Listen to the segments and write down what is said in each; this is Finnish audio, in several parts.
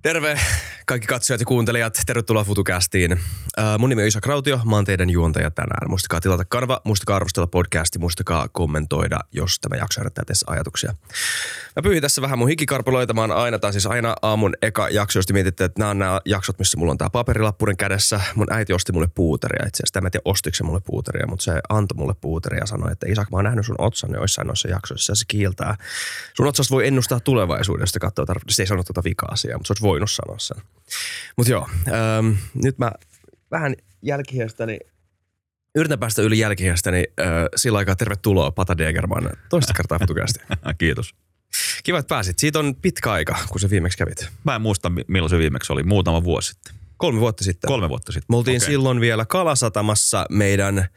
Terve kaikki katsojat ja kuuntelijat, tervetuloa FutuCastiin. Äh, mun nimi on Isa Krautio, mä oon teidän juontaja tänään. Muistakaa tilata kanava, muistakaa arvostella podcasti, muistakaa kommentoida, jos tämä jakso herättää tässä ajatuksia. Mä pyyhin tässä vähän mun hikikarpaloita, mä oon aina, tai siis aina aamun eka jakso, jos te mietitte, että nämä on nämä jaksot, missä mulla on tää paperilappuren kädessä. Mun äiti osti mulle puuteria itse asiassa, mä en tiedä ostiko se mulle puuteria, mutta se antoi mulle puuteria ja sanoi, että Isak, mä oon nähnyt sun otsan joissain noissa jaksoissa ja se kiiltää. Sun otsasta voi ennustaa tulevaisuudesta, katsoa, se ei sano tuota vika-asiaa, mutta se olisi voinut sanoa sen. Mutta joo, ähm, nyt mä vähän jälkihiestäni, yritän päästä yli jälkihiestäni äh, sillä aikaa tervetuloa Pata Degerman toista kertaa futukästi. Kiitos. Kiva, että pääsit. Siitä on pitkä aika, kun se viimeksi kävit. Mä en muista, milloin se viimeksi oli. Muutama vuosi sitten. Kolme vuotta sitten. Kolme vuotta sitten. Me oltiin okay. silloin vielä Kalasatamassa meidän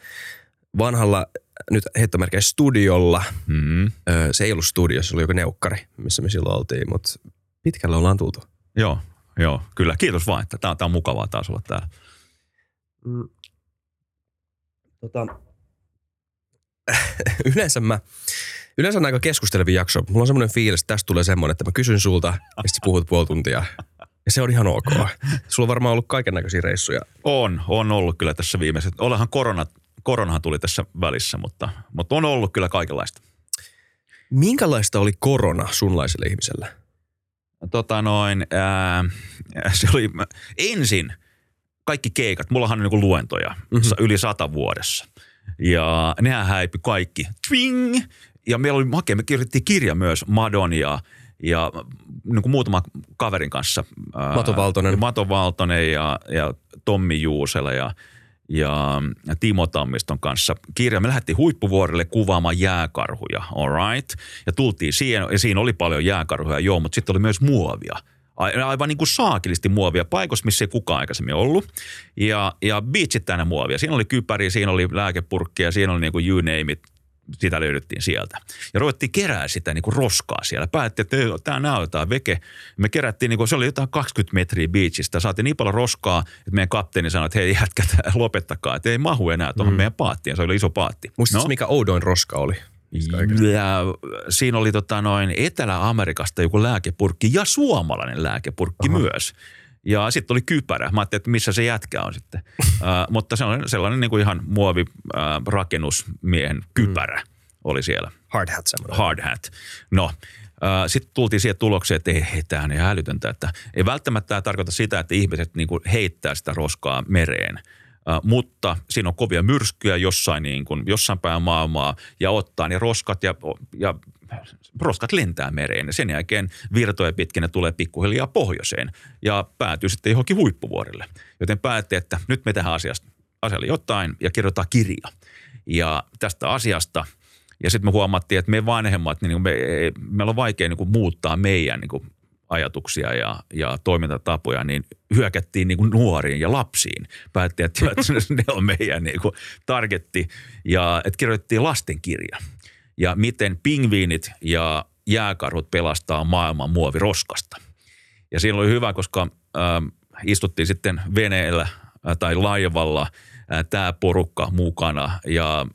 vanhalla nyt heittomerkeissä studiolla. Mm-hmm. Se ei ollut studio, se oli joku neukkari, missä me silloin oltiin, mutta pitkälle ollaan tultu. Joo, Joo, kyllä. Kiitos vaan, että tämä on mukavaa taas olla täällä. Mm. Tota, yleensä mä, yleensä on aika keskustelevia jakso. Mulla on semmoinen fiilis, että tästä tulee semmoinen, että mä kysyn sulta ja sitten puhut puoli tuntia. Ja se on ihan ok. Sulla on varmaan ollut kaiken näköisiä reissuja. On, on ollut kyllä tässä viimeiset. Olehan korona, koronahan tuli tässä välissä, mutta, mutta on ollut kyllä kaikenlaista. Minkälaista oli korona sunlaiselle ihmiselle? Tota noin, ää, se oli ensin kaikki keikat, mullahan on niin luentoja mm-hmm. yli sata vuodessa. Ja nehän häipi kaikki. Twing! Ja meillä oli makea, me kirjoitettiin kirja myös Madonia ja niin kuin muutama kaverin kanssa. Mato Valtonen. Mato Valtonen ja, ja Tommi Juusela ja ja Timo Tammiston kanssa kirja. Me lähdettiin huippuvuorelle kuvaamaan jääkarhuja, all right? Ja tultiin siihen, ja siinä oli paljon jääkarhuja, joo, mutta sitten oli myös muovia. Aivan niin kuin saakilisti muovia paikoissa, missä ei kukaan aikaisemmin ollut. Ja, ja biitsittäinen muovia. Siinä oli kypäri, siinä oli lääkepurkkia, siinä oli niin kuin you name it, sitä löydettiin sieltä. Ja ruvettiin kerää sitä niin kuin roskaa siellä. Päätti, että tämä näytetään veke. Me kerättiin, niin kuin, se oli jotain 20 metriä beachistä. Saatiin niin paljon roskaa, että meidän kapteeni sanoi, että hei jätkät, lopettakaa. Että ei mahu enää tuohon mm. meidän paattiin. Se oli iso paatti. Muistatko, no? mikä oudoin roska oli? Ja siinä oli tota noin Etelä-Amerikasta joku lääkepurkki ja suomalainen lääkepurkki Aha. myös. Ja sitten oli kypärä. Mä ajattelin, että missä se jätkä on sitten. uh, mutta se on sellainen niin kuin ihan muovi uh, rakennusmiehen kypärä mm. oli siellä. Hard hat semmoinen. Hard hat. No, uh, sitten tultiin siihen tulokseen, että ei, ei tämä on ihan älytöntä. Että ei välttämättä tarkoita sitä, että ihmiset niin kuin heittää sitä roskaa mereen – Uh, mutta siinä on kovia myrskyjä jossain, niin kuin, jossain päin maailmaa ja ottaa ne roskat ja, ja roskat lentää mereen ja sen jälkeen virtoja pitkin ne tulee pikkuhiljaa pohjoiseen ja päätyy sitten johonkin huippuvuorille. Joten päätti, että nyt me tehdään asiasta, asialle jotain ja kirjoittaa kirja. Ja tästä asiasta ja sitten me huomattiin, että me vanhemmat, niin me, meillä on vaikea niin kuin muuttaa meidän niin kuin ajatuksia ja, ja toimintatapoja, niin hyökättiin niin kuin nuoriin ja lapsiin. Päättiin, että ne on meidän niin kuin targetti ja että kirjoitettiin lastenkirja – ja miten pingviinit ja jääkarhut pelastaa maailman muoviroskasta. Ja siinä oli hyvä, koska äh, istuttiin sitten veneellä äh, tai laivalla äh, tämä porukka mukana ja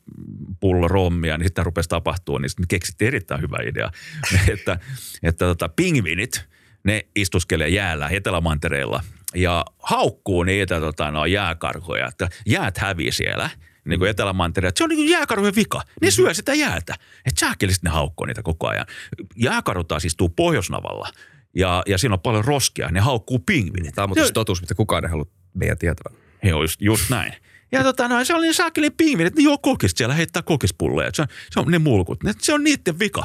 pullo rommia, niin sitten rupesi tapahtua, niin sitten keksittiin erittäin hyvä idea, että, että tota, pingviinit, ne istuskelee jäällä Etelämantereella ja haukkuu niitä tota, no, jääkarhoja, että jäät hävii siellä – niin kuin Etelämantereella, että se on niin kuin jääkarhujen vika. Ne syö sitä jäätä. Että sääkelisti ne haukkoo niitä koko ajan. Jääkarhu taas istuu pohjoisnavalla ja, ja siinä on paljon roskia. Ne haukkuu pingvinit. Tämä on mutta totuus, mitä kukaan ei halua meidän tietävän. Joo, just, just näin. Ja tota, no, se oli saakeli pingvinit, että ne juo kokis siellä, heittää kokispulleja. Se on, se on ne mulkut, ne, se on niiden vika.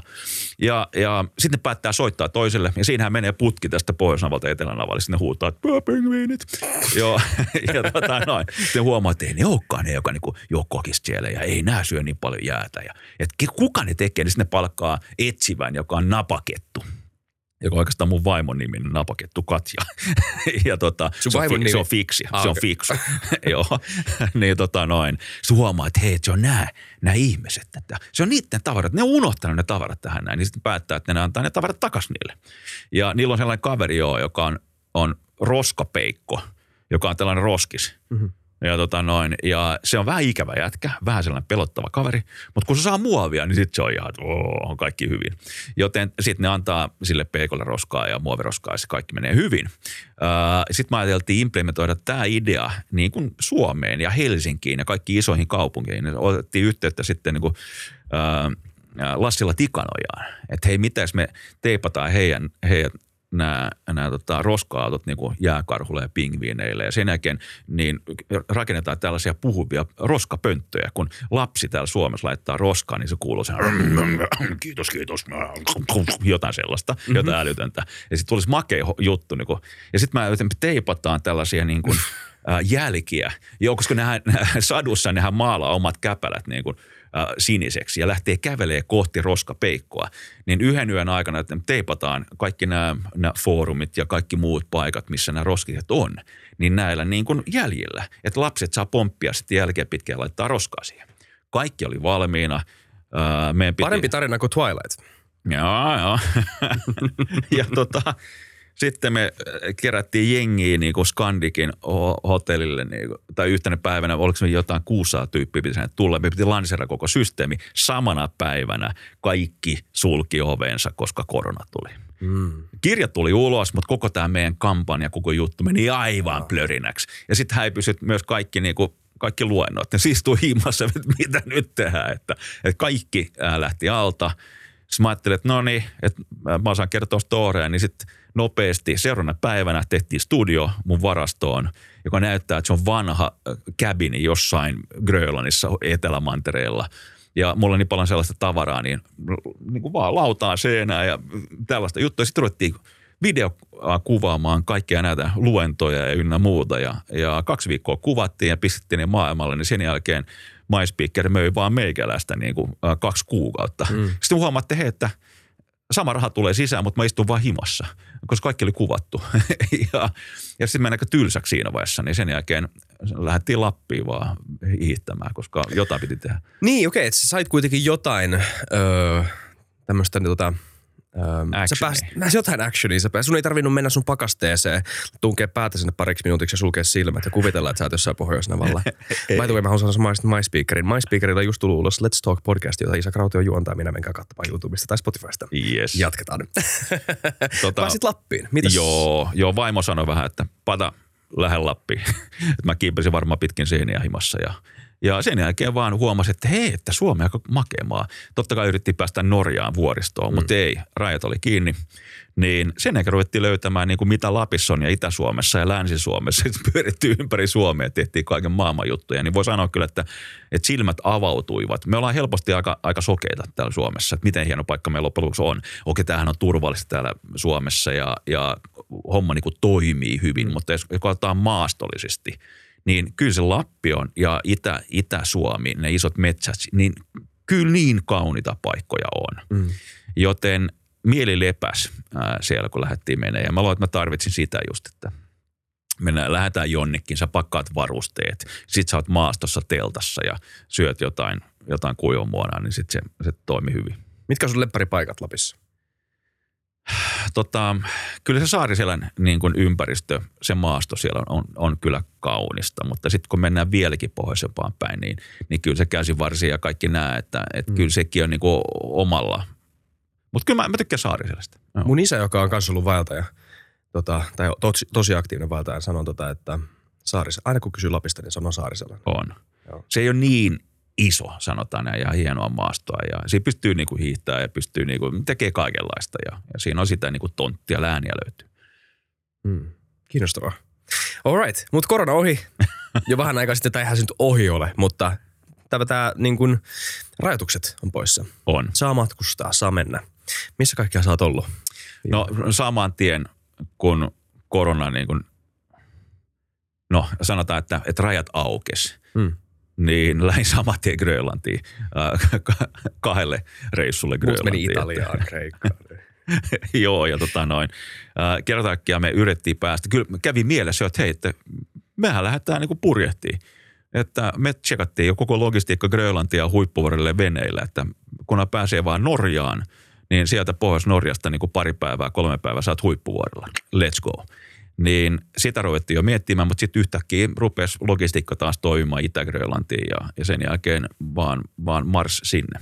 Ja, ja sitten ne päättää soittaa toiselle, ja siinähän menee putki tästä pohjoisnavalta etelänavalle. Sitten ne huutaa, että pingviinit. Joo, ja tota, noin. Sitten huomaa, että ei ne olekaan ne, joka niinku juo kokis siellä, ja ei nää syö niin paljon jäätä. Ja, että kuka ne tekee, niin sitten ne palkkaa etsivän, joka on napakettu joka on oikeastaan mun vaimon nimi, Napakettu Katja. ja tota, se, on, fi- se on fiksi, ah, se on okay. fiksu. Joo, niin tota noin. Se huomaa, että hei, se on nämä, nämä ihmiset. Että se on niiden tavarat, ne on unohtanut ne tavarat tähän näin, niin sitten päättää, että ne antaa ne tavarat takaisin niille. Ja niillä on sellainen kaveri joo, joka on, on roskapeikko, joka on tällainen roskis. Mm-hmm. Ja, tota noin, ja se on vähän ikävä jätkä, vähän sellainen pelottava kaveri, mutta kun se saa muovia, niin sitten se on ihan, että on kaikki hyvin. Joten sitten ne antaa sille peikolle roskaa ja muoviroskaa ja se kaikki menee hyvin. Sitten me ajateltiin implementoida tämä idea niin kuin Suomeen ja Helsinkiin ja kaikkiin isoihin kaupunkeihin. Otettiin yhteyttä sitten niin kuin, Lassilla Tikanojaan, että hei, mitäs me teipataan heidän, heidän nämä, nämä tota, roska-autot niin jääkarhulle ja pingviineille ja sen jälkeen niin rakennetaan tällaisia puhuvia roskapönttöjä. Kun lapsi täällä Suomessa laittaa roskaa, niin se kuuluu sen kiitos, kiitos, jotain sellaista, mm-hmm. jotain älytöntä. Ja sitten tulisi makea juttu. Niin kuin, ja sitten mä joten teipataan tällaisia niin kuin, jälkiä, jo, koska nehän, sadussa nehän maalaa omat käpälät niin kuin – äh, siniseksi ja lähtee kävelee kohti roskapeikkoa, niin yhden yön aikana että teipataan kaikki nämä, nämä foorumit ja kaikki muut paikat, missä nämä roskiset on, niin näillä niin kuin jäljillä, että lapset saa pomppia sitten jälkeen pitkään laittaa roskaa siihen. Kaikki oli valmiina. Äh, meidän piti... Parempi tarina kuin Twilight. Joo, joo. ja tota, sitten me äh, kerättiin jengiä niin kuin Skandikin hotellille, niin kuin, tai yhtenä päivänä, oliko se jotain 600 tyyppiä piti tulla. Me piti lanseerata koko systeemi. Samana päivänä kaikki sulki ovensa, koska korona tuli. Mm. Kirja tuli ulos, mutta koko tämä meidän kampanja, koko juttu meni aivan plörinäksi. Ja sitten häipyi myös kaikki niin kuin kaikki luennot. Ne siis tuli himmassa, että mitä nyt tehdään. Että, että kaikki lähti alta. Sitten mä ajattelin, että no niin, että mä osaan kertoa storeja, niin sitten nopeasti seuraavana päivänä tehtiin studio mun varastoon, joka näyttää, että se on vanha cabini jossain Grönlannissa Etelämantereella. Ja mulla on niin paljon sellaista tavaraa, niin, niin kuin vaan lautaa seinää ja tällaista juttua. Sitten ruvettiin video kuvaamaan kaikkia näitä luentoja ja ynnä muuta. Ja, ja kaksi viikkoa kuvattiin ja pistettiin ne maailmalle, niin sen jälkeen – MySpeaker möi vaan meikäläistä niin kuin, äh, kaksi kuukautta. Mm. Sitten huomaatte he, että sama raha tulee sisään, mutta mä istun vaan himassa, koska kaikki oli kuvattu. ja, ja sitten mennäänkö tylsäksi siinä vaiheessa, niin sen jälkeen lähdettiin Lappiin vaan hiihtämään, koska jotain piti tehdä. Niin, okei, okay, että sä sait kuitenkin jotain öö, tämmöistä tota, Öö, sä pääsit, jotain actionia. Sä pääsit, sun ei tarvinnut mennä sun pakasteeseen, tunkea päätä sinne pariksi minuutiksi ja sulkea silmät ja kuvitella, että sä oot jossain Pohjois-Navalla. By the way, mä haluan sanoa MySpeakerin. MySpeakerilla just tullut ulos Let's Talk podcast, jota Isa Krautio juontaa. Minä menkää katsomaan YouTubesta tai Spotifysta. Yes. Jatketaan nyt. tota, Pääsit Lappiin. Mitäs? Joo, joo, vaimo sanoi vähän, että pata lähde Lappiin. mä kiipesin varmaan pitkin seiniä himassa ja – ja sen jälkeen vaan huomasi, että hei, että Suomi on aika makemaa. Totta kai yritti päästä Norjaan vuoristoon, mm. mutta ei, rajat oli kiinni. Niin sen jälkeen ruvettiin löytämään niin kuin mitä Lapissa on ja Itä-Suomessa ja Länsi-Suomessa. Sitten pyörittiin ympäri Suomea ja tehtiin kaiken maailman juttuja. Niin voi sanoa kyllä, että, että silmät avautuivat. Me ollaan helposti aika, aika sokeita täällä Suomessa, että miten hieno paikka meillä loppujen lopuksi on. Okei, tämähän on turvallista täällä Suomessa ja, ja homma niin kuin toimii hyvin, mutta jos katsotaan maastollisesti – niin kyllä se Lappi on ja Itä, Itä-Suomi, ne isot metsät, niin kyllä niin kaunita paikkoja on. Mm. Joten mieli lepäs ää, siellä, kun lähdettiin menemään. Ja mä luulen, että mä tarvitsin sitä just, että mennään, lähdetään jonnekin, sä pakkaat varusteet, sit sä oot maastossa teltassa ja syöt jotain, jotain kuivamuonaa, niin sit se, se toimi hyvin. Mitkä on sun lemparipaikat Lapissa? Tota, kyllä se Saariselän niin kuin ympäristö, se maasto siellä on, on kyllä kaunista, mutta sitten kun mennään vieläkin pohjoisempaan päin, niin, niin kyllä se käsivarsi ja kaikki nämä, että, että mm. kyllä sekin on niin kuin omalla. Mutta kyllä mä, mä tykkään Saariselästä. No. Mun isä, joka on kanssa ollut vaeltaja, tota, tai tosi, tosi aktiivinen vaeltaja, sanoo tota, että Saaris, aina kun kysyy Lapista, niin sanoo Saariselän. On. Joo. Se ei ole niin iso, sanotaan näin, ja hienoa maastoa. Ja siinä pystyy niinku hiihtämään ja pystyy niinku, tekee kaikenlaista. Ja, ja siinä on sitä niinku tonttia, lääniä löytyy. Hmm. Kiinnostavaa. All right, mutta korona ohi. Jo vähän aikaa sitten, tai eihän se nyt ohi ole, mutta tämä, tämä niin kuin, rajoitukset on poissa. On. Saa matkustaa, saa mennä. Missä kaikkia sä oot ollut? No saman tien, kun korona niin kuin, no sanotaan, että, että rajat aukesi, hmm niin lähin saman tien Grönlantiin äh, kahdelle reissulle Grönlantiin. meni Italiaan, Kreikkaan. Joo, ja tota noin. Äh, kertaakia me yritettiin päästä. Kyllä kävi mielessä, että hei, että mehän lähdetään niin purjehtiin. Että me tsekattiin jo koko logistiikka Grönlantia huippuvuorelle veneillä, että kun pääsee vaan Norjaan, niin sieltä Pohjois-Norjasta niin kuin pari päivää, kolme päivää saat huippuvuorella. Let's go Niin sitä ruvettiin jo miettimään, mutta sitten yhtäkkiä rupesi logistiikka taas toimimaan Itä-Grönlantiin ja, ja sen jälkeen vaan, vaan Mars sinne.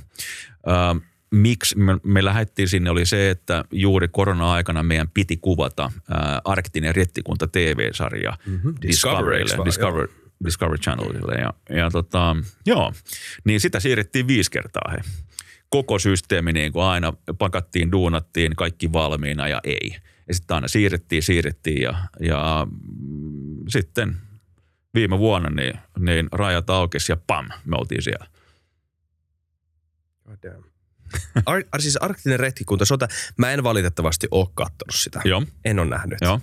Ö, miksi me, me lähdettiin sinne oli se, että juuri korona-aikana meidän piti kuvata ää, Arktinen rettikunta TV-sarja Mhm. Discoverylle, Discovery, Discovery, Discovery Channelille. Ja, ja tota, joo, niin sitä siirrettiin viisi kertaa he. Koko systeemi niin kuin aina pakattiin, duunattiin, kaikki valmiina ja ei. Ja sitten aina siirrettiin, siirrettiin ja, ja mm, sitten viime vuonna niin, niin rajat aukesi ja pam, me oltiin siellä. God damn. Ar- ar- siis arktinen retkikunta, sota, mä en valitettavasti ole kattonut sitä. Joo, En ole nähnyt. joo.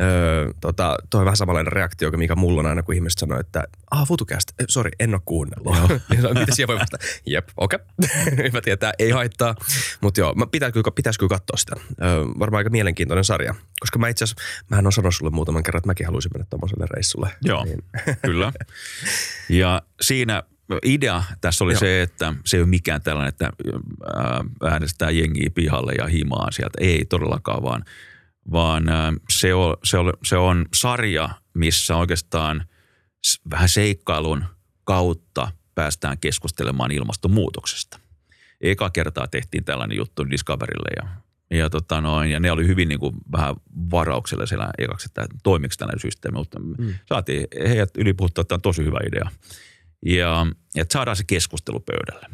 Öö, tota, toi on vähän samanlainen reaktio, mikä mulla on aina, kun ihmiset sanoo, että ah, futukästä, sori, en ole kuunnellut. Niin Mitä siellä voi vastata? Jep, okei. Okay. Hyvä tietää, ei haittaa. Mutta joo, pitäis kyllä, pitäis kyllä katsoa sitä. Öö, varmaan aika mielenkiintoinen sarja. Koska mä itse asiassa, mähän on sanonut sulle muutaman kerran, että mäkin haluaisin mennä tuommoiselle reissulle. Joo, Niin. kyllä. Ja siinä idea tässä oli Joo. se, että se ei ole mikään tällainen, että ää, äänestää jengiä pihalle ja himaan sieltä. Ei todellakaan, vaan, vaan ää, se, on, se, on, se on sarja, missä oikeastaan vähän seikkailun kautta päästään keskustelemaan ilmastonmuutoksesta. Eka kertaa tehtiin tällainen juttu Discoverille ja, ja, tota noin, ja ne oli hyvin niin kuin vähän varauksella siellä ekaksi, että toimiko tällainen systeemi, mutta mm. saatiin heidät ylipuhuttua, että on tosi hyvä idea. Ja että saadaan se keskustelu pöydälle.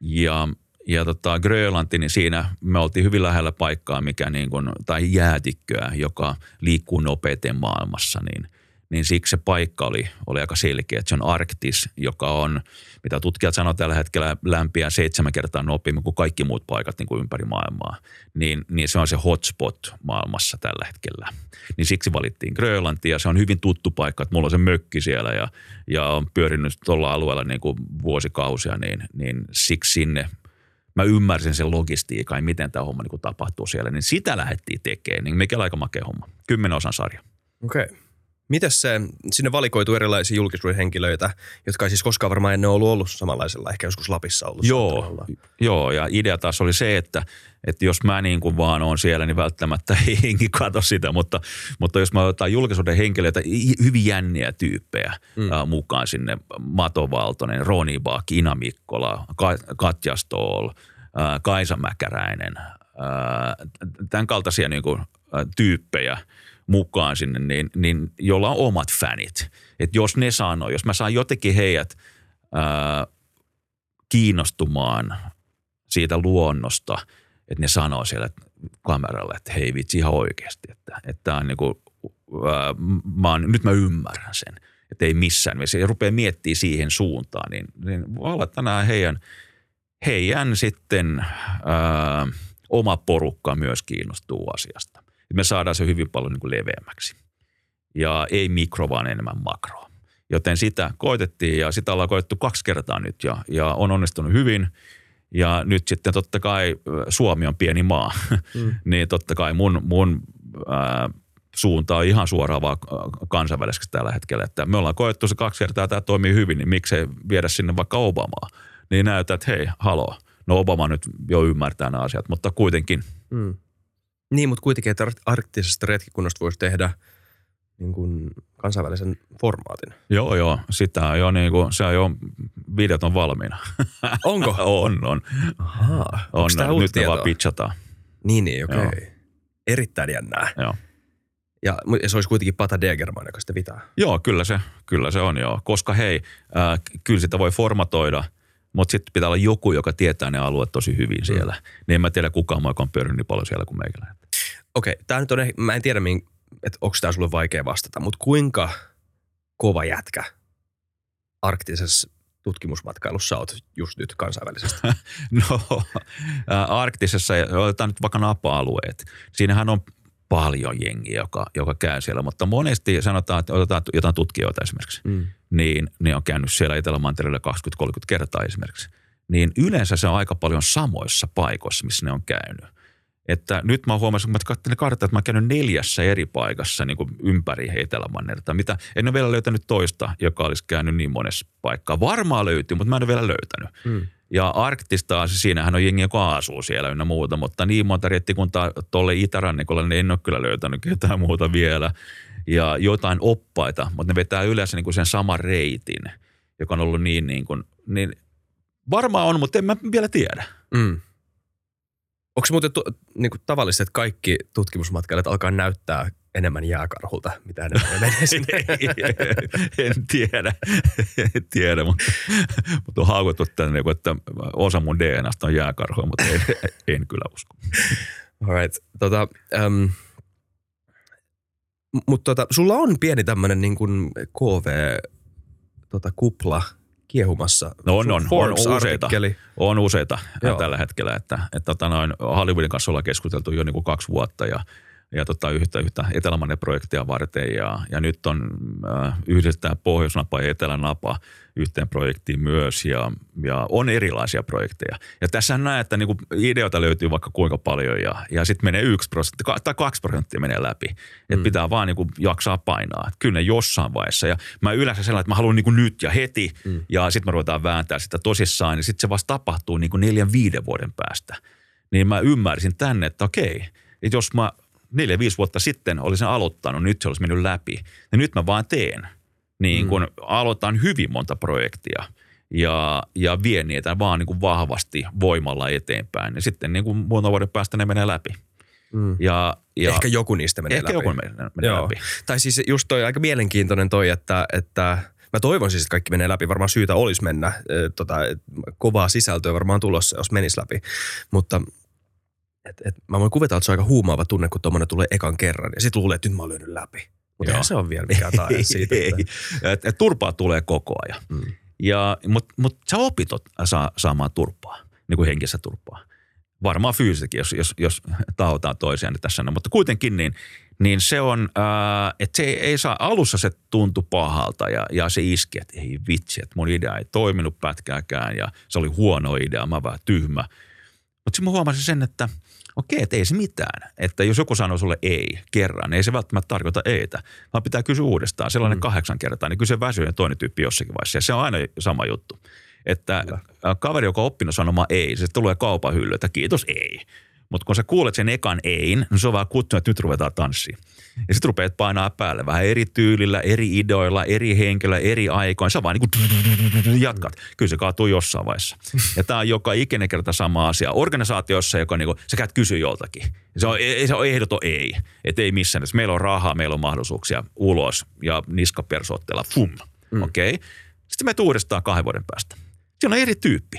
Ja, ja tota, Grönlanti, niin siinä me oltiin hyvin lähellä paikkaa, mikä niin kuin, tai jäätikköä, joka liikkuu nopeiten maailmassa, niin, niin siksi se paikka oli, oli aika selkeä. Että se on Arktis, joka on, mitä tutkijat sanoo tällä hetkellä, lämpiä seitsemän kertaa nopeammin kuin kaikki muut paikat niin kuin ympäri maailmaa. Niin, niin se on se hotspot maailmassa tällä hetkellä. Niin siksi valittiin Grönlanti ja se on hyvin tuttu paikka, että mulla on se mökki siellä ja, ja on pyörinyt tuolla alueella niin kuin vuosikausia, niin, niin siksi sinne mä ymmärsin sen logistiikan ja miten tämä homma niin tapahtuu siellä, niin sitä lähdettiin tekemään. Niin mikä aika makea homma. Kymmenen osan sarja. Okei. Okay. Mites se, sinne valikoituu erilaisia julkisuuden henkilöitä, jotka ei siis koskaan varmaan ennen ollut ollut samanlaisella, ehkä joskus Lapissa ollut. Joo, joo, ja idea taas oli se, että, että jos mä niin kuin vaan on siellä, niin välttämättä ei henki kato sitä, mutta, mutta jos mä otan julkisuuden henkilöitä, hyvin jänniä tyyppejä mm. äh, mukaan sinne, Mato Valtonen, Roni Bak, Ina Mikkola, Ka- Katja Stoll, äh, Kaisa Mäkäräinen, äh, tämän kaltaisia niin kuin, äh, tyyppejä mukaan sinne, niin, niin jolla on omat fanit. Että jos ne sanoo, jos mä saan jotenkin heidät ää, kiinnostumaan siitä luonnosta, että ne sanoo siellä kameralle, että hei vitsi ihan oikeasti, että, että on niinku, ää, mä oon, nyt mä ymmärrän sen, että ei missään mielessä. Ja rupeaa miettimään siihen suuntaan, niin, niin voi olla tänään heidän, heidän sitten ää, oma porukka myös kiinnostuu asiasta. Me saadaan se hyvin paljon niin kuin leveämmäksi. Ja ei mikro, vaan enemmän makro. Joten sitä koitettiin ja sitä ollaan koettu kaksi kertaa nyt ja, ja on onnistunut hyvin. Ja nyt sitten totta kai ö, Suomi on pieni maa, mm. niin totta kai mun, mun ää, suunta on ihan suoraan vaan kansainväliseksi tällä hetkellä. Että me ollaan koettu se kaksi kertaa tämä toimii hyvin, niin miksei viedä sinne vaikka Obamaa. Niin näyttää, että hei, haloo. No Obama nyt jo ymmärtää nämä asiat, mutta kuitenkin Mm. Niin, mutta kuitenkin, että ar- arktisesta retkikunnasta voisi tehdä niin kuin kansainvälisen formaatin. Joo, joo. Sitä on jo niin kuin, se on jo, videot on valmiina. Onko? on, on. Ahaa. on Onko tämä nyt ne vaan pitchataan. Niin, niin, okei. Joo. Okay. Erittäin jännää. Joo. Ja, ja se olisi kuitenkin Pata Degerman, joka sitä vitaa. Joo, kyllä se, kyllä se on joo. Koska hei, äh, kyllä sitä voi formatoida, mutta sitten pitää olla joku, joka tietää ne alueet tosi hyvin siellä. Mm. Niin en mä tiedä kukaan joka on pyörinyt niin paljon siellä kuin meikäläinen. Okei, okay, tämä nyt on, mä en tiedä, min- että onko tämä sulle vaikea vastata, mutta kuinka kova jätkä arktisessa tutkimusmatkailussa oot just nyt kansainvälisesti? No, arktisessa, otetaan nyt vaikka napa-alueet. Siinähän on paljon jengiä, joka, joka käy siellä, mutta monesti sanotaan, että otetaan jotain tutkijoita esimerkiksi, Mm. niin ne on käynyt siellä Etelämantereella 20-30 kertaa esimerkiksi. Niin yleensä se on aika paljon samoissa paikoissa, missä ne on käynyt. Että nyt mä huomasin, kun mä katselin karttaa, että mä oon käynyt neljässä eri paikassa niin kuin ympäri Etelämannerta. Mitä, en ole vielä löytänyt toista, joka olisi käynyt niin monessa paikkaa. Varmaan löytyy, mutta mä en ole vielä löytänyt. Mm. Ja Arktista, siinähän on jengi, joka asuu siellä ynnä muuta, mutta niin monta rettikuntaa tuolle itärannikolle, niin en ole kyllä löytänyt ketään muuta vielä. Ja jotain oppaita, mutta ne vetää yleensä niin kuin sen saman reitin, joka on ollut niin, niin, kuin, niin varmaan on, mutta en mä vielä tiedä. Mm. Onko se muuten tu- niin kuin tavallista, että kaikki tutkimusmatkailijat alkaa näyttää enemmän jääkarhulta, mitä enemmän ne menee sinne? en tiedä, en tiedä, mutta, mutta on haukuttu tänne, että osa mun DNAsta on jääkarhua, mutta en, en kyllä usko. Alright. Tota, um, mutta tota, sulla on pieni tämmöinen niin kuin KV-kupla kiehumassa. No on, on, on useita, Forbes-artikkeli. on useita Joo. tällä hetkellä, että, että tota noin, Hollywoodin kanssa ollaan keskusteltu jo niin kuin kaksi vuotta ja, ja tota, yhtä, yhtä etelämainen projektia varten ja, ja nyt on äh, yhdistetään Pohjoisnapa ja Etelänapa yhteen projektiin myös ja, ja on erilaisia projekteja. Ja tässä näet, että niin kuin ideoita löytyy vaikka kuinka paljon ja, ja sitten menee yksi prosentti tai kaksi prosenttia menee läpi. Että Mm. pitää vaan niin kuin jaksaa painaa. Että kyllä ne jossain vaiheessa. Ja mä yleensä sellainen, että mä haluan niin kuin nyt ja heti Mm. ja sitten me ruvetaan vääntää sitä tosissaan, niin sitten se vasta tapahtuu niin kuin neljän viiden vuoden päästä. Niin mä ymmärsin tänne, että okei, että jos mä neljä, viisi vuotta sitten olisin aloittanut, nyt se olisi mennyt läpi. Ja nyt mä vaan teen. Niin kun mm. aloitan hyvin monta projektia ja, ja vien niitä vaan niin kuin vahvasti voimalla eteenpäin. Ja sitten niin kuin muutaman vuoden päästä ne menee läpi. Mm. Ja, ja Ehkä joku niistä menee ehkä läpi. joku menee, menee Joo. läpi. Tai siis just toi aika mielenkiintoinen toi, että, että mä toivon siis, että kaikki menee läpi. Varmaan syytä olisi mennä. Tota, kovaa sisältöä varmaan tulossa, jos menisi läpi. Mutta et, et, mä voin kuvitella, että se on aika huumaava tunne, kun tuommoinen tulee ekan kerran. Ja sitten luulee, että nyt mä oon lyönyt läpi. Mutta se on vielä mikään tae siitä. Että, et, et turpaa tulee koko ajan. mm. Ja, Mutta mut sä opit saa, saamaan turpaa, niin kuin henkistä turpaa. Varmaan fyysisesti, jos, jos, jos tahotaan toisiaan niin tässä. Mutta kuitenkin niin, niin se on, ää, että se ei, ei saa, alussa se tuntui pahalta ja, ja se iski, että ei vitsi, että mun idea ei toiminut pätkääkään ja se oli huono idea, mä vähän tyhmä. Mutta sitten mä huomasin sen, että okei, että ei se mitään. Että jos joku sanoo sulle ei kerran, niin ei se välttämättä tarkoita eitä, vaan pitää kysyä uudestaan. Sellainen mm. kahdeksan kertaa, niin kyllä se väsyy ja toinen tyyppi jossakin vaiheessa. Ja se on aina sama juttu. Että Kyllä. ä, kaveri, joka on oppinut sanomaan ei, se tulee kaupan hyllyltä, kiitos ei. Mutta kun sä kuulet sen ekan ein, niin se on vaan kutsu, että nyt ruvetaan tanssiin. Ja sitten rupeat painaa päälle vähän eri tyylillä, eri ideoilla, eri henkilöillä, eri aikoina. Sä vaan niin kuin jatkat. Kyllä se kaatuu jossain vaiheessa. Ja tämä on joka ikinen kerta sama asia. Organisaatiossa, joka niin kuin, sä käyt kysyä joltakin. Se on, ei- se on ehdoton ei. Että ei missään. Jos meillä on rahaa, meillä on mahdollisuuksia ulos ja niskapersootteella. Fum. Mm. Okei. Okay. Sitten me uudestaan kahden vuoden päästä. Siinä on eri tyyppi.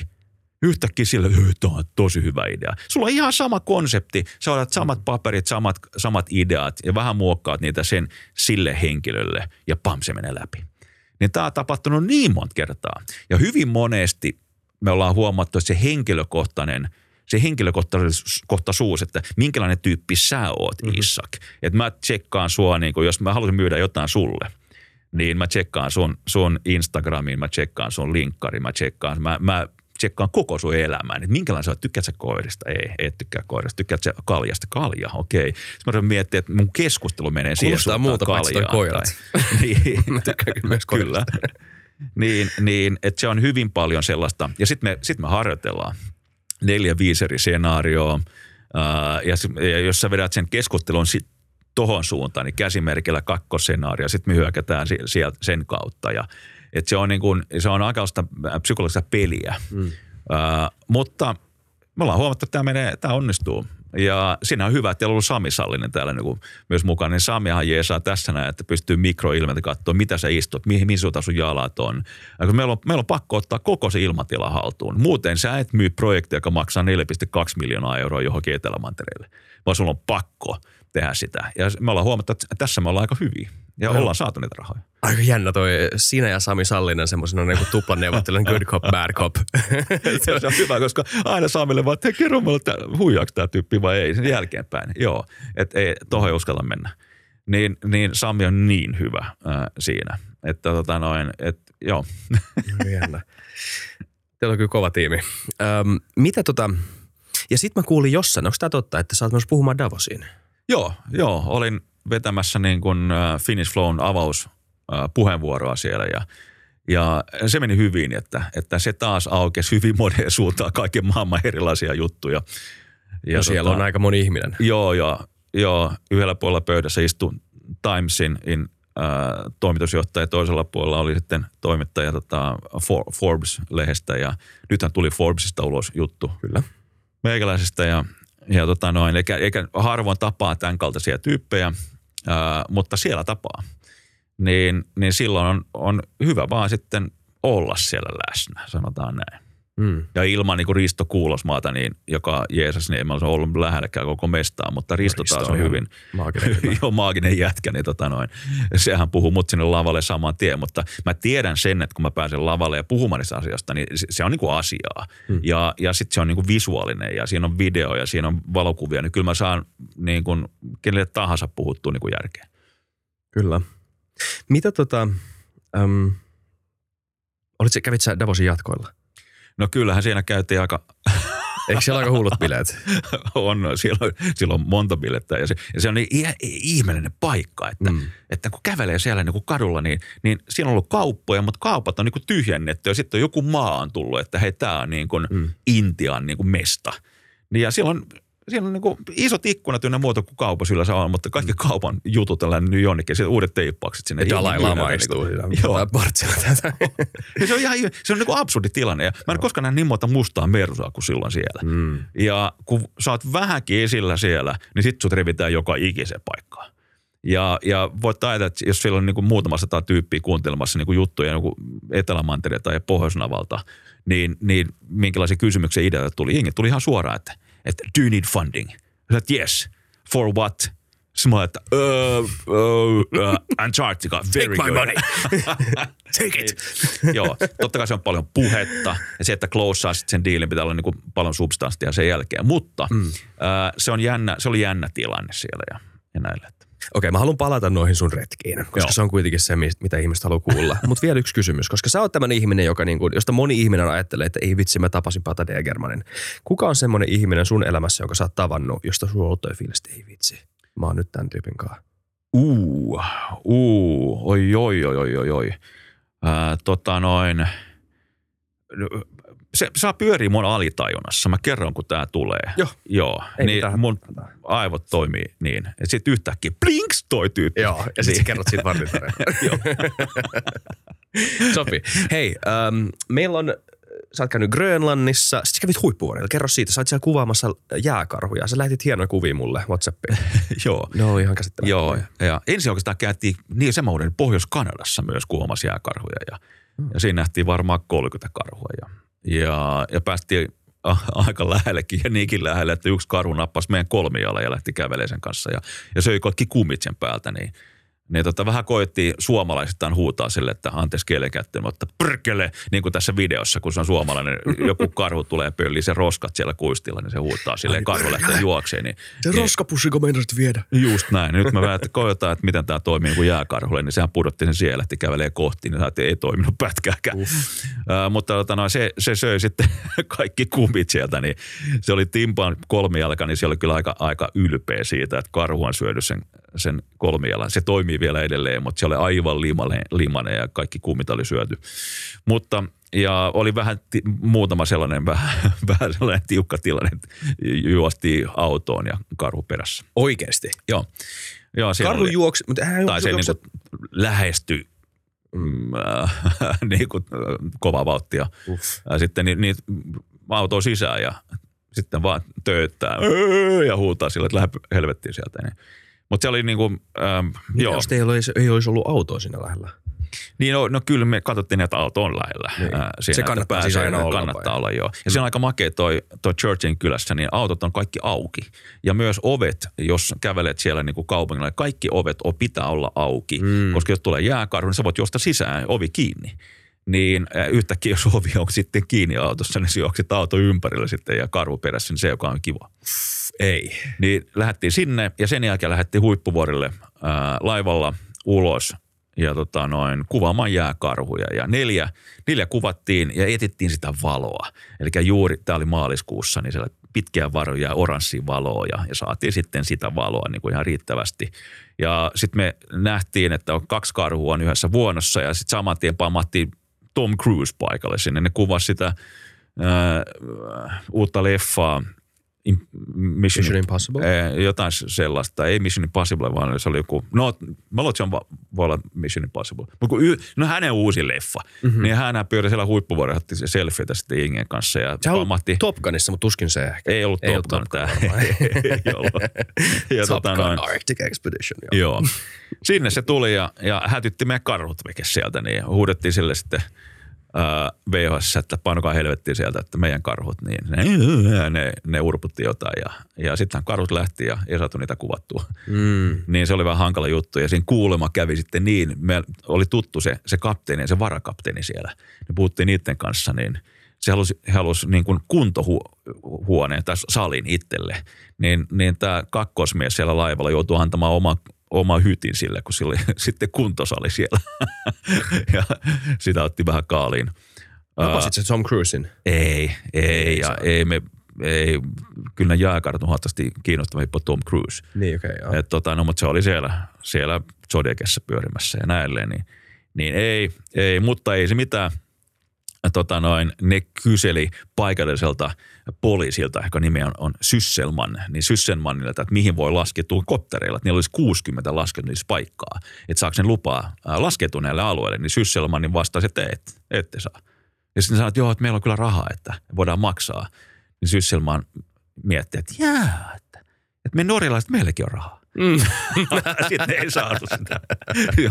Yhtäkkiä sillä, että tämä on tosi hyvä idea. Sulla on ihan sama konsepti. Sä otat samat paperit, samat, samat ideat ja vähän muokkaat niitä sen sille henkilölle ja pam, se menee läpi. Niin tämä on tapahtunut niin monta kertaa. Ja hyvin monesti me ollaan huomattu, että se henkilökohtainen se henkilökohtaisuus, että minkälainen tyyppi sä oot, mm-hmm. Isak. Että mä tsekkaan sua, niin kun, jos mä haluaisin myydä jotain sulle, niin mä tsekkaan sun, sun Instagramiin, mä tsekkaan sun linkkari, mä tsekkaan, mä, mä tsekkaan koko sun elämään, että minkälainen sä oot, tykkäät sä koirista? Ei, et tykkää koirista, tykkäät sä kaljasta? Kalja, okei. Sitten mä rupean miettimään, että mun keskustelu menee siihen suuntaan muuta kaljaan koirat. Tai, niin, Mä tykkään kyllä myös Kyllä. niin, niin että se on hyvin paljon sellaista. Ja sitten me, sit me harjoitellaan neljä viisi eri skenaarioa. Ja, ja jos sä vedät sen keskustelun sit tohon suuntaan, niin käsimerkillä kakkossenaario, sitten me hyökätään si- sieltä sen kautta. Ja, et se, on niin kun, se on aika sitä psykologista peliä. Mm. Ää, mutta me ollaan huomattu, että tämä, menee, tämä onnistuu. Ja siinä on hyvä, että teillä on ollut Sami Sallinen täällä niin kuin myös mukana. Niin Samihan jeesaa tässä näin, että pystyy mikroilmeltä katsoa, mitä sä istut, mihin, mihin suuntaan sun jalat on. Ja kun meillä, on. meillä on pakko ottaa koko se ilmatila haltuun. Muuten sä et myy projektia, joka maksaa 4,2 miljoonaa euroa johonkin Etelämantereelle, vaan sulla on pakko tehdä sitä. Ja me ollaan huomattu, että tässä me ollaan aika hyviä ja Joo. ollaan saatu niitä rahoja. Aika jännä toi sinä ja Sami Sallinen semmoisena niin tuplaneuvottelijan good cop, bad cop. se on hyvä, koska aina Saamille vaan, että kerro mulle, että huijaako tämä tyyppi vai ei, sen jälkeenpäin. Joo, että ei, tohon ei uskalla mennä. Niin, niin Sami on niin hyvä ää, siinä, että tota noin, että joo. Jännä. Teillä on kyllä kova tiimi. Öm, mitä tota, ja sitten mä kuulin jossain, onko tämä totta, että sä oot myös puhumaan Davosiin? joo, joo, olin vetämässä niin kuin äh, Finish Flown avaus äh, puheenvuoroa siellä ja Ja se meni hyvin, että, että se taas aukesi hyvin moneen suuntaan kaiken maailman erilaisia juttuja. Ja no siellä tota, on aika moni ihminen. Joo, joo, joo. Yhdellä puolella pöydässä istui Timesin in, äh, toimitusjohtaja, toisella puolella oli sitten toimittaja tota, For, Forbes-lehdestä ja nythän tuli Forbesista ulos juttu. Kyllä. Meikäläisestä ja, ja tota noin, eikä, eikä harvoin tapaa tämän kaltaisia tyyppejä, äh, mutta siellä tapaa. Niin, niin silloin on, on hyvä vaan sitten olla siellä läsnä, sanotaan näin. Mm. Ja ilman niin Risto Kuulosmaata, niin, joka Jeesus, niin en mä olisi ollut lähelläkään koko mestaa, mutta Risto, Risto taas on, on hyvin maaginen, jo maaginen jätkä, niin tota noin, sehän puhuu mut sinne lavalle saman tien, mutta mä tiedän sen, että kun mä pääsen lavalle ja puhumaan niistä asioista, niin se on niin kuin asiaa. Mm. Ja, ja sitten se on niin kuin visuaalinen ja siinä on video ja siinä on valokuvia, niin kyllä mä saan niin kuin kenelle tahansa puhuttua niin kuin järkeä. Kyllä. Mitä tota, äm, olit, kävit sä Davosin jatkoilla? No kyllähän siinä käytiin aika... Eikö siellä aika hullut bileet? on, siellä on, siellä on monta bilettä ja se, ja se on niin ihmeellinen paikka, että, mm. että kun kävelee siellä niin kuin kadulla, niin, niin siinä on ollut kauppoja, mutta kaupat on niin kuin tyhjennetty ja sitten on joku maa on tullut, että hei, tämä on niin kuin mm. Intian niin kuin mesta. Ja siellä on siinä on niin kuin isot ikkunat ynnä muuta kuin kaupassa yleensä on, mutta kaikki mm. kaupan jutut on nyt jonnekin, sitten uudet teippaukset sinne. Dalai Lama istuu niin Joo. se on ihan se on niin kuin absurdi tilanne. Ja mä en koskaan näe niin monta mustaa mersua kuin silloin siellä. Mm. Ja kun sä oot vähänkin esillä siellä, niin sit sut revitään joka ikiseen paikkaan. Ja, ja voit ajatella, että jos siellä on niin kuin muutama sata tyyppiä kuuntelemassa niin kuin juttuja niin Etelämantereelta ja Pohjoisnavalta, niin, niin minkälaisia kysymyksiä ideoita tuli? Jengi tuli ihan suoraan, että – että do you need funding? Sä että yes. For what? Sitten mä että uh, uh, uh, Antarctica, very Take good. my money. Take it. Joo, totta kai se on paljon puhetta ja se, että close sitten sen diilin pitää olla niin kuin paljon substanssia sen jälkeen. Mutta mm. uh, se, on jännä, se oli jännä tilanne siellä ja, ja näillä. Okei, mä haluan palata noihin sun retkiin, koska Joo. se on kuitenkin se, mitä ihmiset haluaa kuulla. Mutta vielä yksi kysymys, koska sä oot tämmöinen ihminen, joka niinku, josta moni ihminen ajattelee, että ei vitsi, mä tapasin Pata Degermanin. Kuka on semmoinen ihminen sun elämässä, jonka sä oot tavannut, josta sulla on ollut fiilis, ei vitsi, mä oon nyt tämän tyypin kanssa? Uu, uu, oi, oi, oi, oi, oi, oi. Äh, tota noin, se saa pyörii mun alitajunnassa. Mä kerron, kun tää tulee. Joo. Joo. Ei niin mun aivot toimii niin. Ja sitten yhtäkkiä blinks toi tyyppi. Joo. Ja sitten niin. kerrot siitä vartin Joo. Sopii. Hei, ähm, meillä on sä oot käynyt Grönlannissa, sitten kävit huippuvuorilla. Kerro siitä, sä oot siellä kuvaamassa jääkarhuja. Sä lähetit hienoja kuvia mulle Whatsappiin. Joo. No ihan käsittämättä. Joo, ja ensin oikeastaan käytiin niin se Pohjois-Kanadassa myös kuvaamassa jääkarhuja. Ja, hmm. ja siinä nähtiin varmaan 30 karhua. Ja ja, ja päästiin aika lähellekin ja niinkin lähelle, että yksi karhu nappasi meidän kolmialle ja lähti kävelemään sen kanssa. Ja, ja söi kaikki kumit sen päältä, niin – niin tota, vähän koettiin suomalaisittain huutaa sille, että anteeksi kielenkäyttöön, mutta prkele, niin kuin tässä videossa, kun se on suomalainen, joku karhu tulee pölliin, se roskat siellä kuistilla, niin se huutaa silleen, karhu lähtee juokseen. Niin, se niin, roskapussiko meinasit viedä? Just näin. Nyt mä vähän koetaan, että miten tämä toimii kuin jääkarhulle, niin sehän pudotti sen siellä, lähti kävelee kohti, niin että ei toiminut pätkääkään. Uh, mutta tota, no, se, se söi sitten kaikki kumit sieltä, niin se oli Timpan kolmijalka, niin se oli kyllä aika, aika ylpeä siitä, että karhu on syönyt sen, sen kolmijalan. Se toimii vielä edelleen, mutta se oli aivan limanen ja kaikki kuumit oli syöty. Mutta ja oli vähän ti- muutama sellainen vähän, vähän sellainen tiukka tilanne, että juosti autoon ja karhu perässä. Oikeasti? Joo. Joo karhu oli, juoksi, mutta hän Tai se juokse... niin lähestyi mm, äh, niin kuin, äh, kovaa vauhtia. Uff. Ja sitten niin, niin auto sisään ja sitten vaan töyttää ja huutaa sille, että lähde helvettiin sieltä. Niin mutta se oli niin kuin, ähm, joo. Jos ei olisi, ei olisi ollut autoa siinä lähellä? Niin no, no kyllä me katsottiin, että auto on lähellä. Niin. Äh, siinä, se kannattaa siis aina olla. Kannattaa olla, joo. Ja mm. se on aika makea toi, toi Churchin kylässä, niin autot on kaikki auki. Ja myös ovet, jos kävelet siellä niin kuin kaupungilla, niin kaikki ovet on, pitää olla auki. Mm. Koska jos tulee jääkarhu, niin sä voit juosta sisään, ovi kiinni niin äh, yhtäkkiä jos ovi on sitten kiinni autossa, niin juoksit auto ympärillä sitten ja karhu perässä, niin se joka on kiva. Ei. Niin lähdettiin sinne ja sen jälkeen lähdettiin huippuvuorille ää, laivalla ulos ja tota noin, kuvaamaan jääkarhuja. Ja neljä, neljä kuvattiin ja etittiin sitä valoa. Eli juuri, tämä oli maaliskuussa, niin siellä pitkiä varoja, oranssia valoa ja, ja saatiin sitten sitä valoa niin kuin ihan riittävästi. Ja sitten me nähtiin, että on kaksi karhua on yhdessä vuonossa ja sitten saman tien pammattiin Tom Cruise paikalle sinne. Ne kuvasi sitä ää, uutta leffaa, Mission, Mission Impossible? Jotain sellaista. Ei Mission Impossible, vaan se oli joku, no mä luulen, että se on, voi olla Mission Impossible. Mutta kun y, no hänen uusi leffa, Mhm. mm-hmm. niin hän pyöri siellä huippuvuoden, otti se selfieitä sitten Ingen kanssa ja Se pamahti. Top Gunissa, mutta tuskin se ehkä. Ei ollut Ei Top Gun tämä. Ja Top tota Gun noin, Arctic Expedition. Joo. Joo. Sinne se tuli ja, ja hätytti meidän karhut sieltä, niin huudettiin sille sitten VHS, että painokaa helvettiin sieltä, että meidän karhut, niin ne, ne, ne urputti jotain ja, ja sitten karhut lähti ja ei saatu niitä kuvattua. Mm. Niin se oli vähän hankala juttu ja siinä kuulema kävi sitten niin, me oli tuttu se, se kapteeni ja se varakapteeni siellä. Ne puhuttiin niiden kanssa, niin se halusi, halusi niin kuin kuntohuoneen tai salin itselle. Niin, niin tämä kakkosmies siellä laivalla joutui antamaan oma, oma hytin sille, kun sillä oli sitten kuntosali siellä. ja sitä otti vähän kaaliin. Tapasit se Tom Cruisin? Ei, ei, Ei ja ei me, ei, kyllä ne jääkartat on huomattavasti kiinnostavia Tom Cruise. Niin, okei, okay, joo. Et tota, no, mutta se oli siellä, siellä Zodiacissa pyörimässä ja näilleen, niin, niin ei, ei, mutta ei se mitään. Tota noin, ne kyseli paikalliselta poliisilta, joka nimi on, on Sysselman, niin Sysselmanille, että mihin voi laskeutua koptereilla, että niillä olisi 60 laskeutumispaikkaa, että saako ne lupaa laskeutua näille alueille, niin Sysselmanin vastasi, että et, ette saa. Ja sitten sanoi, että joo, että meillä on kyllä rahaa, että voidaan maksaa. Niin Sysselman mietti, että jää, että, että me norjalaiset, meilläkin on rahaa. Mm. Sitten ei saatu sitä.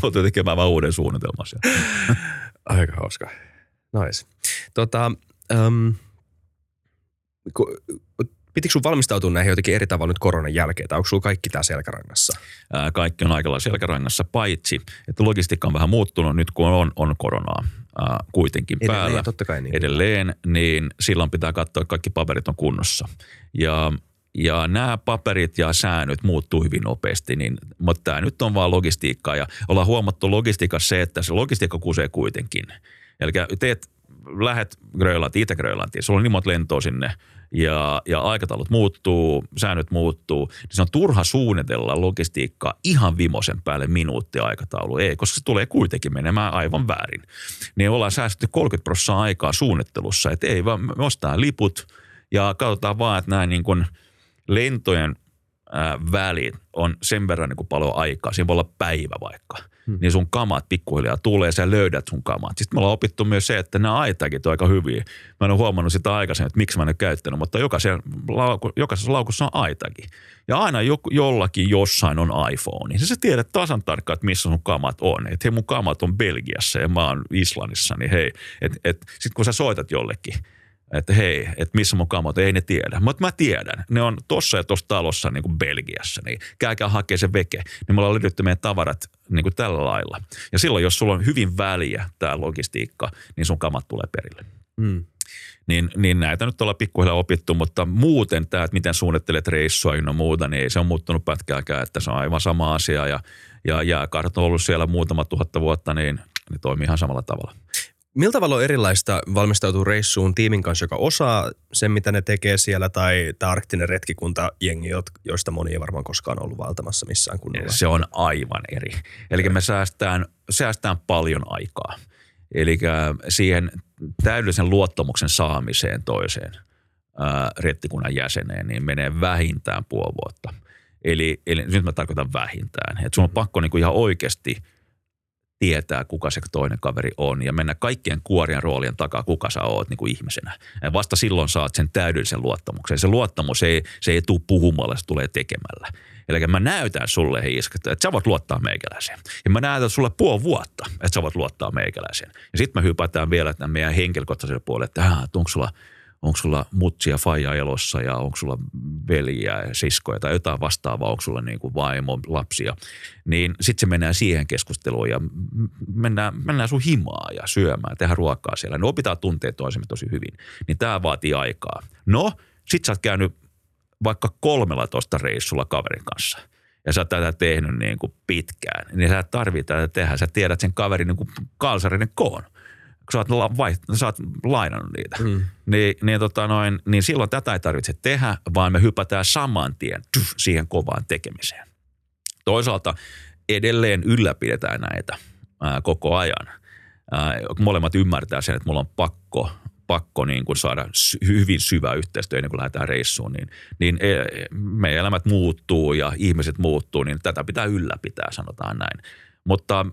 Joutui tekemään vaan uuden suunnitelman siellä. Aika hauska. Nice. Tota, um, ku, pitikö sun valmistautua näihin jotenkin eri tavalla nyt koronan jälkeen, tai onko sulla kaikki tää selkärangassa? Ää, Kaikki on aika lailla selkärangassa, paitsi että logistiikka on vähän muuttunut nyt, kun on, on koronaa ää, kuitenkin Edelleen, päällä. totta kai niin. Edelleen, niin silloin pitää katsoa, että kaikki paperit on kunnossa. Ja ja nämä paperit ja säännöt muuttuu hyvin nopeasti, niin, mutta tämä nyt on vaan logistiikkaa. Ja ollaan huomattu logistiikassa se, että se logistiikka kusee kuitenkin. Eli teet, lähet Grönlantiin, Itä-Grönlantiin, sulla on niin monta lentoa sinne ja, ja aikataulut muuttuu, säännöt muuttuu. Niin se on turha suunnitella logistiikkaa ihan vimosen päälle minuutti aikataulu. Ei, koska se tulee kuitenkin menemään aivan väärin. Niin ollaan säästetty 30 prosenttia aikaa suunnittelussa, että ei vaan me ostaa liput ja katsotaan vaan, että nämä niin kuin lentojen ää, välit on sen verran niin kuin paljon aikaa. Siinä voi olla päivä vaikka. Hmm. Niin sun kamat pikkuhiljaa tulee, sä löydät sun kamat. Sitten me ollaan opittu myös se, että nämä aitagit on aika hyviä. Mä en ole huomannut sitä aikaisemmin, että miksi mä en ole käyttänyt, mutta jokaisen, lauku, jokaisessa laukussa on aitagi. Ja aina jo, jollakin jossain on iPhone. Niin sä tiedät tasan tarkkaan, että missä sun kamat on. Että hei mun kamat on Belgiassa ja mä oon Islannissa, niin hei. Et, et, Sitten kun sä soitat jollekin, että hei, että missä mun kamot, ei ne tiedä. Mutta mä tiedän, ne on tossa ja tossa talossa niin kuin Belgiassa, niin käykää hakee se veke. Niin me ollaan löydetty meidän tavarat niin kuin tällä lailla. Ja silloin, jos sulla on hyvin väliä tämä logistiikka, niin sun kamat tulee perille. Mm. Niin, niin näitä nyt ollaan pikkuhiljaa opittu, mutta muuten tämä, että miten suunnittelet reissua ja muuta, niin ei se on muuttunut pätkääkään, että se on aivan sama asia. Ja, ja jääkaart on ollut siellä muutama tuhatta vuotta, niin ne toimii ihan samalla tavalla. Millä tavalla on erilaista valmistautua reissuun tiimin kanssa, joka osaa sen, mitä ne tekee siellä, tai tämä arktinen retkikunta jengi, joista moni ei varmaan koskaan ollut valtamassa missään kunnolla? Se on aivan eri. Eli me säästään, säästään paljon aikaa. Eli siihen täydellisen luottamuksen saamiseen toiseen ää, rettikunnan jäseneen, niin menee vähintään puoli vuotta. Eli, eli nyt mä tarkoitan vähintään. Että sun on pakko niinku ihan oikeasti tietää, kuka se toinen kaveri on ja mennä kaikkien kuorien roolien takaa, kuka sä oot niin kuin ihmisenä. Ja vasta silloin saat sen täydellisen luottamuksen. Se luottamus ei, se ei tule puhumalla, se tulee tekemällä. Eli mä näytän sulle, Hiiska, että sä voit luottaa meikäläiseen. Ja mä näytän sulle puoli vuotta, että sä voit luottaa meikäläiseen. Ja sitten me hypätään vielä tämän meidän henkilökohtaiselle puolelle, että onko sulla, onko sulla mutsia faija elossa ja onko sulla veljiä ja siskoja tai jotain vastaavaa, onko sulla niin kuin vaimo, lapsia. Niin sitten se mennään siihen keskusteluun ja mennään, mennään sun himaa ja syömään, tehdään ruokaa siellä. Ne opitaan tuntee toisemme tosi hyvin. Niin tämä vaatii aikaa. No, sit sä oot käynyt vaikka 13 reissulla kaverin kanssa ja sä oot tätä tehnyt niin kuin pitkään, niin sä tarvii tätä tehdä. Sä tiedät sen kaverin niin kuin kalsarinen koon kun sä oot, la, vaiht, sä oot lainannut niitä, mm. niin, niin, tota noin, niin silloin tätä ei tarvitse tehdä, vaan me hypätään saman tien tuff, siihen kovaan tekemiseen. Toisaalta edelleen ylläpidetään näitä ää, koko ajan. ää, molemmat ymmärtää sen, että mulla on pakko, pakko niin kuin saada sy- hyvin syvä yhteistyö ennen kuin lähdetään reissuun, niin, niin e, meidän elämät muuttuu ja ihmiset muuttuu, niin tätä pitää ylläpitää, sanotaan näin. Mutta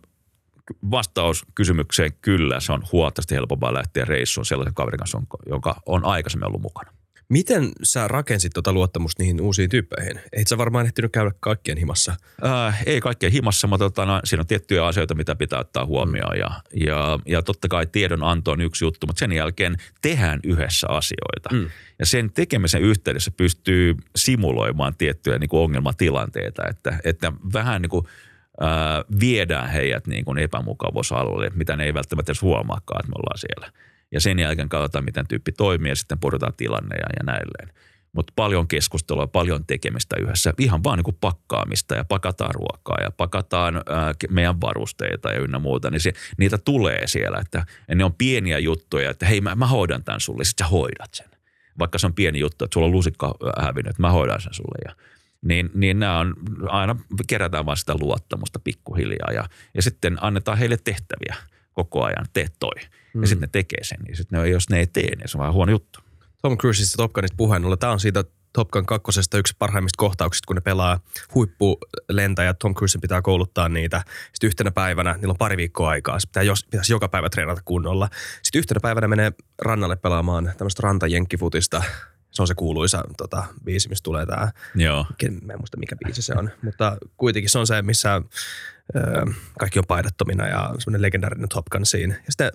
vastaus kysymykseen kyllä, se on huomattavasti helpompaa lähteä reissuun sellaisen kaverin kanssa, joka on aikaisemmin ollut mukana. Miten sä rakensit tuota luottamusta niihin uusiin tyyppeihin? Ei sä varmaan ehtinyt käydä kaikkien himassa. Äh, ei kaikkien himassa, mutta tota, no, siinä on tiettyjä asioita, mitä pitää ottaa huomioon. Mm. Ja, ja, ja totta kai tiedonanto on yksi juttu, mutta sen jälkeen tehdään yhdessä asioita. Mm. Ja sen tekemisen yhteydessä pystyy simuloimaan tiettyjä niin kuin ongelmatilanteita, että, että vähän niin kuin – viedään heidät niin kuin epämukavuusalueelle, mitä ne ei välttämättä edes huomaakaan, että me ollaan siellä. Ja sen jälkeen katsotaan, miten tyyppi toimii ja sitten pudotaan tilanne ja, ja näilleen. Mutta paljon keskustelua, paljon tekemistä yhdessä, ihan vaan niin kuin pakkaamista ja pakataan ruokaa ja pakataan ää, meidän varusteita ja ynnä muuta, niin se, niitä tulee siellä, että ne on pieniä juttuja, että hei mä, mä hoidan tämän sulle, sitten sä hoidat sen. Vaikka se on pieni juttu, että sulla on lusikka hävinnyt, että mä hoidan sen sulle ja – niin, niin nämä on, aina kerätään vaan sitä luottamusta pikkuhiljaa ja, ja sitten annetaan heille tehtäviä koko ajan, tee toi. Mm. Ja sitten ne tekee sen, niin sitten ne, jos ne ei tee, niin se on vähän huono juttu. Tom Cruiseista Top Gunista puheen ollen, tämä on siitä Top Gun kakkosesta yksi parhaimmista kohtauksista, kun ne pelaa huippulentäjä. Tom Cruise pitää kouluttaa niitä. Sitten yhtenä päivänä, niillä on pari viikkoa aikaa. Sitten pitää jos, pitäisi joka päivä treenata kunnolla. Sitten yhtenä päivänä menee rannalle pelaamaan tämmöistä rantajenkkifutista – se on se kuuluisa tota, biisi, missä tulee tämä. Joo. Mä en muista, mikä biisi se on. Mutta kuitenkin se on se, missä ö, kaikki on paidattomina ja semmoinen legendaarinen Top Gun scene. Ja sitten,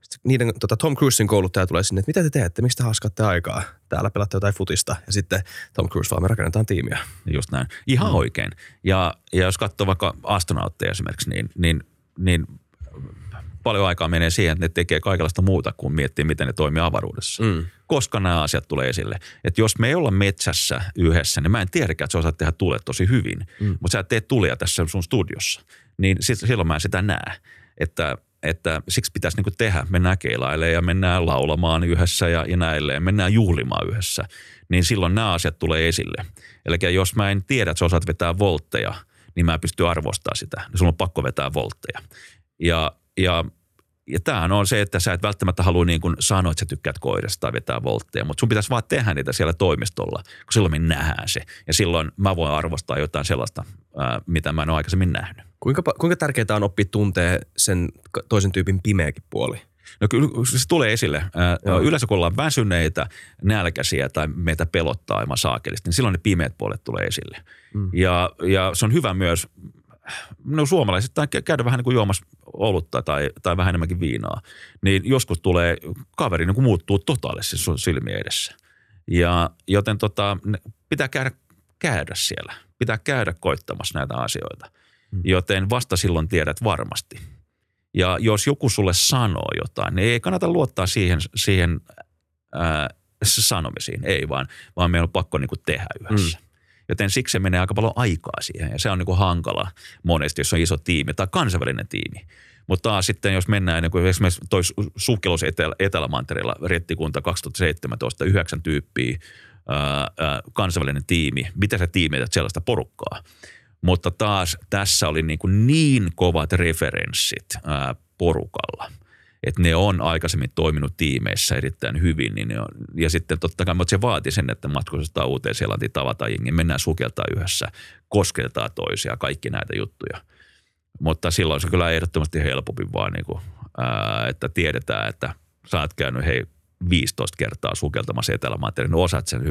sitten niiden, tota, Tom Cruisein kouluttaja tulee sinne, että mitä te teette, miksi te haskaatte aikaa? Täällä pelaatte jotain futista. Ja sitten Tom Cruise vaan, me rakennetaan tiimiä. Just näin. Ihan mm. oikein. Ja, ja jos katsoo vaikka astronautteja esimerkiksi, niin, niin, niin paljon aikaa menee siihen, että ne tekee kaikenlaista muuta kuin miettii, miten ne toimii avaruudessa. Mm. Koska nämä asiat tulee esille. Että jos me ei olla metsässä yhdessä, niin mä en tiedäkään, että sä osaat tehdä tulet tosi hyvin. Mm. Mutta sä teet tulia tässä sun studiossa. Niin sit, silloin mä en sitä näe. Että, että siksi pitäisi niinku tehdä. Mennään keilailemaan ja mennään laulamaan yhdessä ja, ja näilleen. Mennään juhlimaan yhdessä. Niin silloin nämä asiat tulee esille. Eli jos mä en tiedä, että sä osaat vetää voltteja, niin mä pystyn arvostamaan sitä. Niin sulla on pakko vetää voltteja. Ja ja ja tämähän on se, että sä et välttämättä halua niin kuin sanoa, että sä tykkäät koirasta tai vetää voltteja, mutta sun pitäisi vaan tehdä niitä siellä toimistolla, kun silloin me nähdään se. Ja silloin mä voin arvostaa jotain sellaista, mitä mä en ole aikaisemmin nähnyt. Kuinka, kuinka tärkeää on oppia tuntee sen toisen tyypin pimeäkin puoli? No kyllä se tulee esille. Joo. Yleensä kun ollaan väsyneitä, nälkäisiä tai meitä pelottaa aivan saakelisti, niin silloin ne pimeät puolet tulee esille. Mm. Ja, ja se on hyvä myös no suomalaiset tai käydä vähän niin kuin juomassa olutta tai, tai vähän enemmänkin viinaa, niin joskus tulee kaveri niin kuin muuttuu totaalisesti sun silmien edessä. Ja joten tota, pitää käydä, käydä siellä, pitää käydä koittamassa näitä asioita. Hmm. Joten vasta silloin tiedät varmasti. Ja jos joku sulle sanoo jotain, niin ei kannata luottaa siihen, siihen ää, sanomisiin, ei vaan, vaan meidän on pakko niin kuin tehdä yhdessä. Hmm. Joten siksi se menee aika paljon aikaa siihen ja se on niin kuin hankala monesti, jos on iso tiimi tai kansainvälinen tiimi. Mutta taas sitten, jos mennään niin kuin esimerkiksi toi sukkelus Etelä, Etelämantereella, rettikunta 2017, yhdeksän tyyppiä, ää, ää, kansainvälinen tiimi, mitä sä tiimität sellaista porukkaa. Mutta taas tässä oli niin, kuin niin kovat referenssit ää, porukalla – että ne on aikaisemmin toiminut tiimeissä erittäin hyvin. Niin on, ja sitten totta kai, mutta se vaati sen, että matkustetaan uuteen Seelantiin, tavataan jengi, mennään sukeltaa yhdessä, koskeltaa toisia, kaikki näitä juttuja. Mutta silloin se kyllä ehdottomasti helpompi vaan, niin kuin, ää, että tiedetään, että sä oot käynyt hei 15 kertaa sukeltamassa etelämaanteelle, niin osaat sen,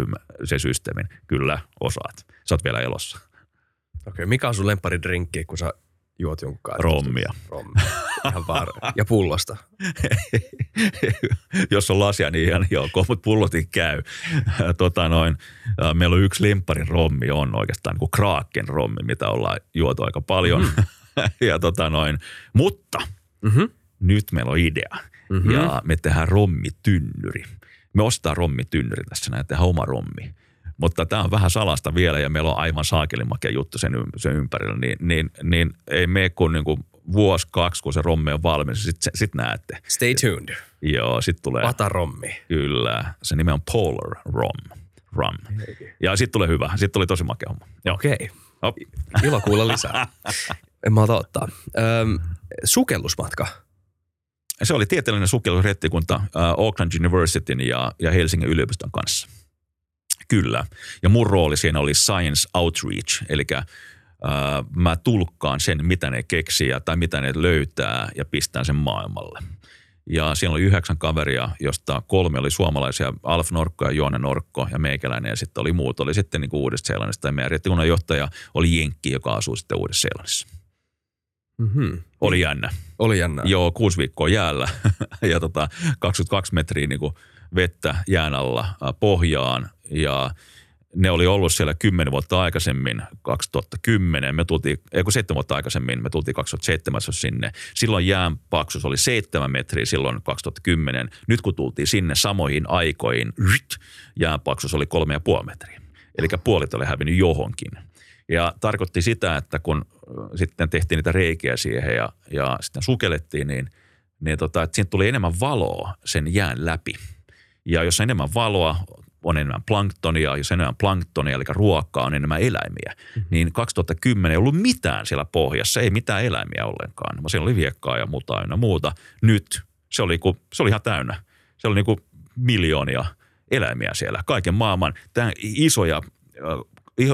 sen systeemin. Kyllä, osaat. Sä oot vielä elossa. Okei, okay, mikä on sun drinkki, kun sä juot jonkun? Rommia. Rommia. Ihan vaan. Ja pullosta. Jos on lasia, niin ihan joo, mutta pullotin käy. Tota noin, meillä on yksi limpparin rommi, on oikeastaan niin Kraken rommi, mitä ollaan juotu aika paljon. Mm. ja tota noin, mutta mm-hmm. nyt meillä on idea. Mm-hmm. Ja me tehdään rommitynnyri. Me ostaa rommitynnyri tässä, näin tehdään oma rommi mutta tämä on vähän salasta vielä ja meillä on aivan saakelimakea juttu sen, sen ympärillä, niin, niin, niin ei mene kuin, niin kuin vuosi, kaksi, kun se romme on valmis, sitten sit näette. Stay tuned. Joo, sitten tulee. Pata rommi. Kyllä, se nimi on Polar Rom. Rum. Ja sitten tulee hyvä, sitten tuli tosi makea homma. Okei. Okay. Ilo kuulla lisää. en mä ottaa. Öm, sukellusmatka. se oli tieteellinen sukellusrettikunta äh, Auckland Universityn ja, ja Helsingin yliopiston kanssa. Kyllä. Ja mun rooli siinä oli Science Outreach, eli äh, mä tulkkaan sen, mitä ne keksii tai mitä ne löytää ja pistän sen maailmalle. Ja siellä oli yhdeksän kaveria, josta kolme oli suomalaisia, Alf Norkko ja Joona Norkko ja meikäläinen ja sitten oli muut. Oli sitten niin Uudesta-Seelannista ja meidän johtaja oli Jenkki, joka asuu sitten Uudessa-Seelannissa. Mm-hmm. Oli jännä. Oli jännä. Joo, kuusi viikkoa jäällä ja tota, 22 metriä niin kuin vettä jään alla pohjaan ja ne oli ollut siellä kymmenen vuotta aikaisemmin, 2010, me tultiin, ei kun seitsemän vuotta aikaisemmin, me tultiin 2007 sinne. Silloin jään paksuus oli seitsemän metriä silloin 2010. Nyt kun tultiin sinne samoihin aikoihin, jään paksuus oli kolme ja puoli metriä. Eli puolit oli hävinnyt johonkin. Ja tarkoitti sitä, että kun sitten tehtiin niitä reikiä siihen ja, ja sitten sukellettiin, niin, niin tota, että siitä tuli enemmän valoa sen jään läpi. Ja jos on enemmän valoa, on enemmän planktonia, jos enemmän planktonia, eli ruokaa, on enemmän eläimiä. Mm-hmm. Niin 2010 ei ollut mitään siellä pohjassa, ei mitään eläimiä ollenkaan. Siellä oli viekkaa ja muuta ja muuta. Nyt se oli, se oli ihan täynnä. Se oli niin kuin miljoonia eläimiä siellä. Kaiken maailman tämän isoja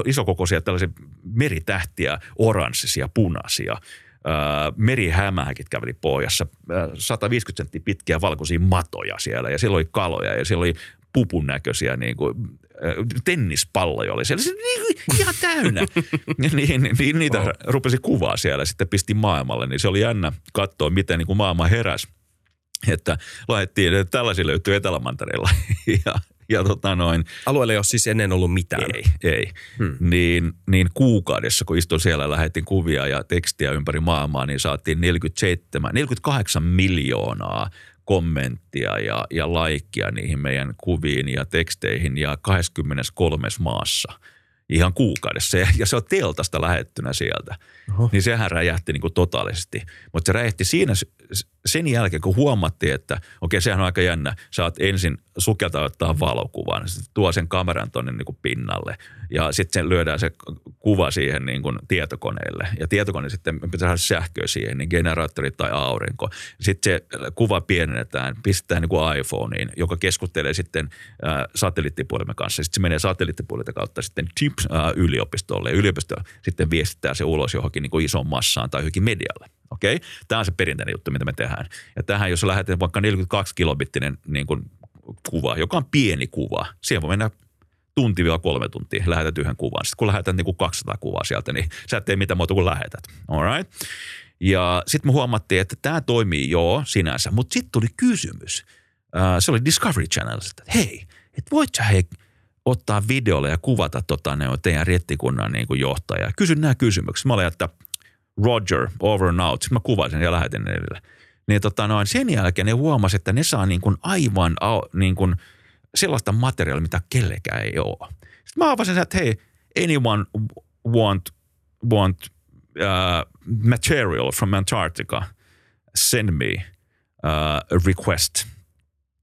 isokokoisia tällaisia meritähtiä, oranssisia, punaisia, merihämähäkit käveli pohjassa, 150 senttiä pitkiä valkoisia matoja siellä ja siellä oli kaloja ja siellä oli pupun näköisiä niin kuin, tennispalloja oli siellä. Se, niin, ihan täynnä. niin, niin, niitä oh. rupesi kuvaa siellä sitten pisti maailmalle. Niin se oli jännä katsoa, miten niin kuin maailma heräsi. Että laitettiin, että tällaisia löytyy Etelämantereella. ja ja tota noin. Alueella ei ole siis ennen ollut mitään. Ei, ei. Hmm. Niin, niin kuukaudessa, kun istuin siellä, lähetin kuvia ja tekstiä ympäri maailmaa, niin saatiin 47, 48 miljoonaa kommenttia ja, ja laikkia niihin meidän kuviin ja teksteihin ja 23 maassa – ihan kuukaudessa. Ja se on teltasta lähettynä sieltä. Oho. Niin sehän räjähti niin kuin totaalisesti. Mutta se räjähti siinä sen jälkeen, kun huomattiin, että okei, okay, sehän on aika jännä. Saat ensin sukeltaa ottaa valokuvan, sitten tuo sen kameran tuonne niin pinnalle ja sitten sen lyödään se kuva siihen niin kuin tietokoneelle. Ja tietokone sitten pitää saada sähköä siihen, niin generaattori tai aurinko. Sitten se kuva pienennetään, pistetään niin kuin iPhoneen, joka keskustelee sitten äh, satelliittipuolimen kanssa. Sitten se menee satelliittipuolilta kautta sitten tip äh, yliopistolle. Yliopisto sitten viestittää se ulos johonkin niin kuin isoon massaan tai johonkin medialle. Okei? Okay? Tämä on se perinteinen juttu, mitä me tehdään. Ja tähän, jos lähetät vaikka 42 kilobittinen niin kuin kuva, joka on pieni kuva, siihen voi mennä tunti vielä kolme tuntia, lähetät yhden kuvan. Sitten kun lähetät niin kuin 200 kuvaa sieltä, niin sä et tee mitään muuta kuin lähetät. All right? Ja sitten me huomattiin, että tämä toimii joo sinänsä, mutta sitten tuli kysymys. Uh, se oli Discovery Channel, että hei, et voit sä hei ottaa videolle ja kuvata tota, ne on teidän rettikunnan niin kuin johtaja. Kysyn nämä kysymykset. Mä olin, että Roger, over and out. Sitten mä kuvasin ja lähetin niille. Niin tota noin, sen jälkeen ne huomasi, että ne saa niin kuin aivan niin kuin – sellaista materiaalia, mitä kellekään ei ole. Sitten mä avasin että hei, anyone want, want uh, material from Antarctica, send me uh, a request.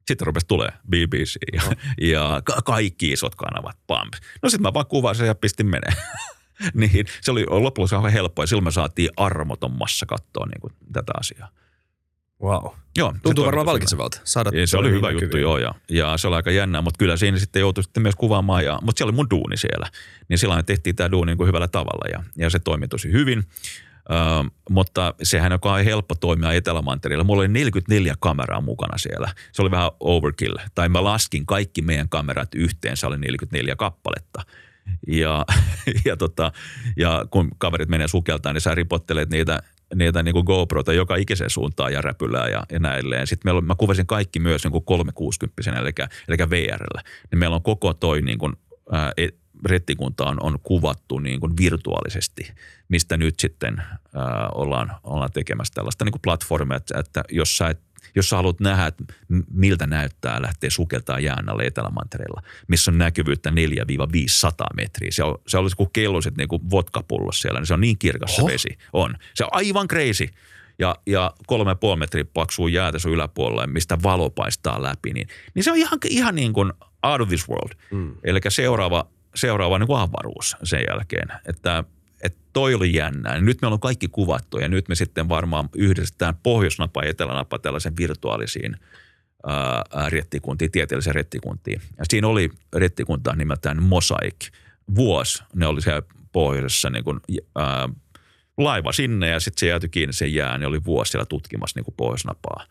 Sitten rupesi tulee BBC ja, no. ja ka- kaikki isot kanavat, pump. No sitten mä vaan kuvasin ja pistin menee. niin, se oli loppujen lopuksi helppoa ja silloin me saatiin armoton massa katsoa niin kuin tätä asiaa. Wow. Joo, Tuntuu varmaan palkitsevalta saada. Ja se oli hyvä juttu, joo, ja, ja, se oli aika jännää, mutta kyllä siinä sitten joutui sitten myös kuvaamaan, ja, mutta siellä oli mun duuni siellä. Niin silloin tehtiin tämä duuni niin kuin hyvällä tavalla, ja, ja se toimi tosi hyvin. Ö, mutta sehän on helppo toimia Etelämantereella. Mulla oli 44 kameraa mukana siellä. Se oli vähän overkill. Tai mä laskin kaikki meidän kamerat yhteen, se oli 44 kappaletta. Ja, ja, tota, ja kun kaverit menee sukeltaan, niin sä ripottelet niitä niitä niin kuin GoProita joka ikiseen suuntaan ja räpylää ja, ja näilleen. Sitten meillä on, mä kuvasin kaikki myös niin kuin 360 eli, eli VRllä. Niin meillä on koko toi niin kuin, ää, e, rettikunta on, on kuvattu niin kuin virtuaalisesti, mistä nyt sitten ää, ollaan, ollaan tekemässä tällaista niin kuin platformia, että, että jos sä et jos sä haluat nähdä, että miltä näyttää lähteä sukeltaa jään alle Etelämantereella, missä on näkyvyyttä 4-500 metriä. Se, on, se olisi kuin kelloiset niin kuin siellä, niin se on niin kirkas se vesi. On. Se on aivan crazy. Ja, ja kolme ja puoli metriä paksua jäätä sun yläpuolella, mistä valo paistaa läpi, niin, niin se on ihan, ihan niin kuin out of this world. Mm. Eli seuraava, seuraava niin kuin avaruus sen jälkeen. Että että toi oli jännää. Nyt me on kaikki kuvattu ja nyt me sitten varmaan yhdistetään pohjoisnapa ja etelänapa tällaisen virtuaalisiin rettikuntiin, tieteellisiin rettikuntiin. Ja siinä oli rettikunta nimeltään Mosaic. Vuosi ne oli siellä pohjoisessa niin kuin, ää, laiva sinne ja sitten se jäätyi kiinni sen jään ja oli vuosi siellä tutkimassa niin pohjoisnapaa.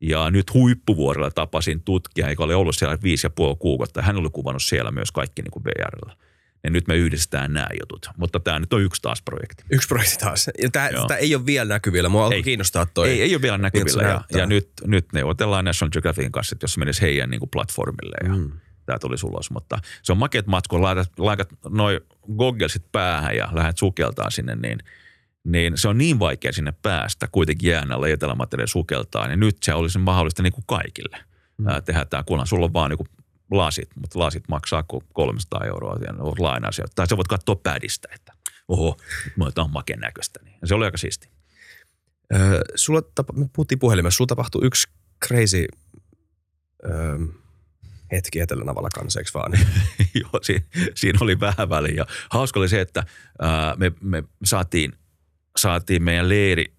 Ja nyt huippuvuorella tapasin tutkija, joka oli ollut siellä viisi ja puoli kuukautta. Hän oli kuvannut siellä myös kaikki niin kuin VRllä. Ja nyt me yhdistetään nämä jutut. Mutta tämä nyt on yksi taas projekti. Yksi projekti taas. Ja tämä, tämä ei ole vielä näkyvillä. Mua alkoi kiinnostaa toi. Ei, ei ole vielä näkyvillä. Ja, ja, nyt, nyt neuvotellaan National Geographicin kanssa, että jos se menisi heidän niin kuin platformille ja mm. tämä tulisi ulos. Mutta se on makeat matku, laitat, laitat noin goggelsit päähän ja lähdet sukeltaa sinne, niin – niin se on niin vaikea sinne päästä kuitenkin jään alla etelämateriaali sukeltaa, niin nyt se olisi mahdollista niin kuin kaikille mm. tehdä tämä, kunhan sulla on vaan niin lasit, mutta lasit maksaa 300 euroa lainaa sieltä. Tai sä voit katsoa pädistä, että oho, tämä on maken näköistä. Niin. se oli aika siisti. Öö, sulla tapa, me puhuttiin puhelimessa, sulla tapahtui yksi crazy öö, hetki Etelänavalla kanssa, eikö vaan? Joo, si, siinä oli vähän väliä. Hauska oli se, että ää, me, me saatiin saatiin meidän leiri,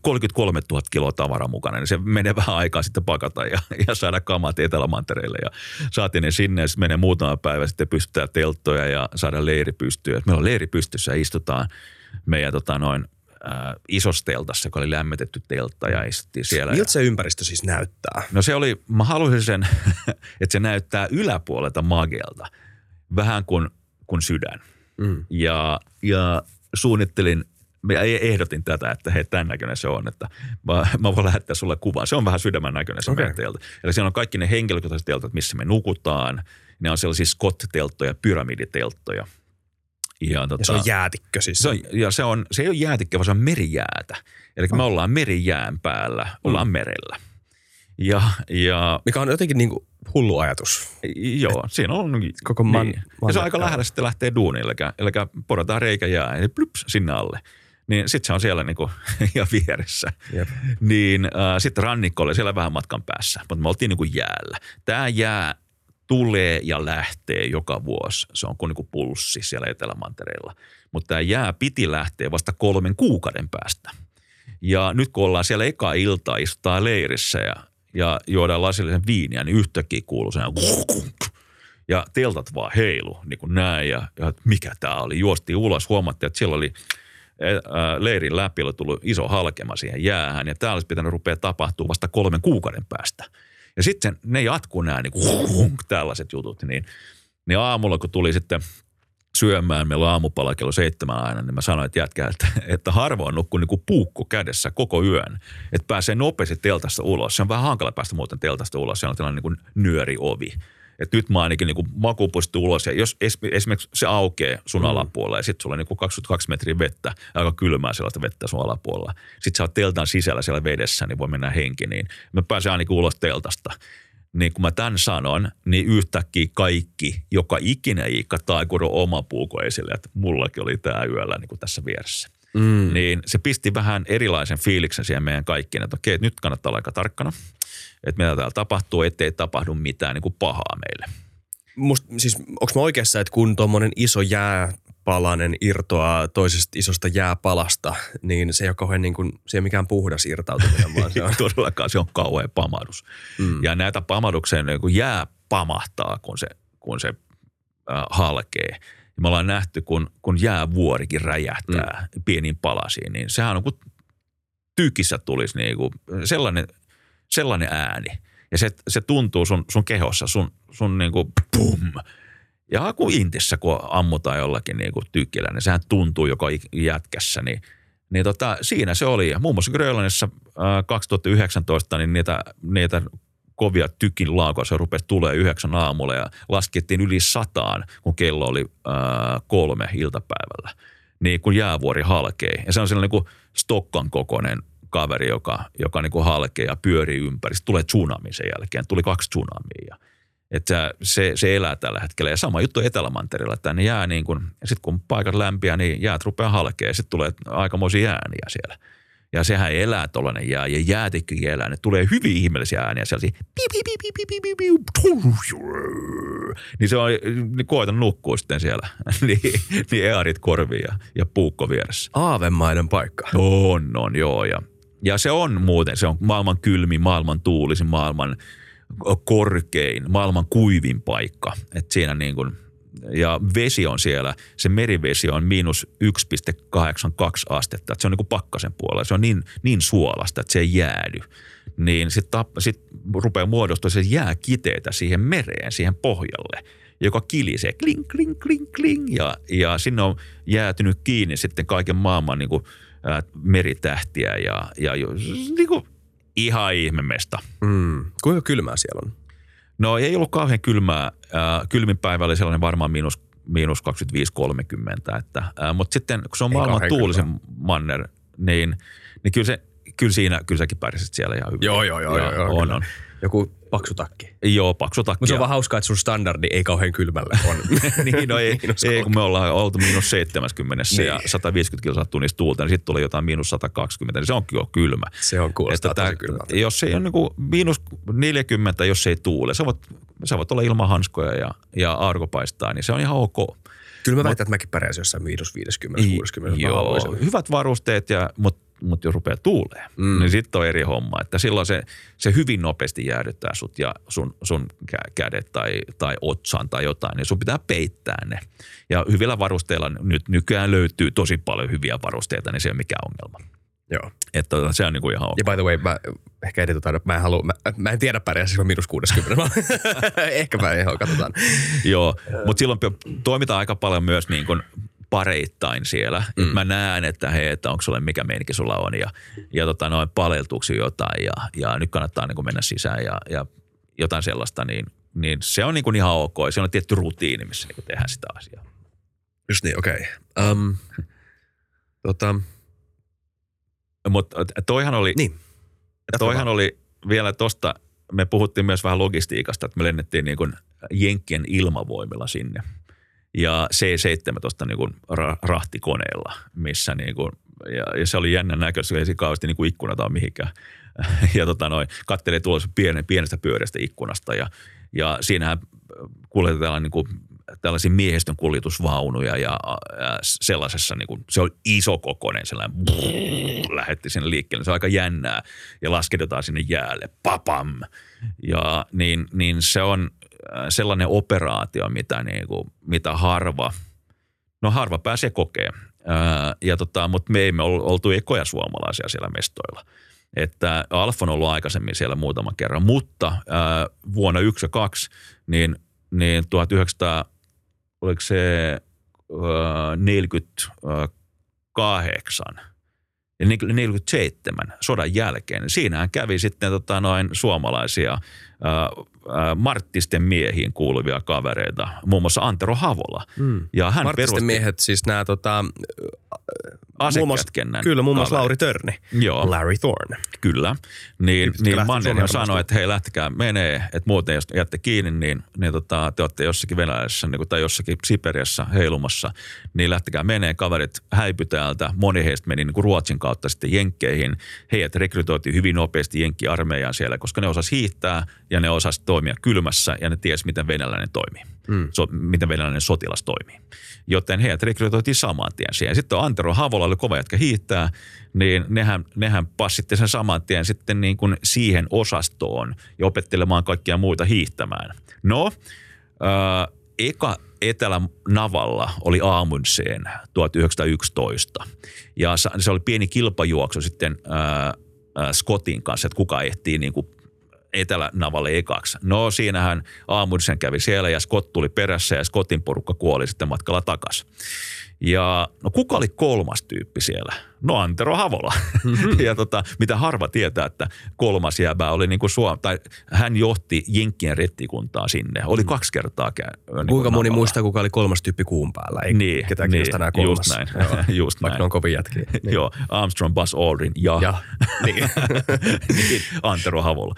33 000 kiloa tavaraa mukana, niin se menee vähän aikaa sitten pakata ja, ja saada kamat Etelämantereelle. Ja saatiin ne sinne ja sitten menee muutama päivä sitten pystyttää telttoja ja saada leiri pystyä. Meillä on leiri pystyssä ja istutaan meidän tota noin, äh, isossa teltassa, joka oli lämmitetty teltta ja istuttiin siellä. Miltä se ympäristö siis näyttää? No se oli, mä haluaisin sen, että se näyttää yläpuolelta magelta, vähän kuin, kuin sydän. Mm. Ja, ja suunnittelin ehdotin tätä, että hei, tämän näköinen se on, että mä, mä voin lähettää sulle kuvan. Se on vähän sydämän näköinen se okay. teltta. Eli siellä on kaikki ne henkilökohtaiset teltat, missä me nukutaan. Ne on sellaisia Scott-telttoja, pyramiditelttoja. Ja, tota, ja se on jäätikkö siis. Se, on, ja se, on, se ei ole jäätikkö, vaan se on merijäätä. Eli oh. me ollaan merijään päällä, ollaan mm. merellä. Ja, ja, Mikä on jotenkin niin kuin hullu ajatus. Joo, siinä on koko man, niin. Ja se on aika lähellä sitten lähtee duuniin, eli, eli porataan reikä jää ja plups sinne alle niin sitten se on siellä niinku ihan vieressä. Jep. Niin äh, sitten rannikko oli siellä vähän matkan päässä, mutta me oltiin niinku jäällä. Tämä jää tulee ja lähtee joka vuosi. Se on kuin niinku pulssi siellä Etelämantereella. Mutta tämä jää piti lähteä vasta kolmen kuukauden päästä. Ja nyt kun ollaan siellä eka ilta, istutaan leirissä ja, ja juodaan lasillisen viiniä, niin yhtäkkiä kuuluu sen ja teltat vaan heilu, niin kuin näin. Ja, ja mikä tämä oli? Juostiin ulos, huomattiin, että siellä oli – leirin läpi oli tullut iso halkema siihen jäähän ja tämä olisi pitänyt rupea tapahtua vasta kolmen kuukauden päästä. Ja sitten ne jatkuu nämä niin kuin, tällaiset jutut, niin, niin aamulla kun tuli sitten syömään, meillä on aamupala kello seitsemän aina, niin mä sanoin, että jätkä, että, että harvoin nukkuu niin kuin puukko kädessä koko yön, että pääsee nopeasti teltasta ulos. Se on vähän hankala päästä muuten teltasta ulos, se on tällainen niin kuin nyöriovi että nyt mä ainakin niin makupuistu ulos ja jos esimerkiksi se aukeaa sun mm. alapuolella ja sitten sulla on niin 22 metriä vettä, aika kylmää sellaista vettä sun alapuolella. Sitten sä oot teltan sisällä siellä vedessä, niin voi mennä henki, niin mä pääsen ainakin ulos teltasta. Niin kun mä tämän sanon, niin yhtäkkiä kaikki, joka ikinä Iikka Taikuro oma puuko esille, että mullakin oli tämä yöllä niin kuin tässä vieressä. Mm. Niin se pisti vähän erilaisen fiiliksen siihen meidän kaikkiin, että okei, nyt kannattaa olla aika tarkkana – että mitä täällä tapahtuu, ettei tapahdu mitään niin kuin pahaa meille. Must, siis onko mä oikeassa, että kun tuommoinen iso jääpalanen irtoaa toisesta isosta jääpalasta, niin se ei ole kauhean niin kuin, se ei mikään puhdas irtautuminen, vaan se on... Todellakaan se on kauhean pamadus. Mm. Ja näitä pamadukseen niin kuin jää pamahtaa, kun se, kun se äh, halkee. Ja me ollaan nähty, kun, kun jäävuorikin räjähtää mm. pieniin palasiin, niin sehän on kuin tykissä tulisi niin kuin sellainen – sellainen ääni. Ja se, se tuntuu sun, sun kehossa, sun, sun niin kuin pum. Ja kun intissä, kun ammutaan jollakin niin kuin tykkillä, niin sehän tuntuu joka jätkässä, niin, niin tota, siinä se oli. Muun muassa Grönlannissa äh, 2019, niin niitä, niitä kovia tykin laukauksia rupesi tulee yhdeksän aamulla ja laskettiin yli sataan, kun kello oli äh, kolme iltapäivällä. Niin kun jäävuori halkee. Ja se on sellainen niin kuin Stokkan kokoinen kaveri, joka, joka niin halkee ja pyörii ympäri. Sitten tulee tsunami sen jälkeen. Tuli kaksi tsunamia. Että se, se elää tällä hetkellä. Ja sama juttu Etelämantereella, että ne jää niin kuin, sitten kun paikat lämpiä, niin jäät rupeaa halkea. Sitten tulee aikamoisia ääniä siellä. Ja sehän elää tuollainen jää ja jäätikkökin elää. Ne tulee hyvin ihmeellisiä ääniä sellaisia. Piu. Niin se on, niin koitan nukkua sitten siellä. niin, niin earit korviin ja, ja puukko vieressä. Aavemainen paikka. On, on, joo. Ja, ja se on muuten, se on maailman kylmin, maailman tuulisin, maailman korkein, maailman kuivin paikka. Et siinä niin kuin, ja vesi on siellä, se merivesi on miinus 1,82 astetta, että se on niin kuin pakkasen puolella. Se on niin, niin suolasta, että se ei jäädy. Niin sitten sit rupeaa muodostua se jääkiteitä siihen mereen, siihen pohjalle joka kilisee kling, kling, kling, kling. Ja, ja sinne on jäätynyt kiinni sitten kaiken maailman niin kuin, meritähtiä ja, ja niin kuin, ihan ihmemesta. Mm. Kuinka kylmää siellä on? No ei ollut kauhean kylmää. Kylmin päivä oli sellainen varmaan miinus, miinus 25-30. Että, mutta sitten kun se on ei maailman tuulisen kylmää. manner, niin, niin kyllä, se, kyllä siinä, kyllä säkin pärjäsit siellä ihan hyvin. Joo, joo, joo. joo, joo on, on. Joku paksu takki. Joo, paksu takki. Mutta se on vaan hauskaa, että sun standardi ei kauhean kylmälle on. niin, no ei, ei, kun me ollaan oltu miinus 70 niin. ja 150 kilsaa tunnissa tuulta, niin sitten tulee jotain miinus 120, niin se onkin jo kylmä. Se on kuulostaa että tosi kylmältä. Jos ei ole niin miinus 40, jos ei tuule, sä voit, sä voit olla ilman hanskoja ja, ja aurinko paistaa, niin se on ihan ok. Kyllä mä väitän, että mäkin pärjäsin jossain miinus 50, 60. Joo, hyvät varusteet, ja, mutta mutta jos rupeaa tuulee, mm. niin sitten on eri homma. Että silloin se, se hyvin nopeasti jäädyttää sut ja sun, sun kädet tai, tai otsan tai jotain, niin sun pitää peittää ne. Ja hyvillä varusteilla nyt nykyään löytyy tosi paljon hyviä varusteita, niin se ei ole mikään ongelma. Joo. Että tota, se on niin kuin ihan Ja by the way, mä ehkä editotaan, mä en, halua, mä, mä en tiedä pärjäisikö miinus 60. ehkä mä ihan katsotaan. Joo, mutta silloin toimitaan aika paljon myös niin kuin pareittain siellä. Mm. Mä näen, että hei, että onko sulle mikä meininki sulla on ja, ja tota, noin paleltuuko jotain ja, ja nyt kannattaa niin kuin mennä sisään ja, ja jotain sellaista, niin, niin se on niin kuin ihan ok. Se on tietty rutiini, missä niin kuin tehdään sitä asiaa. Just niin, okei. Okay. Um, tota. Mutta toihan oli, niin. toihan oli vielä tosta, me puhuttiin myös vähän logistiikasta, että me lennettiin niin kuin Jenkkien ilmavoimilla sinne – ja C-17 niin kuin rahtikoneella, missä niin kuin, ja, ja, se oli jännän näköistä, ei kauheasti niin kuin ikkuna tai mihinkään. Ja tota noin, kattelee tuossa pienen, pienestä pyöreästä ikkunasta ja, ja siinähän kuljetetaan niin kuin tällaisia miehistön kuljetusvaunuja ja, ja sellaisessa, niin kuin, se on iso kokoinen, sellainen brrr, lähetti sinne liikkeelle. Se on aika jännää ja lasketetaan sinne jäälle, papam. Ja niin, niin se on, sellainen operaatio, mitä, niin kuin, mitä harva, no harva pääsee kokee. Äh, ja tota, mutta me emme oltu ekoja suomalaisia siellä mestoilla. Että Alfa on ollut aikaisemmin siellä muutaman kerran, mutta ää, äh, vuonna 1 ja 2, niin, niin 1900, oliko se ää, 48 ja 47 sodan jälkeen, niin siinähän kävi sitten tota noin suomalaisia Marttisten miehiin kuuluvia kavereita, muun muassa Antero Havola. Mm. Ja hän Marttisten perusti, miehet, siis nämä tota, muun muassa, Kyllä, muun muassa Lauri Törni. Joo. Larry Thorne. Kyllä. Niin, niin Mannerheim sanoi, että hei lähtekää menee, että muuten jos jätte kiinni, niin, niin tota, te olette jossakin Venäjässä niin, tai jossakin Siperiassa heilumassa, niin lähtekää menee, kaverit häipy täältä. Moni heistä meni niin kuin Ruotsin kautta sitten Jenkkeihin. Heidät rekrytoitiin hyvin nopeasti Jenkki-armeijaan siellä, koska ne osas hiihtää ja ne osas toimia kylmässä ja ne ties, miten venäläinen toimii. Mm. So, miten venäläinen sotilas toimii. Joten heidät rekrytoitiin saman tien siihen. Sitten Antero Havola oli kova jätkä hiihtää, niin nehän, nehän passitti sen saman tien sitten niin kuin siihen osastoon ja opettelemaan kaikkia muita hiihtämään. No, äh, eka Etelä-Navalla oli Aamundseen 1911 ja se oli pieni kilpajuoksu sitten äh, äh, Scottin kanssa, että kuka ehtii niin kuin Etelänavalle ekaksi. No siinähän Aamundsen kävi siellä ja Scott tuli perässä ja Scottin porukka kuoli sitten matkalla takaisin. Ja no kuka oli kolmas tyyppi siellä? No Antero Havola. Mm-hmm. ja tota, mitä harva tietää, että kolmas jääbä oli niin kuin Suom- tai hän johti Jenkkien rettikuntaa sinne. Oli mm. kaksi kertaa kä- niin Kuinka moni muistaa, kuka oli kolmas tyyppi kuun päällä? Ei niin, ketään niin, nämä kolmas. Just näin. Joo, just Vaikka näin. on kovin jätkiä. Niin. Joo, Armstrong, Buzz Aldrin ja, ja. Niin. niin, Antero Havola.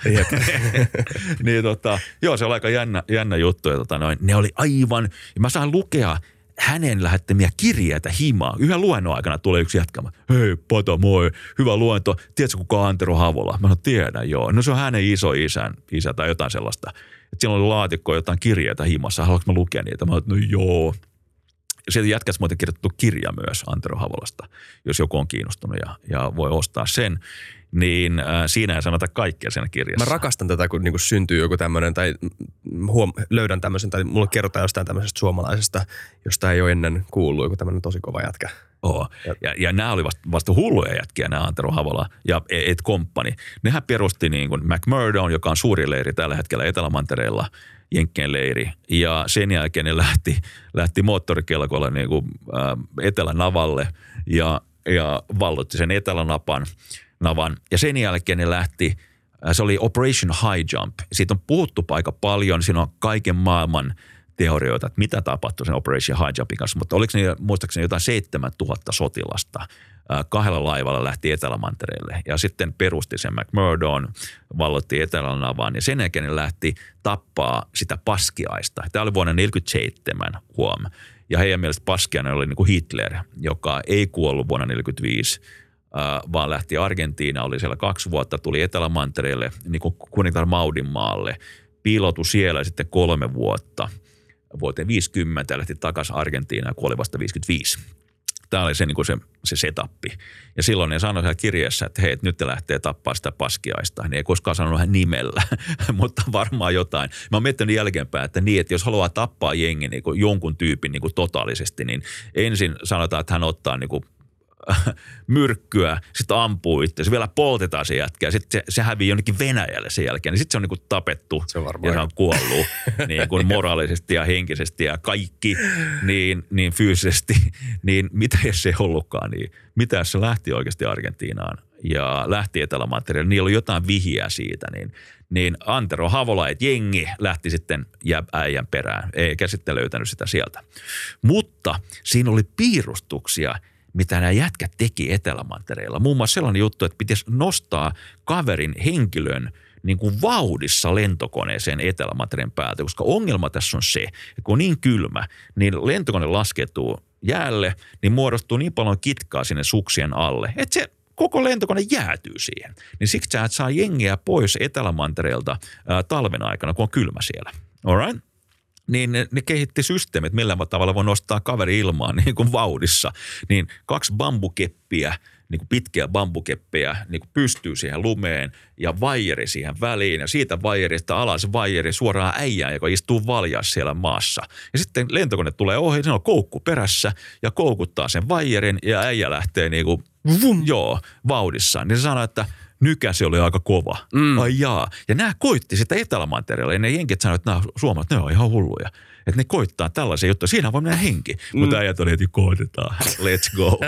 niin tota, joo, se oli aika jännä, jännä juttu. Ja tota noin, ne oli aivan, ja mä saan lukea – hänen lähettämiä kirjeitä himaa. Yhden luennon aikana tulee yksi jätkämä. Hei, Pato, moi, hyvä luento. Tiedätkö, kuka Antero Havola? Mä sanoin, tiedän, joo. No se on hänen iso isän, isä tai jotain sellaista. Että siellä oli laatikko jotain kirjeitä himassa. Haluatko mä lukea niitä? Mä sanoin, no joo. Sieltä jätkässä muuten kirjoitettu kirja myös Antero Havolasta, jos joku on kiinnostunut ja, ja voi ostaa sen niin äh, siinä ei sanota kaikkea siinä kirjassa. Mä rakastan tätä, kun niinku syntyy joku tämmöinen, tai huom- löydän tämmöisen, tai mulle kerrotaan jostain tämmöisestä suomalaisesta, josta ei ole ennen kuullut, joku tämmöinen tosi kova jätkä. Oo. Ja, ja, ja nämä oli vasta, vasta hulluja jätkiä, nämä Antero Havola ja Ed Company. Nehän perusti niin kuin McMurdo, joka on suuri leiri tällä hetkellä Etelämantereella, Jenkkien leiri. Ja sen jälkeen ne lähti, lähti moottorikelkolla niin kuin, äh, Etelänavalle ja, ja vallotti sen Etelänapan – navan. Ja sen jälkeen ne lähti, äh, se oli Operation High Jump. Siitä on puhuttu aika paljon, siinä on kaiken maailman teorioita, että mitä tapahtui sen Operation High Jumpin kanssa, mutta oliko ne muistaakseni jotain 7000 sotilasta äh, kahdella laivalla lähti Etelämantereelle ja sitten perusti sen McMurdon, vallotti Etelänavan ja sen jälkeen ne lähti tappaa sitä paskiaista. Tämä oli vuonna 1947, huom. Ja heidän mielestä paskiainen oli niin kuin Hitler, joka ei kuollut vuonna 1945 vaan lähti Argentiina, oli siellä kaksi vuotta, tuli Etelämantereelle, niin kuin kuningatar Maudin maalle, piilotu siellä sitten kolme vuotta vuoteen 50 ja lähti takaisin Argentiinaan kuoli vasta 55. Tämä oli se, niin kuin se, se setappi. Ja silloin ne sanoi siellä kirjeessä, että hei, nyt te lähtee tappaa sitä paskiaista. Niin ei koskaan sanonut hän nimellä, mutta varmaan jotain. Mä oon miettinyt jälkeenpäin, että niin, että jos haluaa tappaa jengi niin kuin jonkun tyypin niin kuin totaalisesti, niin ensin sanotaan, että hän ottaa niin kuin myrkkyä, sitten ampuu itse, se vielä poltetaan se jätkä, sitten se, se hävii jonnekin Venäjälle sen jälkeen, niin sitten se on niin kuin tapettu se on ja se on kuollut niin kuin moraalisesti ja henkisesti ja kaikki niin, niin fyysisesti, niin mitä jos se ei ollutkaan, niin mitä jos se lähti oikeasti Argentiinaan ja lähti Etelämantereelle, niillä oli jotain vihiä siitä, niin, niin Antero Havola, että jengi lähti sitten äijän perään, eikä sitten löytänyt sitä sieltä. Mutta siinä oli piirustuksia – mitä nämä jätkät teki Etelämantereilla. Muun muassa sellainen juttu, että pitäisi nostaa kaverin henkilön niin kuin vauhdissa lentokoneeseen Etelämantereen päältä, koska ongelma tässä on se, että kun on niin kylmä, niin lentokone laskeutuu jäälle, niin muodostuu niin paljon kitkaa sinne suksien alle, että se koko lentokone jäätyy siihen. Niin siksi sä et saa jengiä pois Etelämantereelta talven aikana, kun on kylmä siellä. All right? Niin ne, ne kehitti systeemit, millä tavalla voi nostaa kaveri ilmaan niin kuin vauhdissa. Niin kaksi bambukeppiä, niin kuin pitkiä bambukeppejä niin kuin pystyy siihen lumeen ja vaijeri siihen väliin ja siitä vaijerista alas vaijeri suoraan äijään, joka istuu valjas siellä maassa. Ja sitten lentokone tulee ohi, se on koukku perässä ja koukuttaa sen vaijerin ja äijä lähtee niin kuin, vum, joo, vauhdissa. Niin se sanoo, että – nykäsi oli aika kova. Mm. Ai jaa. Ja nämä koitti sitä etelämantereella. Ja ne jenkit sanoivat, että nämä suomalaiset, ne on ihan hulluja. Että ne koittaa tällaisia juttuja. Siinä voi mennä henki. Mm. Mutta äijät oli, että koitetaan. Let's go.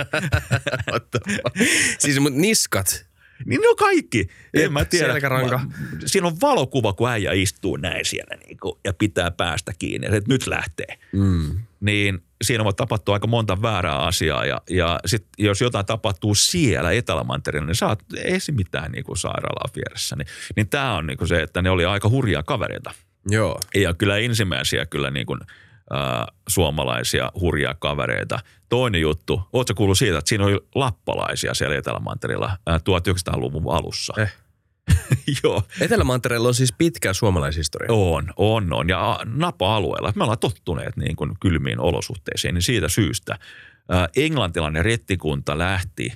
siis mutta niskat, niin ne on kaikki. En mä tiedä. Selkäranka. Siinä on valokuva, kun äijä istuu näin siellä niin kuin, ja pitää päästä kiinni. Että nyt lähtee. Mm. Niin siinä voi tapahtua aika monta väärää asiaa ja, ja sit, jos jotain tapahtuu siellä Etelämantereella, niin saat ei se mitään niin kuin sairaalaa vieressä. Niin, niin tämä on niin kuin se, että ne oli aika hurjaa kavereita. Joo. Ja kyllä ensimmäisiä kyllä niin kuin, äh, suomalaisia hurjaa kavereita. Toinen juttu, ootko kuullut siitä, että siinä oli lappalaisia siellä Etelämantereella äh, 1900-luvun alussa? Eh. Joo. Etelämantereella on siis pitkä suomalaishistoria. On, on, on. Ja napa-alueella, me ollaan tottuneet niin kuin kylmiin olosuhteisiin, niin siitä syystä ää, englantilainen rettikunta lähti,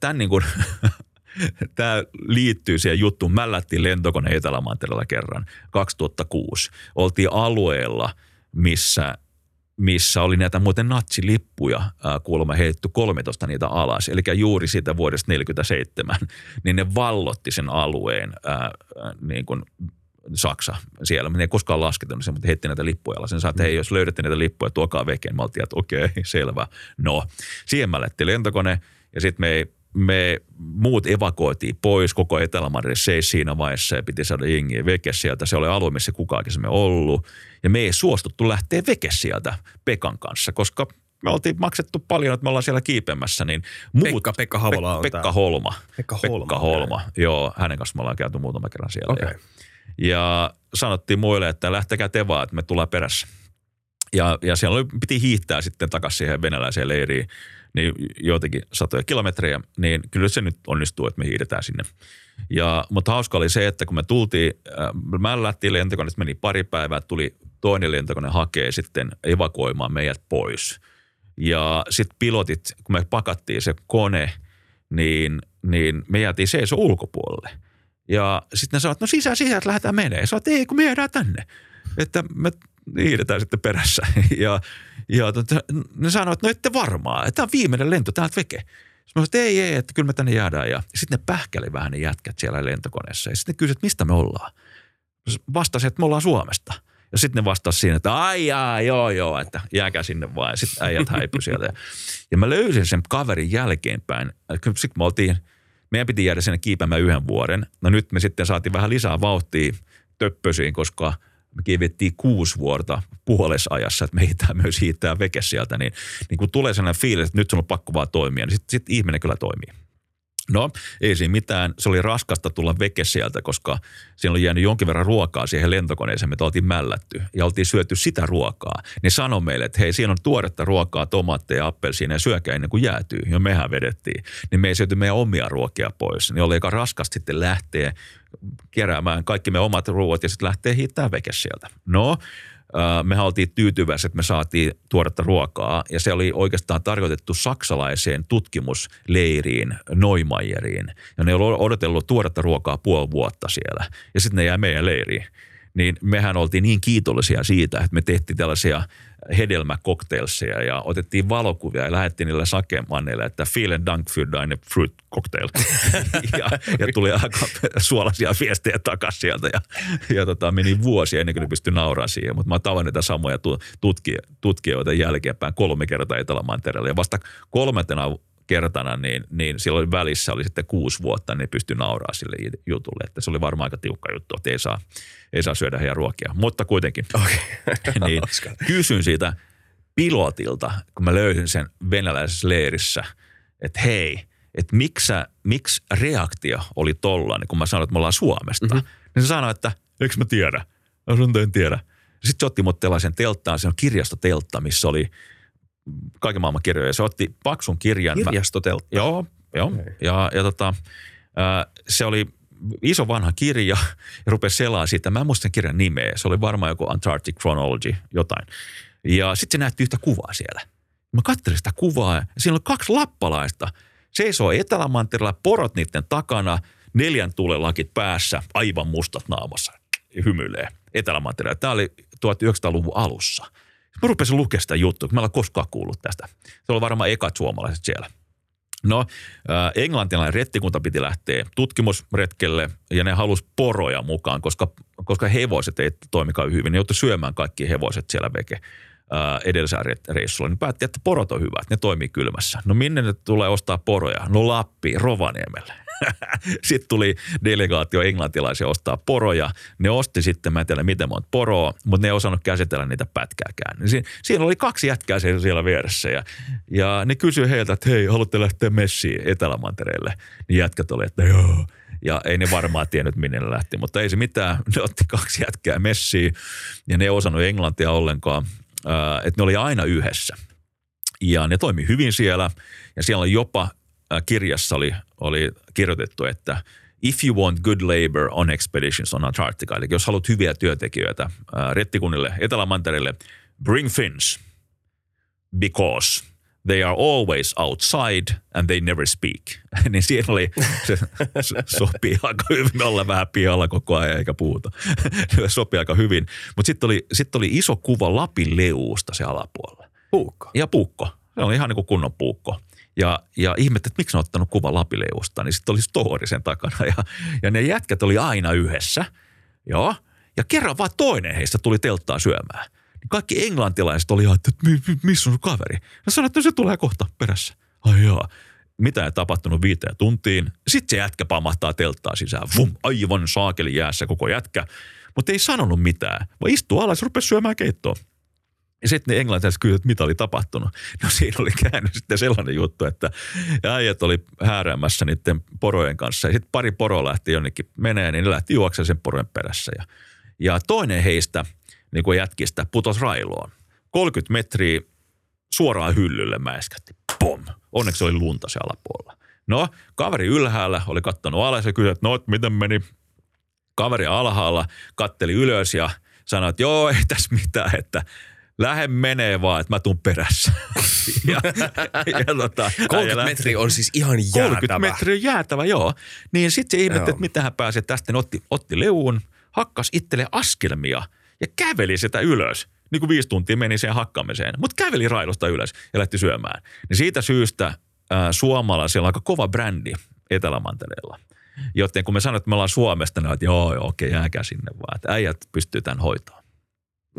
tämän niin kuin, Tämä liittyy siihen juttuun. Mä lähtiin lentokone Etelämantereella kerran 2006. Oltiin alueella, missä missä oli näitä muuten natsilippuja kuulemma heitetty 13 niitä alas, eli juuri siitä vuodesta 47, niin ne vallotti sen alueen ää, niin kuin Saksa siellä. Ne ei koskaan lasketunut sen, mutta heitti näitä lippuja alas. Sen saa, että hei, jos löydätte näitä lippuja, tuokaa vekeen. Mä oltiin, että okei, okay, selvä. No, siihen mä lentokone ja sitten me ei me muut evakuoitiin pois, koko etelä seis siinä vaiheessa ja piti saada jengiä veke sieltä. Se oli alue, missä kukaan aikaisemmin ollut. Ja me ei suostuttu lähteä veke sieltä Pekan kanssa, koska me oltiin maksettu paljon, että me ollaan siellä kiipemässä. Niin muut, Pekka, Pekka Havola on Pekka Holma. Pekka Holma. Pekka Holma, joo. Hänen kanssa me ollaan käyty muutama kerran siellä. Okay. Ja, ja sanottiin muille, että lähtekää te vaan, että me tullaan perässä. Ja, ja siellä oli, piti hiihtää sitten takaisin siihen venäläiseen leiriin niin joitakin satoja kilometrejä, niin kyllä se nyt onnistuu, että me hiidetään sinne. Ja, mutta hauska oli se, että kun me tultiin, äh, mä lähtiin lentokoneesta, meni pari päivää, tuli toinen lentokone hakee sitten evakuoimaan meidät pois. Ja sitten pilotit, kun me pakattiin se kone, niin, niin me jäätiin seiso ulkopuolelle. Ja sitten ne sanoivat, no sisään, sisään, lähdetään menee. Sanoit, ei kun me jäädään tänne. Että me hiidetään sitten perässä. Ja, ja tota, ne sanoivat, että no ette varmaa, että tämä on viimeinen lento täältä veke. Sitten mä sanoin, ei, ei, että kyllä me tänne jäädään. Ja sitten ne pähkäli vähän ne jätkät siellä lentokoneessa. Ja sitten ne kysyivät, mistä me ollaan. Vastasi, että me ollaan Suomesta. Ja sitten ne vastasi siinä, että ai jaa, joo joo, että jääkää sinne vaan. Ja sitten äijät häipy sieltä. Ja mä löysin sen kaverin jälkeenpäin. Sitten me oltiin, meidän piti jäädä sinne kiipämään yhden vuoden. No nyt me sitten saatiin vähän lisää vauhtia töppösiin, koska – me kiivettiin kuusi vuorta puolessa ajassa, että me hiittää myös hiittää veke sieltä, niin, niin kun tulee sellainen fiilis, että nyt sun on pakko vaan toimia, niin sitten sit ihminen kyllä toimii. No, ei siinä mitään. Se oli raskasta tulla veke sieltä, koska siinä oli jäänyt jonkin verran ruokaa siihen lentokoneeseen, mitä oltiin mällätty. Ja oltiin syöty sitä ruokaa. Ne sanoi meille, että hei, siinä on tuoretta ruokaa, tomaatteja, appelsiineja, syökää ennen kuin jäätyy. Ja mehän vedettiin. Niin me ei syöty meidän omia ruokia pois. Niin oli aika raskasta sitten lähteä keräämään kaikki me omat ruoat ja sitten lähtee hiittää veke sieltä. No, me oltiin tyytyväisiä, että me saatiin tuoretta ruokaa ja se oli oikeastaan tarkoitettu saksalaiseen tutkimusleiriin, Neumeyeriin. Ja ne oli odotellut tuoretta ruokaa puoli vuotta siellä ja sitten ne jäi meidän leiriin. Niin mehän oltiin niin kiitollisia siitä, että me tehtiin tällaisia – hedelmäkokteilseja ja otettiin valokuvia ja lähettiin niille sakemanneille, että vielen dank für deine fruit cocktail. ja, ja, tuli aika suolaisia viestejä takaisin sieltä ja, ja tota, meni vuosi ennen kuin ne pystyi nauramaan siihen. Mutta mä tavannut niitä samoja tutkijoita jälkeenpäin kolme kertaa Etelä-Mantereella ja vasta kolmantena kertana, niin, niin silloin välissä oli sitten kuusi vuotta, niin pystyi nauraa sille jutulle. Että se oli varmaan aika tiukka juttu, että ei saa, ei saa syödä heidän ruokia. Mutta kuitenkin. Okay. niin, kysyn siitä pilotilta, kun mä löysin sen venäläisessä leirissä, että hei, että miksi, miksi reaktio oli tollainen, kun mä sanoin, että me ollaan Suomesta. Mm-hmm. Niin se sanoi, että eikö mä tiedä? Mä sanoin, en tiedä. Sitten se otti mut tällaisen telttaan, se on kirjastoteltta, missä oli – kaiken maailman kirjoja. Se otti paksun kirjan. Kirjastoteltta? Joo, joo. Okay. Ja, ja tota, se oli iso vanha kirja ja rupesi selaa siitä. Mä en muista sen kirjan nimeä. Se oli varmaan joku Antarctic Chronology, jotain. Ja sitten se näytti yhtä kuvaa siellä. Mä katselin sitä kuvaa ja siinä oli kaksi lappalaista. Seisoo etelämantereella, porot niiden takana, neljän tulelakit päässä, aivan mustat naamassa. Hymyilee etelämantereella. Tämä oli 1900-luvun alussa – Mä rupesin lukea sitä juttua, kun mä en ole koskaan kuullut tästä. Se oli varmaan ekat suomalaiset siellä. No, äh, englantilainen rettikunta piti lähteä tutkimusretkelle ja ne halusi poroja mukaan, koska, koska hevoset ei toimikaan hyvin. Ne joutui syömään kaikki hevoset siellä veke äh, edellisellä reissulla. Niin päätti, että porot on hyvät, ne toimii kylmässä. No minne ne tulee ostaa poroja? No Lappi, Rovaniemelle. sitten tuli delegaatio englantilaisia ostaa poroja. Ne osti sitten, mä en tiedä miten monta poroa, mutta ne ei osannut käsitellä niitä pätkääkään. Si- siinä oli kaksi jätkää siellä vieressä ja, ja ne kysyi heiltä, että hei, haluatte lähteä messiin Etelämantereelle? Niin jätkät oli, että joo. Ja ei ne varmaan tiennyt, minne ne lähti, mutta ei se mitään. Ne otti kaksi jätkää messiin ja ne ei osannut englantia ollenkaan. että ne oli aina yhdessä. Ja ne toimi hyvin siellä ja siellä oli jopa kirjassa oli, oli kirjoitettu, että if you want good labor on expeditions on Antarctica, eli jos haluat hyviä työntekijöitä rettikunnille Etelämantereelle, bring Finns because they are always outside and they never speak. niin siinä oli, se, sopii aika hyvin olla vähän pihalla koko ajan eikä puhuta. se sopii aika hyvin. Mutta sitten oli, sit oli iso kuva Lapin leuusta se alapuolella. Puukko? Ja puukko. Se oli ihan niin kuin kunnon puukko. Ja, ja ihmettä, että miksi ne on ottanut kuva Lapileusta, niin sitten oli story sen takana. Ja, ja ne jätkät oli aina yhdessä. Joo. Ja kerran vaan toinen heistä tuli telttaa syömään. Niin kaikki englantilaiset oli että missä on sun kaveri? Ja sanoi, että se tulee kohta perässä. Ai joo. Mitä ei tapahtunut viiteen tuntiin. Sitten se jätkä pamahtaa telttaa sisään. Vum, aivan saakeli jäässä koko jätkä. Mutta ei sanonut mitään, vaan istuu alas ja rupesi syömään keittoa. Ja sitten ne englantilaiset kysyivät, että mitä oli tapahtunut. No siinä oli käynyt sitten sellainen juttu, että äijät oli hääräämässä niiden porojen kanssa. Ja sitten pari poroa lähti jonnekin menee, niin ne lähti juoksemaan sen porojen perässä. Ja, ja toinen heistä, niin kuin jätkistä, putosi railoon. 30 metriä suoraan hyllylle mäiskätti. Pom! Onneksi oli lunta se alapuolella. No, kaveri ylhäällä oli kattonut alas ja kysyi, että no, miten meni? Kaveri alhaalla katteli ylös ja sanoi, että joo, ei tässä mitään, että lähde menee vaan, että mä tuun perässä. ja, ja tota, 30 metriä on siis ihan jäätävä. 30 metriä jäätävä, joo. Niin sitten se ihmetti, että mitä hän pääsi tästä, niin otti, otti leuvun, hakkas itselle askelmia ja käveli sitä ylös. Niin kuin viisi tuntia meni siihen hakkaamiseen, mutta käveli railosta ylös ja lähti syömään. Niin siitä syystä äh, suomalaisilla on aika kova brändi Etelämantereella. Joten kun me sanoin, että me ollaan Suomesta, niin että joo, joo okei, jääkää sinne vaan. Että äijät pystyy tämän hoitaa.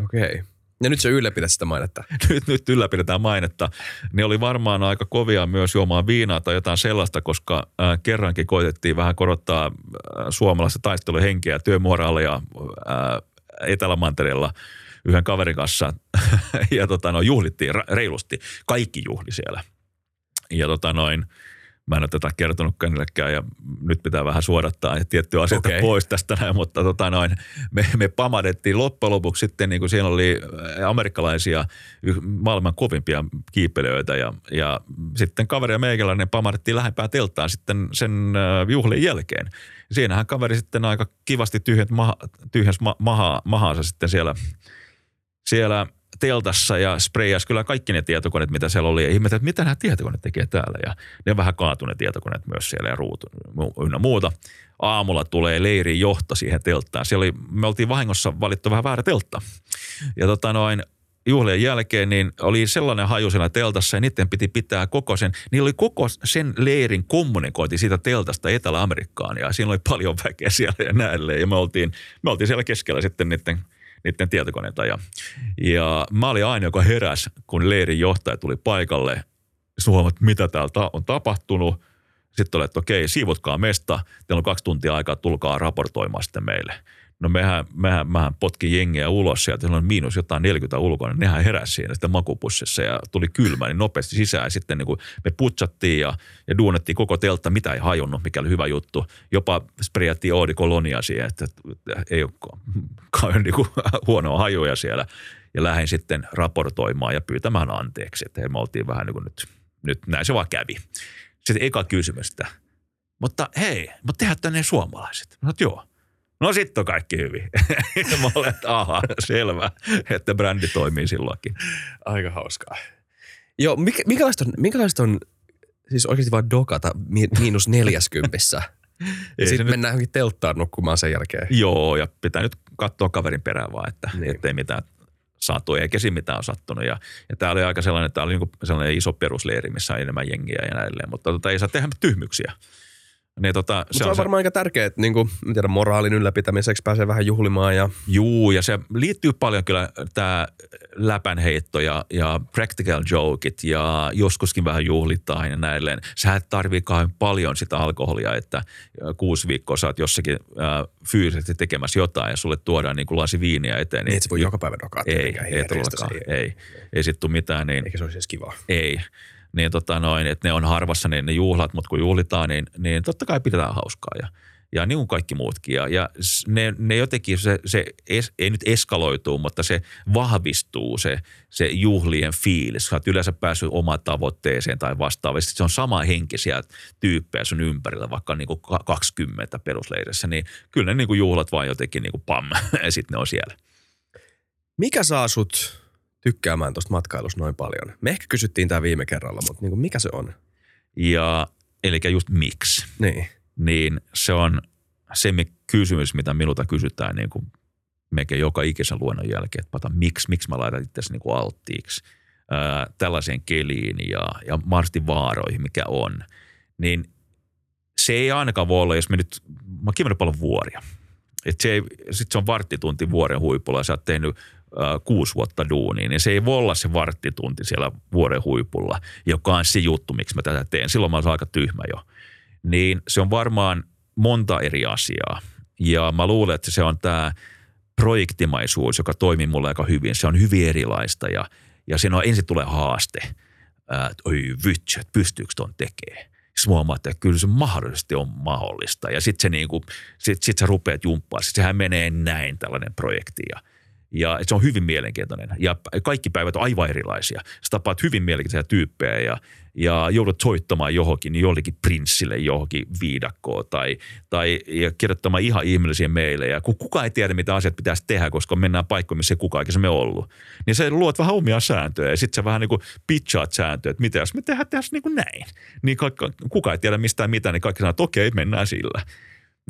Okei. Okay. Ja nyt se ylläpidät sitä mainetta. nyt, nyt ylläpidetään mainetta. Ne oli varmaan aika kovia myös juomaan viinaa tai jotain sellaista, koska äh, kerrankin koitettiin vähän korottaa äh, suomalaista taisteluhenkeä, työmoraalia äh, Etelämantereella yhden kaverin kanssa. ja tota, no, juhlittiin reilusti. Kaikki juhli siellä. Ja tota noin, Mä en ole tätä kertonut kenellekään ja nyt pitää vähän suodattaa ja tiettyä asioita okay. pois tästä näin, mutta tota noin, me, me pamadettiin loppujen lopuksi sitten, niin kuin siellä oli amerikkalaisia maailman kovimpia kiipelijöitä ja, ja sitten kaveri ja meikäläinen pamadettiin lähempää telttaan sitten sen juhlin jälkeen. Siinähän kaveri sitten aika kivasti tyhjät maha, tyhjäs ma, maha, mahaansa sitten siellä, siellä – teltassa ja sprayasi kyllä kaikki ne tietokoneet, mitä siellä oli. Ja ihmettä, että mitä nämä tietokoneet tekee täällä. Ja ne on vähän kaatuneet tietokoneet myös siellä ja ruutu ynnä muuta. Aamulla tulee leirin johto siihen telttaan. Siellä oli, me oltiin vahingossa valittu vähän väärä teltta. Ja tota noin, juhlien jälkeen niin oli sellainen haju siellä teltassa ja niiden piti pitää koko sen, niillä oli koko sen leirin kommunikointi siitä teltasta Etelä-Amerikkaan ja siinä oli paljon väkeä siellä ja näille ja me oltiin, me oltiin siellä keskellä sitten niiden – niiden tietokoneita. Ja, ja mä olin aina, joka heräs, kun leirin johtaja tuli paikalle. Suomat, mitä täällä on tapahtunut. Sitten oli, että okei, siivotkaa mesta. Teillä on kaksi tuntia aikaa, tulkaa raportoimaan sitten meille. No mehän, mehän, mehän potki jengiä ulos sieltä, on miinus jotain 40 ulkona, niin nehän heräsi siinä sitten makupussissa ja tuli kylmä, niin nopeasti sisään. Sitten niin kuin me putsattiin ja, ja duunattiin koko teltta, mitä ei hajonnut, mikä oli hyvä juttu. Jopa sprayattiin Oodi Kolonia siihen, että ei ole niin kuin huonoa hajuja siellä. Ja lähdin sitten raportoimaan ja pyytämään anteeksi, että me oltiin vähän niin kuin nyt, nyt näin se vaan kävi. Sitten eka kysymystä. Mutta hei, mutta tehdään tänne suomalaiset. Mä joo No sitten on kaikki hyvin. mä olen, että aha, selvä, että brändi toimii silloinkin. Aika hauskaa. Joo, mikä, minkälaista on, minkälaista on siis oikeasti vaan dokata miinus neljäskymppissä? ja sitten mennään johonkin telttaan nukkumaan sen jälkeen. Joo, ja pitää nyt katsoa kaverin perään vaan, että niin. ettei mitään sattu, eikä siinä mitään on sattunut. Ja, ja tämä oli aika sellainen, että tämä oli niin sellainen iso perusleiri, missä on enemmän jengiä ja näin Mutta tota, ei saa tehdä tyhmyksiä. Niin tota, se, se on, on varmaan se... aika tärkeää, että niin kuin, tiedä, moraalin ylläpitämiseksi pääsee vähän juhlimaan. Ja... Juu, ja se liittyy paljon kyllä tämä läpänheitto ja, ja practical jokeit ja joskuskin vähän juhlitaan ja näilleen. Sä et tarvii paljon sitä alkoholia, että kuusi viikkoa sä oot jossakin äh, fyysisesti tekemässä jotain ja sulle tuodaan niin kuin lasi viiniä eteen. Niin, niin et se voi joka päivä dokaa. Ei, ei, ei, ei, ei, ei sit tule mitään. Niin, Eikä se olisi edes kivaa. Ei niin tota noin, että ne on harvassa ne, ne juhlat, mutta kun juhlitaan, niin, niin totta kai pidetään hauskaa ja, ja niin kuin kaikki muutkin. Ja, ja ne, ne jotenkin, se, se es, ei nyt eskaloituu, mutta se vahvistuu se, se juhlien fiilis. Sä oot yleensä päässyt omaan tavoitteeseen tai vastaavasti. Se on sama henkisiä tyyppejä sun ympärillä, vaikka niin kuin 20 perusleirissä, niin kyllä ne niin kuin juhlat vaan jotenkin niin kuin pam, ja sitten ne on siellä. Mikä saa sut tykkäämään tuosta matkailusta noin paljon? Me ehkä kysyttiin tämä viime kerralla, mutta niin kuin mikä se on? Ja eli just miksi. Niin. Niin se on se kysymys, mitä minulta kysytään niin kuin melkein joka ikisen luonnon jälkeen, että miksi, miksi mä laitan itse niin kuin alttiiksi ää, tällaiseen keliin ja, ja mahdollisesti vaaroihin, mikä on. Niin se ei ainakaan voi olla, jos me nyt, mä oon paljon vuoria. Että se, ei, sit se on varttitunti vuoren huipulla ja sä oot tehnyt kuusi vuotta duuniin, niin se ei voi olla se varttitunti siellä vuoden huipulla, joka on se juttu, miksi mä tätä teen. Silloin mä olen aika tyhmä jo. Niin se on varmaan monta eri asiaa. Ja mä luulen, että se on tämä projektimaisuus, joka toimii mulle aika hyvin. Se on hyvin erilaista ja, ja siinä on ensin tulee haaste. Ää, oi vitsi, että pystyykö tuon tekemään. Sitten huomaa, että kyllä se mahdollisesti on mahdollista. Ja sitten se niinku, sit, sit sä rupeat jumppaa. Sitten sehän menee näin tällainen projekti. Ja, Ja se on hyvin mielenkiintoinen. Ja kaikki päivät on aivan erilaisia. Sä tapaat hyvin mielenkiintoisia tyyppejä ja, ja joudut soittamaan johonkin, niin jollekin prinssille johonkin viidakkoon tai, tai ja kirjoittamaan ihan ihmeellisiä meilejä. Kun kukaan ei tiedä, mitä asiat pitäisi tehdä, koska mennään paikkoihin, missä ei kukaan aikaisemmin ollut. Niin sä luot vähän omia sääntöjä ja sitten sä vähän niin kuin pitchaat sääntöjä, että mitä jos me tehdään tässä niin kuin näin. Niin kukaan ei tiedä mistään mitään, niin kaikki sanoo, että okei, mennään sillä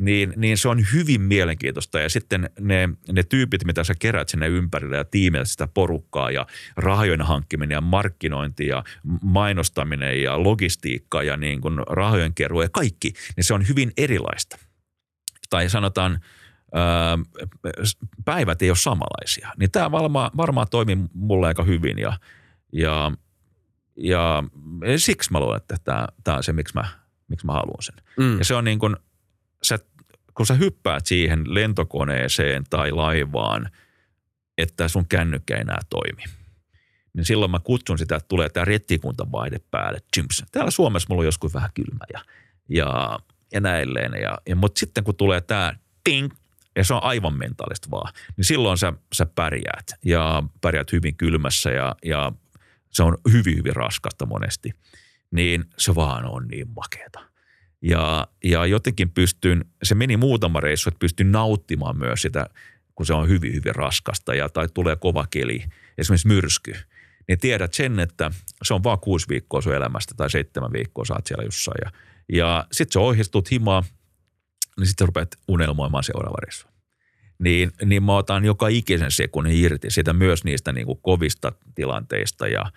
niin, niin se on hyvin mielenkiintoista. Ja sitten ne, ne tyypit, mitä sä kerät sinne ympärille ja tiimillä sitä porukkaa ja rahojen hankkiminen ja markkinointi ja mainostaminen ja logistiikka ja niin kuin rahojen keruu ja kaikki, niin se on hyvin erilaista. Tai sanotaan, päivät ei ole samanlaisia. Niin tämä varmaan, varmaan toimii mulle aika hyvin ja, ja, ja siksi mä luulen, että tämä, tämä on se, miksi mä, miksi mä haluan sen. Mm. Ja se on niin kuin – kun sä hyppäät siihen lentokoneeseen tai laivaan, että sun kännykkä ei enää toimi, niin silloin mä kutsun sitä, että tulee tämä rettikuntavaihde päälle. Gyms. Täällä Suomessa mulla on joskus vähän kylmä ja, ja, ja näilleen. Ja, ja, mutta sitten kun tulee tämä ting, ja se on aivan mentaalista vaan, niin silloin sä, sä pärjäät ja pärjäät hyvin kylmässä ja, ja se on hyvin, hyvin raskasta monesti. Niin se vaan on niin makeeta. Ja, ja jotenkin pystyn, se meni muutama reissu, että pystyn nauttimaan myös sitä, kun se on hyvin, hyvin raskasta ja tai tulee kova keli, esimerkiksi myrsky. Niin tiedät sen, että se on vaan kuusi viikkoa sun elämästä tai seitsemän viikkoa saat siellä jossain. Ja, ja sitten se ohjistut himaa, niin sitten rupeat unelmoimaan seuraava reissu. Niin, niin mä otan joka ikisen sekunnin irti sitä myös niistä niin kuin kovista tilanteista ja –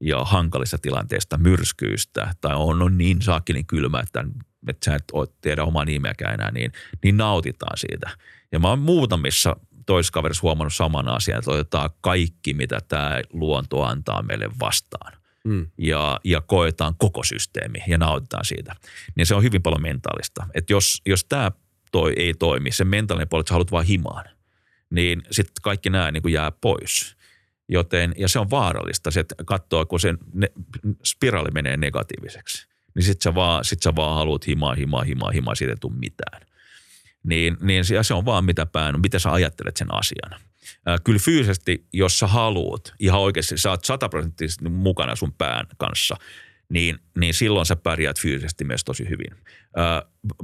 ja hankalissa tilanteista myrskyistä tai on, on niin saakkelin kylmä, että, että sä et ole tiedä omaa nimeäkään enää, niin, niin nautitaan siitä. Ja mä oon muutamissa toiskaverissa huomannut saman asian, että otetaan kaikki, mitä tämä luonto antaa meille vastaan. Mm. Ja, ja koetaan koko systeemi ja nautitaan siitä. Niin se on hyvin paljon mentaalista. Että jos, jos tämä toi ei toimi, se mentaalinen puoli, että sä haluat vaan himaan, niin sitten kaikki nämä niin jää pois – Joten, ja se on vaarallista, se, että katsoo, kun se ne, spiraali menee negatiiviseksi. Niin sit sä vaan, sit sä vaan haluat himaa, himaa, himaa, himaa, siitä ei tule mitään. Niin, niin se, se on vaan mitä päin, mitä sä ajattelet sen asian. Ää, kyllä fyysisesti, jos sä haluat, ihan oikeasti, sä oot sataprosenttisesti mukana sun pään kanssa – niin, niin silloin sä pärjäät fyysisesti myös tosi hyvin.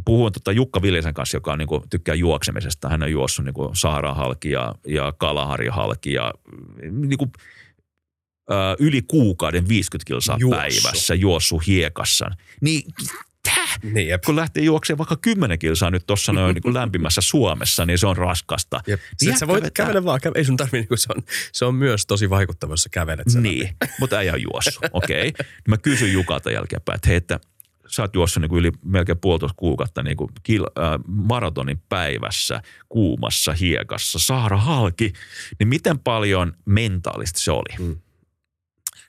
puhuin tota Jukka Viljesen kanssa, joka on, niin kuin, tykkää juoksemisesta. Hän on juossut niin Saara halki ja, ja Kalahari halki ja niin kuin, yli kuukauden 50 kilsaa Juossu. päivässä juossut hiekassa. Niin niin, jep. Kun lähtee juoksemaan vaikka 10 kilsaa nyt tuossa noin niin kuin lämpimässä Suomessa, niin se on raskasta. Jep. Niin sä voit vetää. kävellä vaan, ei sun tarvitse, niin se on, se on myös tosi vaikuttavassa kävelet sen Niin, läpi. mutta ei ole juossut, okei. Okay. Mä kysyn Jukalta jälkeenpäin, että hei, että sä oot juossut niin kuin yli melkein puolitoista kuukautta niin kuin kil, äh, maratonin päivässä kuumassa hiekassa, saara halki, niin miten paljon mentaalista se oli? Mm.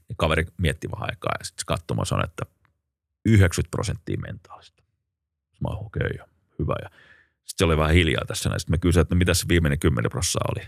Niin kaveri mietti vähän aikaa ja sitten katsomaan sanoi, että 90 prosenttia mentaalista. Mä oon okei, okay, hyvä. Ja sitten se oli vähän hiljaa tässä. Sitten mä kysyin, että no, mitä se viimeinen 10 prosenttia oli.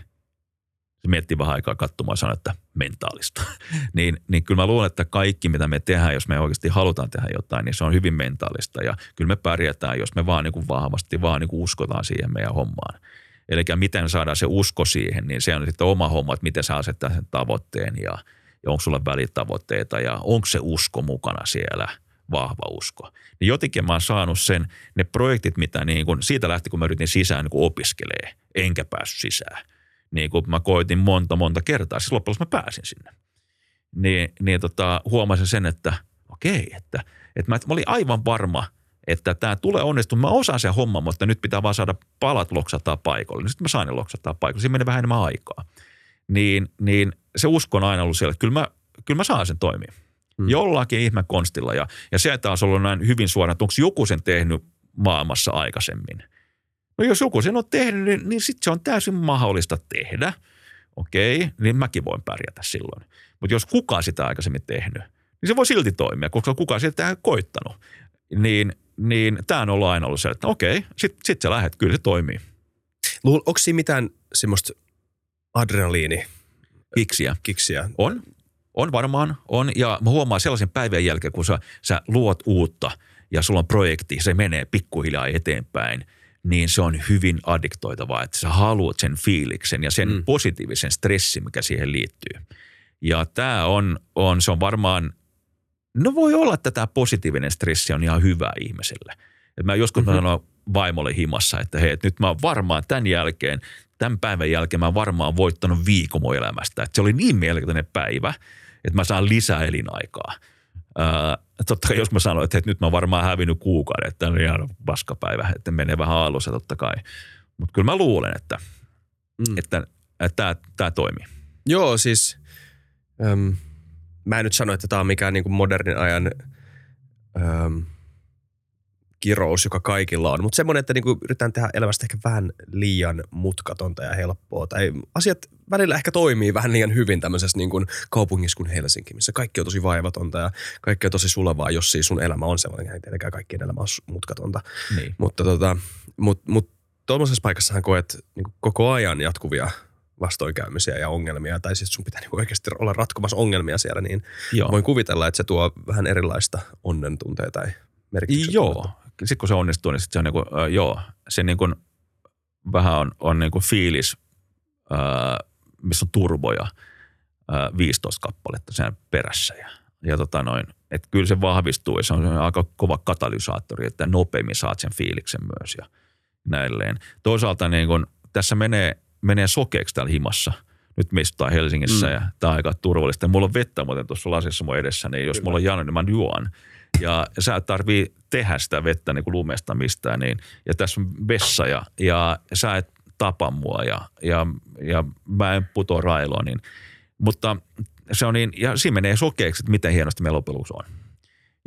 Se mietti vähän aikaa katsomaan sanoi, että mentaalista. niin, niin kyllä mä luulen, että kaikki mitä me tehdään, jos me oikeasti halutaan tehdä jotain, niin se on hyvin mentaalista. Ja kyllä me pärjätään, jos me vaan niin kuin vahvasti vaan niin kuin uskotaan siihen meidän hommaan. Eli miten saadaan se usko siihen, niin se on sitten oma homma, että miten sä asettaa sen tavoitteen ja, ja onko sulla välitavoitteita ja onko se usko mukana siellä – vahva usko. Niin jotenkin mä oon saanut sen, ne projektit, mitä niin kun, siitä lähti, kun mä yritin sisään niin opiskelee, enkä päässyt sisään. Niin kun mä koitin monta, monta kertaa, siis loppujen mä pääsin sinne. Niin, niin tota, huomasin sen, että okei, että, että mä, mä olin aivan varma, että tämä tulee onnistumaan. Mä osaan sen homman, mutta nyt pitää vaan saada palat loksattaa paikalle. Niin sitten mä saan ne loksattaa paikalle. Siinä menee vähän enemmän aikaa. Niin, niin se usko on aina ollut siellä, että kyllä mä, kyllä mä saan sen toimia. Mm. Jollakin ihme konstilla. Ja, ja se taas ollut näin hyvin suoraan, että onko joku sen tehnyt maailmassa aikaisemmin. No jos joku sen on tehnyt, niin, niin sitten se on täysin mahdollista tehdä. Okei, niin mäkin voin pärjätä silloin. Mutta jos kukaan sitä aikaisemmin tehnyt, niin se voi silti toimia, koska kukaan sitä ei koittanut. Niin, niin tämä on ollut aina ollut se, että okei, sitten sit sä lähdet, kyllä se toimii. Onko siinä mitään semmoista adrenaliini? Kiksiä. Kiksiä. On. On varmaan, on. Ja mä huomaan sellaisen päivän jälkeen, kun sä, sä luot uutta ja sulla on projekti, se menee pikkuhiljaa eteenpäin, niin se on hyvin addiktoitavaa, että sä haluat sen fiiliksen ja sen mm. positiivisen stressin, mikä siihen liittyy. Ja tämä on, on, se on varmaan, no voi olla, että tämä positiivinen stressi on ihan hyvä ihmiselle. Et mä joskus mm-hmm. mä sanon vaimolle himassa, että hei, että nyt mä varmaan tämän jälkeen, tämän päivän jälkeen mä varmaan voittanut viikon mun elämästä. Että se oli niin mielenkiintoinen päivä, että mä saan lisää elinaikaa. Ää, totta kai jos mä sanoin, että, että nyt mä varmaan hävinnyt kuukauden, että on ihan paskapäivä, että menee vähän alussa totta kai. Mutta kyllä mä luulen, että, mm. että, että tämä toimii. Joo, siis äm, mä en nyt sano, että tämä on mikään niin modernin ajan äm, kirous, joka kaikilla on. Mutta semmoinen, että niinku yritetään tehdä elämästä ehkä vähän liian mutkatonta ja helppoa. Tai asiat välillä ehkä toimii vähän liian hyvin tämmöisessä niinku kaupungissa kuin Helsinki, missä kaikki on tosi vaivatonta ja kaikki on tosi sulevaa, jos siis sun elämä on sellainen. Ei tietenkään kaikkien elämä on mutkatonta. Niin. Mutta tota, mut, mut tuollaisessa paikassahan koet niinku koko ajan jatkuvia vastoinkäymisiä ja ongelmia, tai siis sun pitää niinku oikeasti olla ratkomassa ongelmia siellä, niin Joo. voin kuvitella, että se tuo vähän erilaista onnen tunteja tai merkitystä. Joo, sitten kun se onnistuu, niin sit se on niinku, äh, joo, se niinku vähän on, on niinku fiilis, äh, missä on turboja, äh, 15 kappaletta sen perässä ja, ja tota noin, että kyllä se vahvistuu ja se on aika kova katalysaattori, että nopeammin saat sen fiiliksen myös ja näilleen. Toisaalta niin kun, tässä menee, menee sokeeksi täällä himassa – nyt me Helsingissä mm. ja tämä on aika turvallista. Mulla on vettä muuten tuossa lasissa mun edessä, niin jos Kyllä. mulla on jano, niin mä juon ja sä et tarvii tehdä sitä vettä niin kuin lumesta mistään. Niin, ja tässä on vessa ja, ja sä et tapa mua ja, ja, ja mä en putoa railoon. Niin, mutta se on niin, ja siinä menee sokeeksi, että miten hienosti meillä lopuksi on.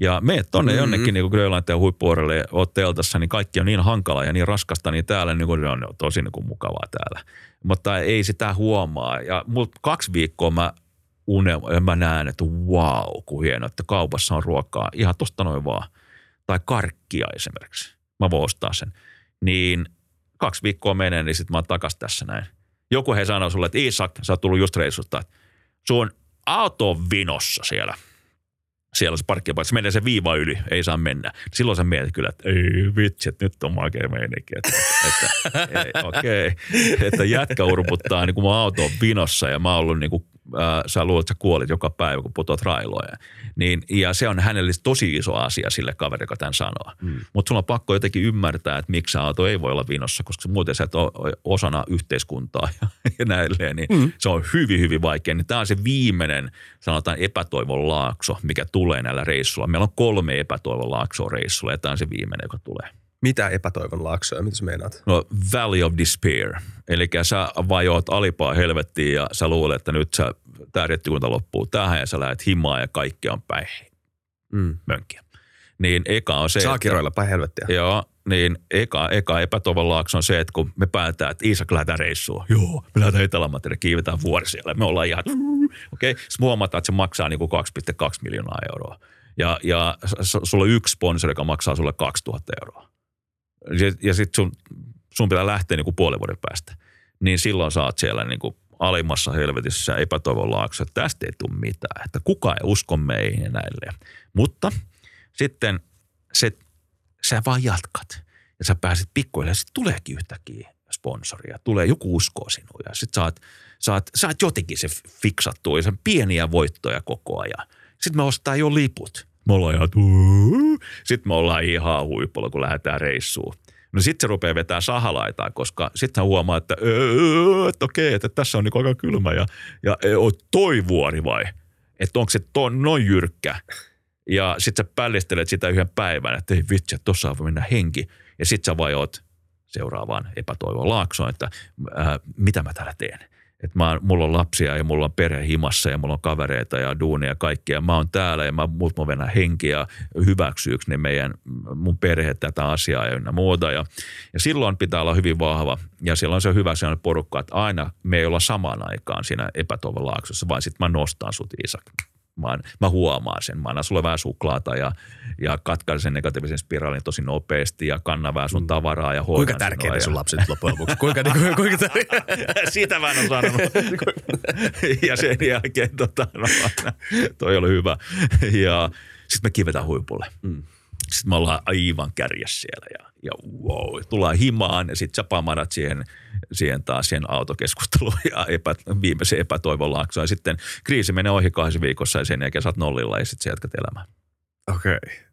Ja meet tonne mm-hmm. jonnekin niin Grönlanteen huippuorelle oot teltassa, niin kaikki on niin hankala ja niin raskasta, niin täällä niin kuin, on tosi niin kuin mukavaa täällä. Mutta ei sitä huomaa. Ja mut kaksi viikkoa mä unelma. Ja mä näen, että wow, kun hienoa, että kaupassa on ruokaa ihan tosta noin vaan. Tai karkkia esimerkiksi. Mä voin ostaa sen. Niin kaksi viikkoa menee, niin sitten mä oon takas tässä näin. Joku he sanoo sulle, että Isak, sä oot tullut just reissusta, että sun auto on vinossa siellä – siellä se parkkipaikassa, menee se viiva yli, ei saa mennä. Silloin sä mietit kyllä, että ei vitsi, että nyt on makea meininki. Että, että okei, okay. että jätkä urputtaa, niin kun mun auto on vinossa ja mä oon ollut niin kuin äh, sä luulet, että sä kuolit joka päivä, kun putoat railoja. Niin, ja se on hänelle tosi iso asia sille kaverille, joka tämän sanoo. Mm. Mutta sulla on pakko jotenkin ymmärtää, että miksi auto ei voi olla vinossa, koska muuten sä et ole osana yhteiskuntaa ja, ja näilleen. Niin mm. Se on hyvin, hyvin vaikea. Niin tämä on se viimeinen, sanotaan epätoivon laakso, mikä tulee näillä reissuilla. Meillä on kolme epätoivon laaksoa reissulla ja tämä on se viimeinen, joka tulee. Mitä epätoivon laaksoja, mitä sä meinaat? No Valley of Despair. Eli sä vajoat alipaa helvettiin ja sä luulet, että nyt sä, tää rettikunta loppuu tähän ja sä lähdet himaa ja kaikki on päin mm. mönkkiä. Niin eka on se, Saa kiroilla päin helvettiä. Joo, niin eka, eka epätoivon laakso on se, että kun me päätetään, että Iisak lähdetään reissuun. Joo, me lähdetään Etelämateriin, kiivetään vuori siellä. Me ollaan ihan, okei. Okay. Huomataan, että se maksaa niin kuin 2,2 miljoonaa euroa. Ja, ja sulla on yksi sponsori, joka maksaa sulle 2000 euroa ja sitten sun, sun pitää lähteä niin kuin puolen vuoden päästä, niin silloin saat siellä niin kuin alimmassa helvetissä epätoivon laakso, että tästä ei tule mitään, että kukaan ei usko meihin ja näille. Mutta sitten se, sä vaan jatkat. Ja sä pääset pikkuhiljaa, sitten tuleekin yhtäkkiä sponsoria, tulee joku uskoo sinua ja sitten saat, saat, saat jotenkin se fiksattua ja sen pieniä voittoja koko ajan. Sitten me ostaa jo liput me ollaan ihan, sitten me ollaan ihan huipulla, kun lähdetään reissuun. No sitten se rupeaa vetää sahalaitaan, koska sitten huomaa, että, että okei, että tässä on niin aika kylmä ja, ja on toi vuori vai? Että onko se ton, noin jyrkkä? Ja sitten sä pällistelet sitä yhden päivän, että ei vitsi, että voi mennä henki. Ja sitten sä vai oot seuraavaan epätoivon laaksoon, että ää, mitä mä täällä teen että mä, mulla on lapsia ja mulla on perhe himassa ja mulla on kavereita ja duunia ja kaikkea. Mä oon täällä ja mä, mut mä venän henkiä hyväksyykö ne meidän, mun perhe tätä asiaa ja ynnä muuta. Ja, ja silloin pitää olla hyvin vahva ja silloin se on hyvä sellainen porukka, että aina me ei olla samaan aikaan siinä epätoivon laaksossa, vaan sitten mä nostan sut Isak Mä, mä huomaan sen. Mä annan sulle vähän suklaata ja, ja katkaisen sen negatiivisen spiraalin tosi nopeasti ja kannan vähän sun mm. tavaraa ja Kuinka tärkeitä ja... sun lapset loppujen lopuksi? Kuinka, niin, kuinka tärkeitä? Sitä mä en ole sanonut. ja sen jälkeen tota, no, toi oli hyvä. Ja sitten me kivetään huipulle. Mm. Sitten me ollaan aivan kärjessä siellä ja, ja wow, tullaan himaan ja sitten sä pamarat siihen, siihen taas siihen autokeskusteluun ja epä, viimeisen epätoivon laaksoon. Ja sitten kriisi menee ohi kahdessa viikossa ja sen jälkeen sä oot nollilla ja sitten sä jatkat elämää. Okei. Okay.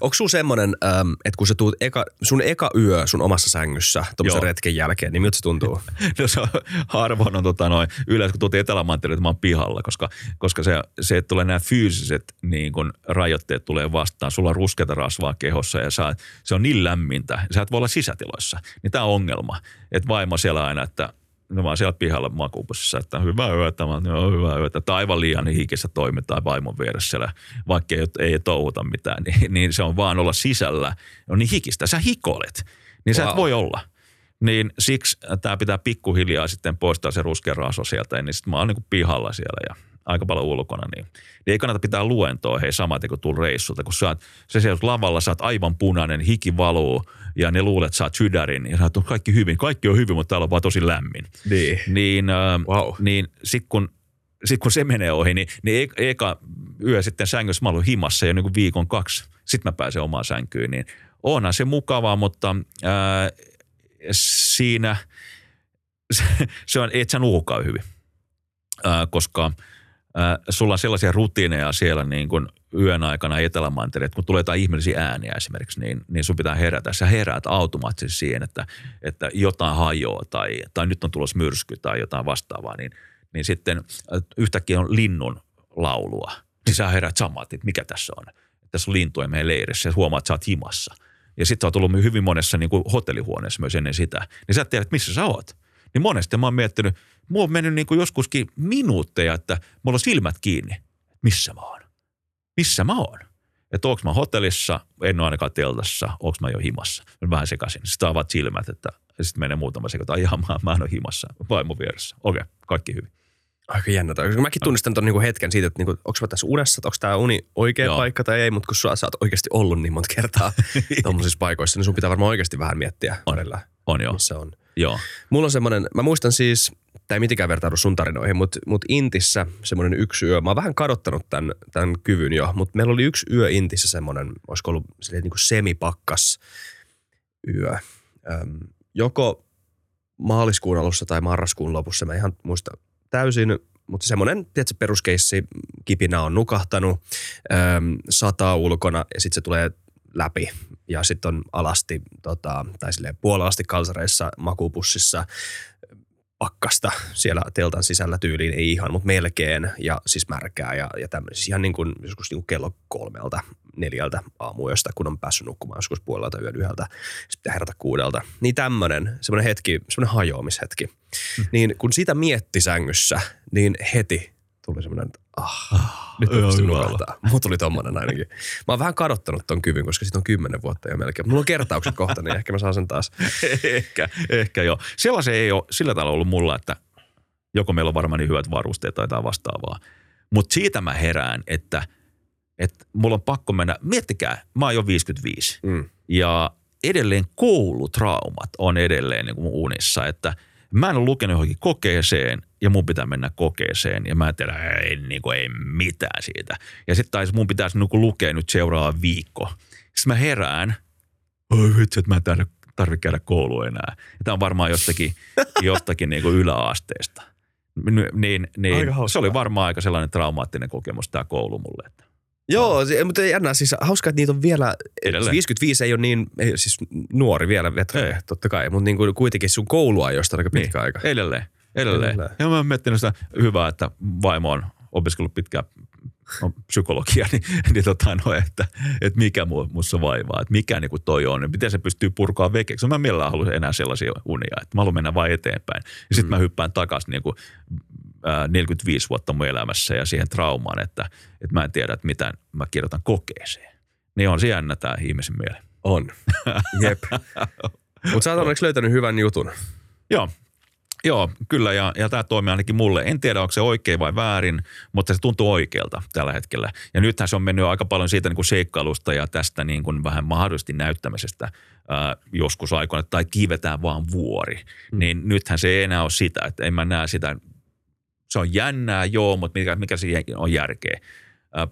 Onko sun semmoinen, ähm, että kun sä tuut eka, sun eka yö sun omassa sängyssä tuommoisen retken jälkeen, niin miltä se tuntuu? No se on, harvoin on tota noin, yleensä kun tultiin Etelämantereelle, että mä oon pihalla, koska, koska se, se, että tulee nämä fyysiset niin kun rajoitteet tulee vastaan. Sulla on ruskeata rasvaa kehossa ja sä, se on niin lämmintä. Sä et voi olla sisätiloissa. Niin tämä on ongelma. Että vaimo siellä aina, että no oon siellä pihalla makuupussissa, että hyvää yötä, mä oon, joo, hyvää yötä. Tai aivan liian hikissä toimitaan vaimon vieressä siellä, vaikka ei, ei touhuta mitään, niin, niin, se on vaan olla sisällä. On niin hikistä, sä hikolet, niin sä Wow. et voi olla. Niin siksi tämä pitää pikkuhiljaa sitten poistaa se ruskea rasva sieltä, niin sitten mä oon niin pihalla siellä ja aika paljon ulkona, niin, niin ei kannata pitää luentoa hei samaten kun tulet reissulta, kun sä oot, sä siellä lavalla, sä oot aivan punainen, hiki valuu ja ne luulet, että sä oot sydärin ja sä oot, kaikki hyvin, kaikki on hyvin, mutta täällä on vaan tosi lämmin. Niin. Niin, äh, Wow. niin sitten kun, sit kun se menee ohi, niin, niin e- eka yö sitten sängyssä mä olin himassa jo niin kuin viikon kaksi. Sitten mä pääsen omaan sänkyyn, niin onhan se mukavaa, mutta ää, siinä se, se on, et sä nukukaan hyvin, ää, koska ää, sulla on sellaisia rutiineja siellä niin kuin yön aikana etelämantereella, että kun tulee jotain ihmeellisiä ääniä esimerkiksi, niin, niin sun pitää herätä. Sä heräät automaattisesti siihen, että, että jotain hajoaa tai, tai nyt on tulossa myrsky tai jotain vastaavaa, niin, niin sitten yhtäkkiä on linnun laulua. Niin sä herät samat, että mikä tässä on. Tässä on lintuja meidän leirissä ja huomaat, että sä oot himassa. Ja sitten sä oot ollut hyvin monessa niin kuin hotellihuoneessa myös ennen sitä. Niin sä että missä sä oot. Niin monesti mä oon miettinyt, mulla on mennyt niin kuin joskuskin minuutteja, että mulla on silmät kiinni. Missä mä oon? Missä mä oon? Että onko mä hotellissa, en ole ainakaan teltassa, onko mä jo himassa. Mä vähän sekaisin. Sitten avaat silmät, että sitten menee muutama sekunti. Ai mä, mä en ole himassa. Vaimo vieressä. Okei, kaikki hyvin. Aika jännä. Koska Mäkin tunnistan ton niinku hetken siitä, että niinku, onko mä tässä unessa, onko tämä uni oikea Joo. paikka tai ei, mutta kun sä, sä oot oikeasti ollut niin monta kertaa tuommoisissa paikoissa, niin sun pitää varmaan oikeasti vähän miettiä On. välillä, On joo. missä on. Joo. Mulla on semmoinen, mä muistan siis, tämä ei mitenkään vertaudu sun tarinoihin, mutta, mutta Intissä semmoinen yksi yö, mä oon vähän kadottanut tämän, tämän kyvyn jo, mutta meillä oli yksi yö Intissä semmoinen, olisiko ollut niin kuin semipakkas yö. Öm, joko maaliskuun alussa tai marraskuun lopussa, mä ihan muista täysin, mutta semmoinen, tiedätkö, peruskeissi, kipinä on nukahtanut, öm, sataa ulkona ja sitten se tulee läpi ja sitten on alasti tota, tai silleen puolalasti kalsareissa makuupussissa pakkasta siellä teltan sisällä tyyliin, ei ihan, mutta melkein ja siis märkää ja, ja tämmöinen. Siis ihan niin kuin joskus niin kuin kello kolmelta, neljältä aamuyöstä, kun on päässyt nukkumaan joskus puolelta yön yhdeltä, sitten pitää herätä kuudelta. Niin tämmöinen, semmoinen hetki, semmoinen hajoamishetki. Mm. Niin kun sitä mietti sängyssä, niin heti tuli semmoinen, että ah, nyt mä joo, pystyn nukahtaa. Mulla tuli tommonen ainakin. Mä oon vähän kadottanut ton kyvyn, koska siitä on kymmenen vuotta jo melkein. Mulla on kertaukset kohta, niin ehkä mä saan sen taas. ehkä, ehkä joo. Sellaisen ei ole sillä tavalla ollut mulla, että joko meillä on varmaan niin hyvät varusteet tai jotain vastaavaa. Mutta siitä mä herään, että, että mulla on pakko mennä, miettikää, mä oon jo 55 Mm. ja edelleen koulutraumat on edelleen niin kuin mun unissa, että mä en ole lukenut johonkin kokeeseen ja mun pitää mennä kokeeseen ja mä en tiedä, ei, niin kuin, ei mitään siitä. Ja sitten taisi mun pitäisi niin lukea nyt seuraava viikko. Sitten mä herään, oi vitsi, että mä en tarvitse tarvi käydä koulua enää. Ja Tämä on varmaan jostakin, jostakin niin kuin yläasteesta. Niin, niin se oli varmaan aika sellainen traumaattinen kokemus tämä koulu mulle. Että. Joo, se, mutta jännä, siis hauskaa, että niitä on vielä, Edelleen. 55 ei ole niin, ei, siis nuori vielä Ei. totta kai, mutta niin kuin kuitenkin sun koulua josta aika pitkä niin. aika. Edelleen, edelleen. Edelleen. Ja mä miettinyt sitä hyvää, että vaimo on opiskellut pitkään on psykologia, niin, niin tota, no, että, että mikä mu, mussa vaivaa, että mikä niin kuin toi on, ja miten se pystyy purkaa vekeksi. Mä en millään halua enää sellaisia unia, että mä haluan mennä vain eteenpäin. Ja sitten mm. mä hyppään takaisin niin kuin, ää, 45 vuotta mun elämässä ja siihen traumaan, että, että mä en tiedä, että mitä mä kirjoitan kokeeseen. Niin on se jännä tämä ihmisen mielen. On. Jep. mutta sä oot onneksi löytänyt hyvän jutun. Joo, Joo, kyllä, ja, ja tämä toimii ainakin mulle. En tiedä, onko se oikein vai väärin, mutta se tuntuu oikealta tällä hetkellä. Ja nythän se on mennyt aika paljon siitä niin kuin seikkailusta ja tästä niin kuin vähän mahdollisesti näyttämisestä ää, joskus aikoina, tai kiivetään vaan vuori. Mm. Niin nythän se ei enää ole sitä, että en mä näe sitä. Se on jännää, joo, mutta mikä, mikä siihen on järkeä.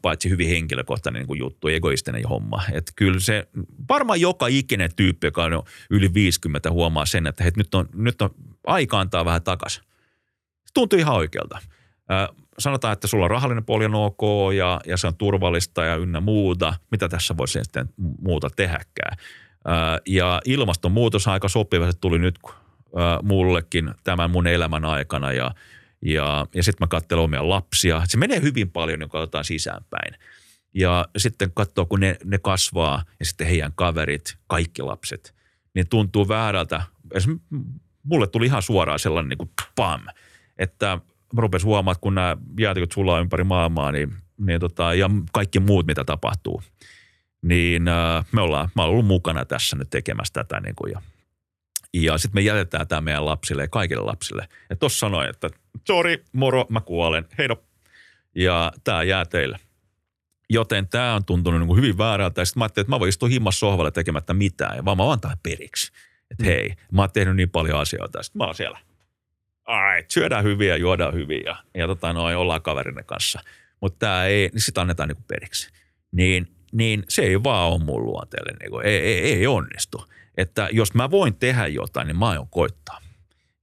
Paitsi hyvin henkilökohtainen niin juttu, egoistinen homma. Että kyllä se, varmaan joka ikinen tyyppi, joka on yli 50, huomaa sen, että hei, nyt, on, nyt on aika antaa vähän takaisin. Se tuntuu ihan oikealta. Sanotaan, että sulla on rahallinen puoli on ok ja, ja se on turvallista ja ynnä muuta. Mitä tässä voisi sitten muuta tehdäkään? Ja ilmastonmuutos aika sopiva, se tuli nyt mullekin tämän mun elämän aikana ja, ja, ja sitten mä katselen omia lapsia. Se menee hyvin paljon, kun katsotaan sisäänpäin. Ja sitten katsoo, kun ne, ne kasvaa ja sitten heidän kaverit, kaikki lapset, niin tuntuu väärältä. Mulle tuli ihan suoraan sellainen niin kuin pam, että mä rupesin huomaamaan, että kun nämä jäätikot sulaa ympäri maailmaa, niin, niin tota, ja kaikki muut, mitä tapahtuu, niin äh, me ollaan, mä olen ollut mukana tässä nyt tekemässä tätä niin kuin, ja ja sitten me jätetään tämä meidän lapsille ja kaikille lapsille. Ja tuossa sanoin, että sori, moro, mä kuolen, heido. Ja tämä jää teille. Joten tämä on tuntunut niin hyvin väärältä. Ja sitten mä ajattelin, että mä voin istua himmassa sohvalle tekemättä mitään. Ja vaan mä antaa periksi. Että mm. hei, mä oon tehnyt niin paljon asioita. Sitten mä oon siellä. Alright, syödään hyvin ja juodaan hyvin ja, ja tota noin, ollaan kaverinne kanssa. Mutta tämä ei, niin sitä annetaan niin periksi. Niin, niin se ei vaan ole mun luonteelle. Niin kuin, ei, ei, ei onnistu että jos mä voin tehdä jotain, niin mä aion koittaa.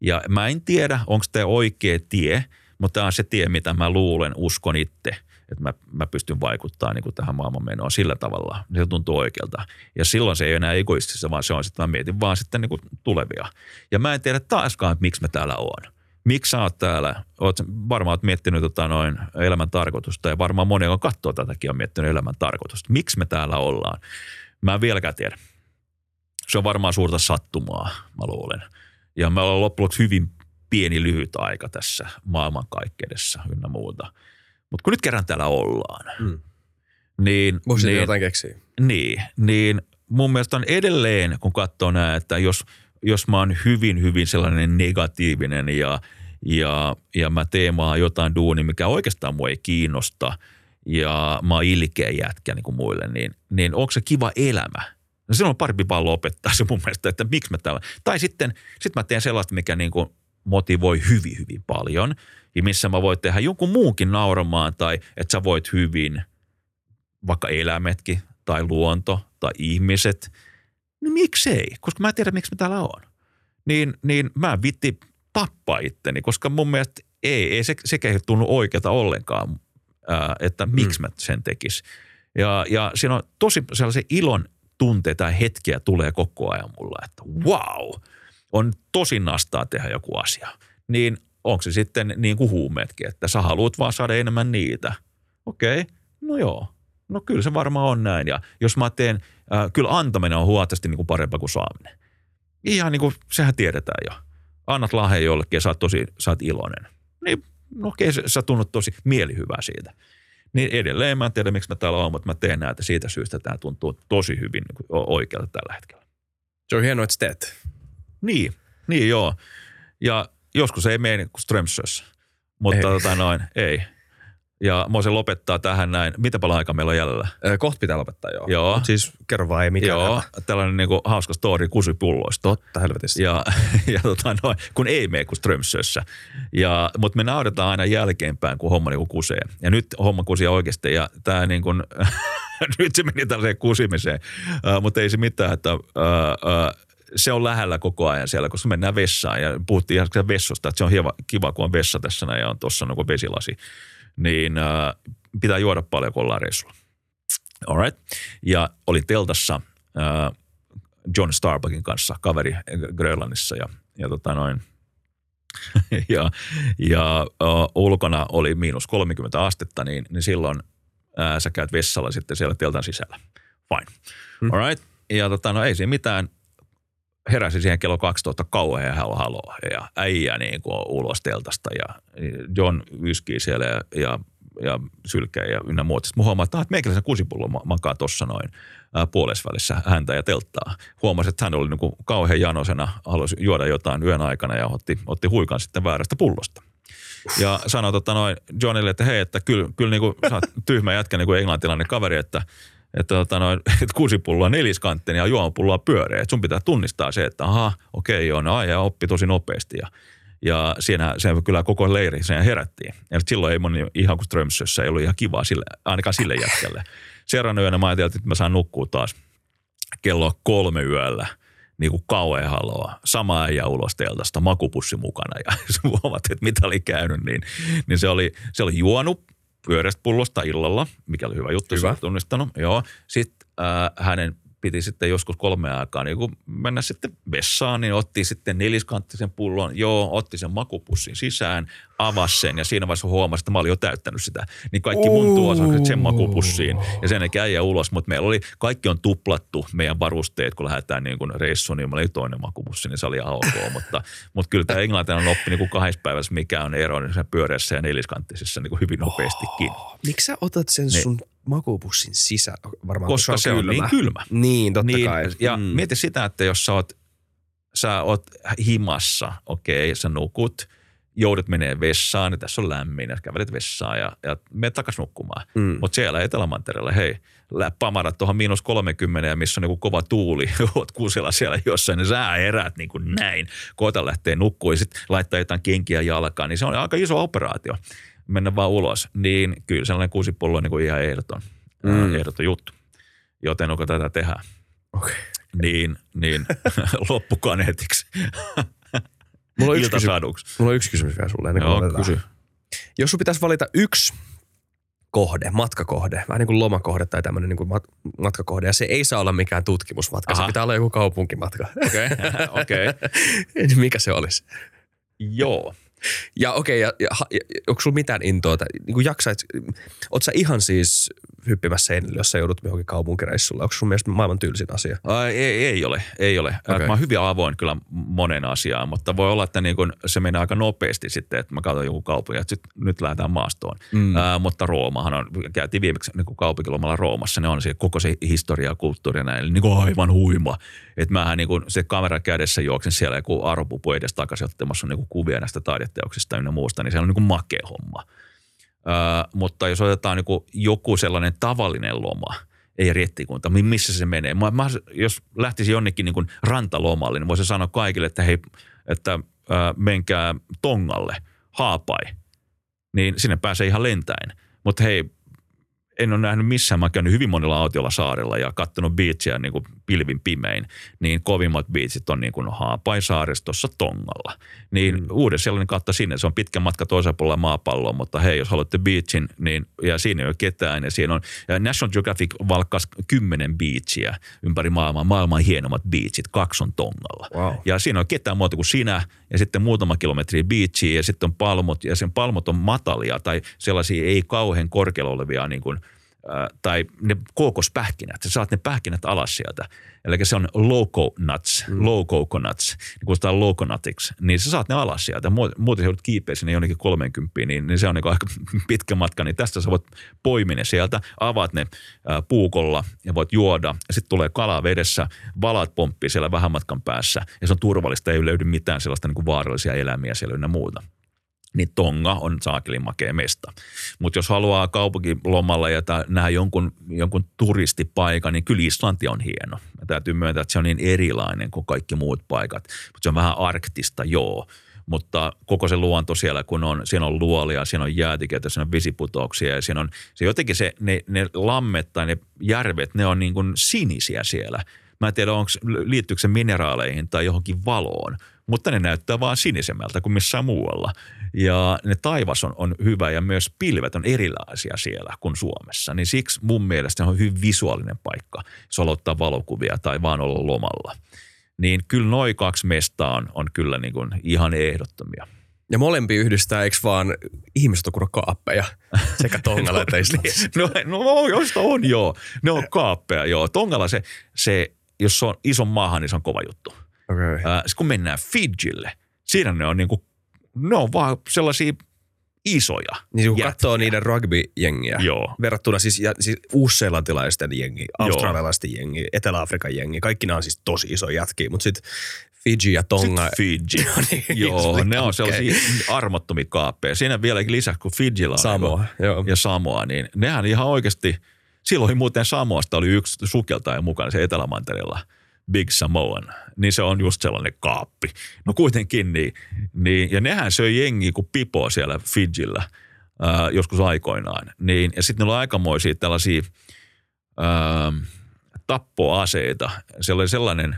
Ja mä en tiedä, onko tämä oikea tie, mutta tämä on se tie, mitä mä luulen, uskon itse, että mä, mä pystyn vaikuttamaan niin kuin tähän maailmanmenoon sillä tavalla. Se tuntuu oikealta. Ja silloin se ei enää egoistista, vaan se on sitten, mä mietin vaan sitten niin tulevia. Ja mä en tiedä taaskaan, että miksi mä täällä oon. Miksi sä oot täällä? Oot, varmaan oot miettinyt tota noin elämän tarkoitusta ja varmaan moni, joka katsoo tätäkin, on miettinyt elämän tarkoitusta. Miksi me täällä ollaan? Mä en vieläkään tiedä se on varmaan suurta sattumaa, mä luulen. Ja me ollaan loppujen hyvin pieni lyhyt aika tässä maailmankaikkeudessa ynnä muuta. Mutta kun nyt kerran täällä ollaan, mm. niin... Voisin niin, jotain keksiä. Niin, niin mun mielestä on edelleen, kun katsoo näin, että jos, jos mä oon hyvin, hyvin sellainen negatiivinen ja, ja, ja mä teemaan jotain duuni, mikä oikeastaan mua ei kiinnosta ja mä oon ilkeä jätkä niin kuin muille, niin, niin onko se kiva elämä – No silloin on parempi vaan lopettaa se mun mielestä, että miksi mä täällä. Tai sitten sit mä teen sellaista, mikä niin kuin motivoi hyvin, hyvin paljon. Ja missä mä voin tehdä jonkun muunkin nauramaan tai että sä voit hyvin, vaikka eläimetkin tai luonto tai ihmiset. No miksei? Koska mä en tiedä, miksi mä täällä on. Niin, niin mä vitti tappaa itteni, koska mun mielestä ei, ei se, sekä ei tunnu oikeata ollenkaan, ää, että miksi mm. mä sen tekis. Ja, ja siinä on tosi sellaisen ilon tunteita ja hetkiä tulee koko ajan mulla, että wow, on tosi nastaa tehdä joku asia. Niin onko se sitten niin kuin huumeetkin, että sä haluat vaan saada enemmän niitä. Okei, okay, no joo. No kyllä se varmaan on näin. Ja jos mä teen, äh, kyllä antaminen on huomattavasti niin kuin parempaa kuin saaminen. Ihan niin kuin, sehän tiedetään jo. Annat lahja jollekin ja sä oot, tosi, sä oot iloinen. Niin, no okei, okay, sä tunnut tosi mielihyvää siitä. Niin edelleen mä en tiedä, miksi mä täällä olen, mutta mä teen näitä siitä syystä, että tämä tuntuu tosi hyvin niin oikealta tällä hetkellä. Se on hienoa, että teet. Niin, niin joo. Ja joskus ei mene kuin Strömsössä, mutta ei. Tota noin, ei. Ja mä voisin lopettaa tähän näin. Mitä paljon aikaa meillä on jäljellä? Kohta pitää lopettaa, joo. joo. Mut siis kerro vaan, ei mikään Joo, hätä. tällainen niinku hauska story kusipulloista. Totta, helvetissä. Ja, ja tota noin, kun ei mene kuin Strömsössä. Ja, mutta me naudetaan aina jälkeenpäin, kun homma niinku kusee. Ja nyt homma kusi oikeasti. Ja tämä niin kuin, nyt se meni tällaiseen kusimiseen. Uh, mutta ei se mitään, että uh, uh, se on lähellä koko ajan siellä, koska mennään vessaan ja puhuttiin ihan vessosta, että se on hiva, kiva, kun on vessa tässä näin ja on tuossa niin vesilasi niin äh, pitää juoda paljon, kun ollaan reissulla. Alright. Ja olin teltassa äh, John Starbuckin kanssa, kaveri Grönlannissa ja, ja tota noin, ja, ja uh, ulkona oli miinus 30 astetta, niin, niin silloin uh, sä käyt vessalla sitten siellä teltan sisällä. Fine. Hmm. Alright. Ja tota, no ei siinä mitään heräsin siihen kello 12 kauhean halo ja äijä niin kuin ulos teltasta ja John yskii siellä ja, ja, ja sylkeä ja ynnä muuta. Sitten huomaa, että, ah, että meikäläisen kusipullo makaa tuossa noin puolesvälissä häntä ja telttaa. Huomasin, että hän oli niin kuin kauhean janosena, halusi juoda jotain yön aikana ja otti, otti huikan sitten väärästä pullosta. Ja sanoi tota noin Johnille, että hei, että kyllä, kyllä niin kuin, sä oot tyhmä jätkä niin kuin englantilainen kaveri, että – että, tota noin, että kusipullo on neliskanttinen ja juomapullo on pyöreä. Että sun pitää tunnistaa se, että aha, okei, joo, no ja oppi tosi nopeasti. Ja, Ja siinä se kyllä koko leiri sen herättiin. Ja silloin ei moni ihan kuin Strömsössä ei ollut ihan kivaa sille, ainakaan sille jätkälle. Seuraavana yönä mä ajattelin, että mä saan nukkua taas kello kolme yöllä niin kuin kauhean haloa. Sama äijä ulos teltasta, makupussi mukana. Ja huomat, että mitä oli käynyt, niin, niin se, oli, se oli juonut pyöreästä pullosta illalla, mikä oli hyvä juttu, Hyvä. se tunnistanut. Joo. Sitten äh, hänen piti sitten joskus kolme aikaa niin kun mennä sitten vessaan, niin otti sitten neliskanttisen pullon, joo, otti sen makupussin sisään, avasi sen ja siinä vaiheessa huomasi, että mä olin jo täyttänyt sitä. Niin kaikki mun tuosakset sen makupussiin ja sen ei äijä ulos, mutta meillä oli, kaikki on tuplattu meidän varusteet, kun lähdetään niin kuin reissuun, niin meillä oli toinen makupussi, niin se oli ihan ok, mutta, mutta kyllä tämä englantilainen oppi niin kuin kahdessa päivässä, mikä on ero niin pyöreässä ja neliskanttisessa niin kuin hyvin nopeastikin. Miksi sä otat sen Niin. sun makupussin sisään? Varmaan Koska kun se on niin kylmä. Niin, totta niin, kai. Ja Mm. mieti sitä, että jos sä oot, sä oot himassa, okei, sä nukut, joudut menee vessaan, niin tässä on lämmin, ja kävelet vessaan ja, ja menet takas nukkumaan. Mm. Mutta siellä Etelämantereella, hei, pamarat tuohon miinus 30 ja missä on niinku kova tuuli, oot kusella siellä jossain, niin sä erät niin kuin näin. Koita lähteä nukkumaan ja sitten laittaa jotain kenkiä jalkaan, niin se on aika iso operaatio. Mennä vaan ulos. Niin kyllä sellainen kuusipullo on niin kuin ihan ehdoton, Mm. ehdoton juttu. Joten onko tätä tehdä? Okei. Niin, niin loppukaneetiksi. Mulla on yksi kysymys, mulla on yksi kysymys vielä sulle ennen kuin Joo, kysy. Jos sun pitäisi valita yksi kohde, matkakohde, vähän niin kuin lomakohde tai tämmöinen niin kuin mat- matkakohde, ja se ei saa olla mikään tutkimusmatka, Aha. se pitää olla joku kaupunkimatka. Okei, okei. Niin Mikä se olisi? Joo. Ja okei, ja, ja, ja, onko sulla mitään intoa, niin kuin jaksait, oot sä ihan siis hyppimässä seinille, jos sä joudut johonkin kaupunkireissulle? Onko sun mielestä maailman tylsin asia? Ai, ei, ei ole, ei ole. Okay. Mä oon hyvin avoin kyllä monen asiaan, mutta voi olla, että niin kun se menee aika nopeasti sitten, että mä katson joku kaupunki, että sit, nyt lähdetään maastoon. Mm. Ää, mutta Roomahan on, käytiin viimeksi niin kaupunkilomalla Roomassa, ne on se, koko se historia ja kulttuuri näin, niin kuin aivan huima. Että mähän niin kun se kamera kädessä juoksen siellä joku arvopupu edes takaisin ottamassa niin kuvia näistä taideteoksista ja muusta, niin se on niin kuin makea homma. Ää, mutta jos otetaan niin joku sellainen tavallinen loma, ei rettikunta, mi- missä se menee. Mä, mä, jos lähtisi jonnekin niin rantalomalle, niin voisi sanoa kaikille, että hei, että ää, menkää Tongalle, Haapai, niin sinne pääsee ihan lentäen. Mutta hei, en ole nähnyt missään, mä oon käynyt hyvin monilla autiolla saarella ja katsonut biitsiä niin kuin pilvin pimein, niin kovimmat biitsit on niin kuin Haapai saaristossa Tongalla. Niin mm. uuden sellainen kautta sinne, se on pitkä matka toisella puolella maapalloa, mutta hei, jos haluatte beachin, niin ja siinä ei ole ketään ja siinä on, ja National Geographic valkkas kymmenen beachiä ympäri maailmaa, maailman hienommat beachit, kaksi on Tongalla. Wow. Ja siinä on ketään muuta kuin sinä ja sitten muutama kilometri beachia ja sitten on palmot ja sen palmot on matalia tai sellaisia ei kauhean korkealla olevia niin kuin, tai ne kookospähkinät. Sä saat ne pähkinät alas sieltä. Eli se on loco nuts, mm. low coconuts, niin kutsutaan loconutiksi. Niin sä saat ne alas sieltä. Mu- Muuten sä joudut kiipeä sinne jonnekin 30, niin, niin se on niin aika pitkä matka. Niin tästä sä voit poimia ne sieltä, avaat ne äh, puukolla ja voit juoda. Ja sitten tulee kala vedessä, valat pomppii siellä vähän matkan päässä. Ja se on turvallista, ei löydy mitään sellaista niin kuin vaarallisia eläimiä siellä ynnä muuta niin Tonga on saakelin makea mesta. Mutta jos haluaa kaupunkilomalla ja nähdä jonkun, jonkun turistipaikan, niin kyllä Islanti on hieno. Ja täytyy myöntää, että se on niin erilainen kuin kaikki muut paikat. Mutta se on vähän arktista, joo. Mutta koko se luonto siellä, kun on, siinä on luolia, siinä on jäätiköitä, siinä on vesiputouksia ja siinä on se jotenkin se, ne, ne lammet tai ne järvet, ne on niin kuin sinisiä siellä. Mä en tiedä, onko, liittyykö se mineraaleihin tai johonkin valoon, mutta ne näyttää vaan sinisemmältä kuin missään muualla. Ja ne taivas on, on hyvä ja myös pilvet on erilaisia siellä kuin Suomessa. Niin siksi mun mielestä se on hyvin visuaalinen paikka, jos haluaa ottaa valokuvia tai vaan olla lomalla. Niin kyllä noin kaksi mestaa on, on kyllä niin kuin ihan ehdottomia. Ja molempi yhdistää, eikö vaan ihmiset on kaappeja sekä Tongalla että Islannissa? No, no josta on joo. Ne on kaappeja joo. Tongalla se, se, jos se on iso maahan, niin se on kova juttu. Okay. Sit kun mennään Fidjille, siinä ne on niinku, ne on vaan sellaisia isoja. Niin kun jätkiä. katsoo niiden rugby-jengiä, Joo. verrattuna siis, ja, siis uusseelantilaisten jengi, australialaisten jengi, Etelä-Afrikan jengi, kaikki nämä on siis tosi isoja jätkiä, mutta sitten Fiji ja Tonga, Fidji. niin, Joo, ne on okei. sellaisia armottomia kaappeja. Siinä vieläkin lisäksi, kun Fidjillä on Samoa, niinku- joo. ja Samoa, niin nehän ihan oikeasti, silloin muuten Samoasta oli yksi sukeltaja mukana se Etelämantereella. Big Samoan, niin se on just sellainen kaappi. No kuitenkin niin, niin ja nehän söi jengi kuin pipo siellä Fidjillä ää, joskus aikoinaan. Niin, ja sitten ne oli aikamoisia tällaisia ää, tappoaseita. Se oli sellainen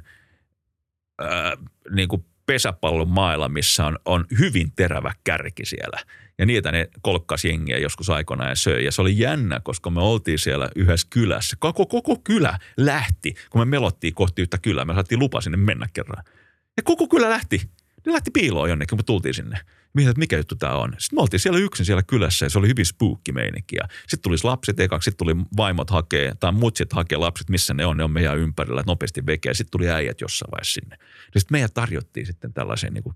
ää, niin kuin pesäpallon mailla, missä on, on hyvin terävä kärki siellä. Ja niitä ne kolkkas jengiä joskus aikoinaan ja söi. Ja se oli jännä, koska me oltiin siellä yhdessä kylässä. Koko, koko kylä lähti, kun me melottiin kohti yhtä kylää. Me saatiin lupa sinne mennä kerran. Ja koko kylä lähti. Ne lähti piiloon jonnekin, kun me tultiin sinne. Mietin, että mikä juttu tämä on. Sitten me oltiin siellä yksin siellä kylässä ja se oli hyvin spooky meininki. Sitten tulisi lapset ekaksi, sitten tuli vaimot hakee, tai mutsit hakee lapset, missä ne on, ne on meidän ympärillä, että nopeasti vekeä. Sitten tuli äijät jossain vaiheessa sinne. Sitten meidän tarjottiin sitten tällaisen niin kuin,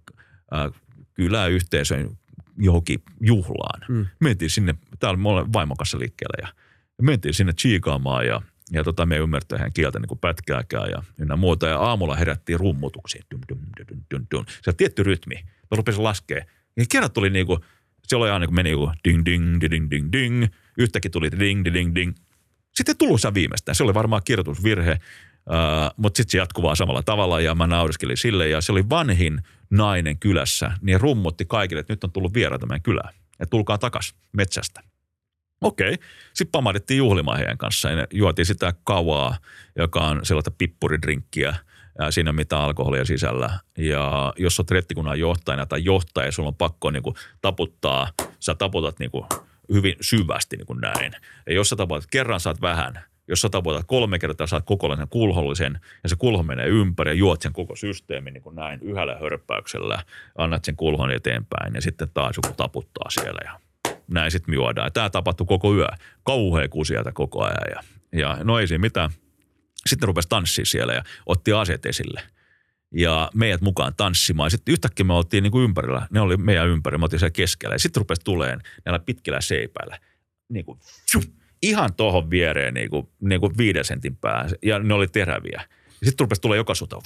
äh, kyläyhteisön johonkin juhlaan. Mm. Mentiin sinne, täällä me olemme vaimon kanssa liikkeellä ja mentiin sinne chiikaamaan ja, ja tota, me ei ymmärtää hän kieltä niin kuin pätkääkään ja ynnä muuta. Ja aamulla herättiin rummutuksiin. Dum, dum, dum, dum, dum. Se on tietty rytmi. Me rupesi laskea. Ja kerran tuli niin kuin, se oli aina kun meni joku ding, ding, ding, ding, ding. Yhtäkkiä tuli ding, ding, ding, ding. Sitten tullut se viimeistään. Se oli varmaan kirjoitusvirhe, uh, mutta sitten se jatkuu vaan samalla tavalla ja mä nauriskelin sille. Ja se oli vanhin nainen kylässä, niin rummutti kaikille, että nyt on tullut vieraita meidän kylään. Että tulkaa takas metsästä. Okei. Sitten pamahdettiin juhlimaan heidän kanssa ja juotiin sitä kavaa, joka on sellaista pippuridrinkkiä. Ja siinä on mitään alkoholia sisällä. Ja jos olet rettikunnan johtajana tai johtaja, sulla on pakko niin kuin taputtaa, sä taputat niin kuin hyvin syvästi niin kuin näin. Ja jos sä taputat kerran, saat vähän – jos sä taputat kolme kertaa, saat kokonaisen kulhollisen ja se kulho menee ympäri ja juot sen koko systeemin niin kuin näin yhdellä hörppäyksellä, annat sen kulhon eteenpäin ja sitten taas joku taputtaa siellä ja näin sitten juodaan. Tämä tapahtui koko yö. Kauhea kusieltä koko ajan ja, ja no ei siinä mitään. Sitten rupesi tanssimaan siellä ja otti aseet esille ja meidät mukaan tanssimaan. Sitten yhtäkkiä me oltiin niin kuin ympärillä, ne oli meidän ympäri, me oltiin siellä keskellä. Ja sitten rupesi tuleen näillä pitkillä seipäillä, niin kuin, ihan tuohon viereen niin kuin, niin kuin viiden sentin pää. Ja ne oli teräviä. Sitten rupesi tulla joka suuntaan.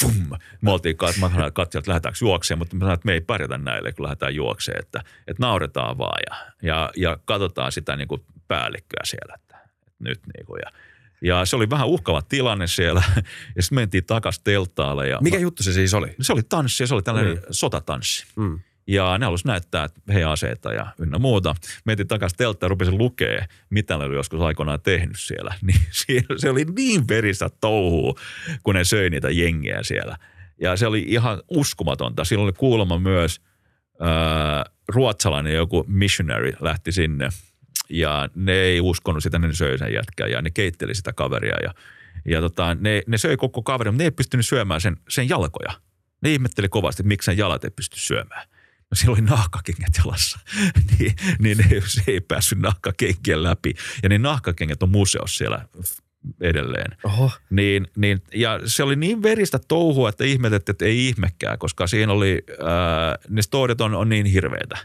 Fum. Me oltiin katsojat, että lähdetäänkö juokseen, mutta me sanoin, että me ei pärjätä näille, kun lähdetään juokseen. Että, että nauretaan vaan ja, ja, ja katsotaan sitä niin kuin päällikköä siellä. Että, että nyt niin kuin, ja, ja se oli vähän uhkava tilanne siellä. Ja sitten mentiin takaisin teltaalle. Ja Mikä mä, juttu se siis oli? Se oli tanssi, se oli tällainen mm. sotatanssi. Mm. Ja ne halusivat näyttää heidän aseita ja ynnä muuta. Mentiin takaisin teltta ja rupesin lukea, mitä ne oli joskus aikoinaan tehnyt siellä. Niin se oli niin veristä touhua, kun ne söi niitä jengiä siellä. Ja se oli ihan uskomatonta. Siinä oli kuulemma myös ää, ruotsalainen joku missionary lähti sinne. Ja ne ei uskonut sitä, ne söi sen jätkää ja ne keitteli sitä kaveria. Ja, ja tota, ne, ne söi koko kaverin, mutta ne ei pystynyt syömään sen, sen jalkoja. Ne ihmetteli kovasti, että miksi sen jalat ei pysty syömään no siellä oli nahkakengät jalassa, niin, niin ne, se ei päässyt nahkakenkien läpi. Ja ne nahkakengät on museossa siellä edelleen. Oho. Niin, niin, ja se oli niin veristä touhua, että ihmetettiin, että ei ihmekään, koska siinä oli, ää, ne storit on, on niin hirveitä.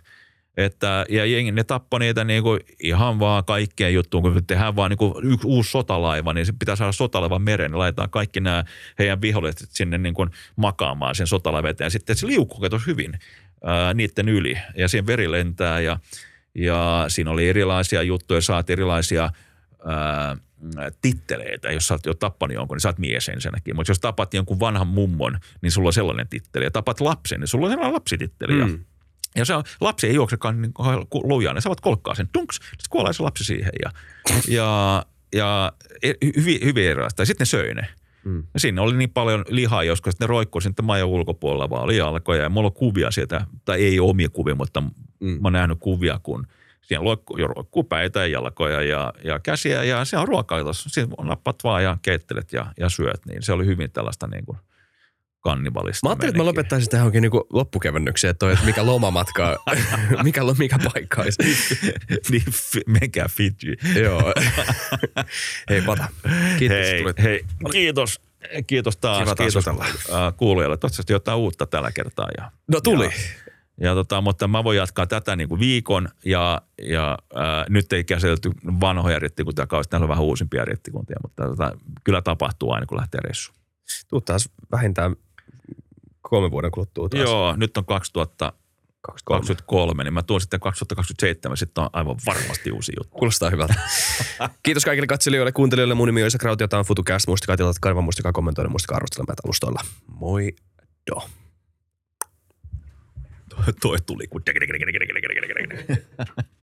Että, ja jengi, ne tappoi niitä niinku ihan vaan kaikkeen juttuun, kun tehdään vaan niinku yksi uusi sotalaiva, niin se pitää saada sotalaiva mereen, niin laitetaan kaikki nämä heidän viholliset sinne niinku makaamaan sen sotalaivan eteen. Sitten se liukkuu hyvin ää, niiden yli ja siihen veri lentää ja, ja siinä oli erilaisia juttuja, saat erilaisia ää, titteleitä. Jos sä oot jo tappanut jonkun, niin sä oot mies ensinnäkin. Mutta jos tapat jonkun vanhan mummon, niin sulla on sellainen titteli. Ja tapat lapsen, niin sulla on sellainen lapsititteli. Mm. Ja se on, lapsi ei juoksekaan niin lujaa, niin sä voit kolkkaa sen, tunks, sitten kuolee se lapsi siihen. Ja, ja, ja e, hyvin, hyvin erilaista. Ja sitten ne söi ne. Mm. Ja siinä oli niin paljon lihaa joskus, että ne roikkui sitten majan ulkopuolella vaan oli jalkoja. Ja mulla on kuvia sieltä, tai ei omia kuvia, mutta mm. mä oon nähnyt kuvia, kun siinä roikkuu, roikkuu päitä ja jalkoja ja, ja käsiä. Ja se on ruokailos. Siinä nappat vaan ja keittelet ja, ja syöt. Niin se oli hyvin tällaista niin kuin – kannibalista. Mä ajattelin, että mä lopettaisin tähän johonkin niinku loppukevennykseen, että, toi, että mikä lomamatka, mikä, mikä paikka olisi. niin, menkää Fiji. Joo. hei Pata, kiitos. Hei, hei, kiitos. Kiitos taas. Kiva kiitos uh, kuulijoille. Toivottavasti jotain uutta tällä kertaa. Ja, no tuli. Ja, ja tota, mutta mä voin jatkaa tätä niin kuin viikon ja, ja ää, nyt ei käsitelty vanhoja rettikuntia kauheasti. Täällä on vähän uusimpia rettikuntia, mutta tota, kyllä tapahtuu aina kun lähtee reissuun. Tuu taas vähintään kolme vuoden kuluttua taas. Joo, nyt on 2000 23. 23, niin mä tuon sitten 2027, sitten on aivan varmasti uusi juttu. Kuulostaa hyvältä. Kiitos kaikille katselijoille, kuuntelijoille. Mun nimi on Isa Krautio, tämä on FutuCast. Muistakaa tilata kanava, muistakaa kommentoida, muistakaa arvostella meitä alustoilla. Moi do. Toi tuli kuin...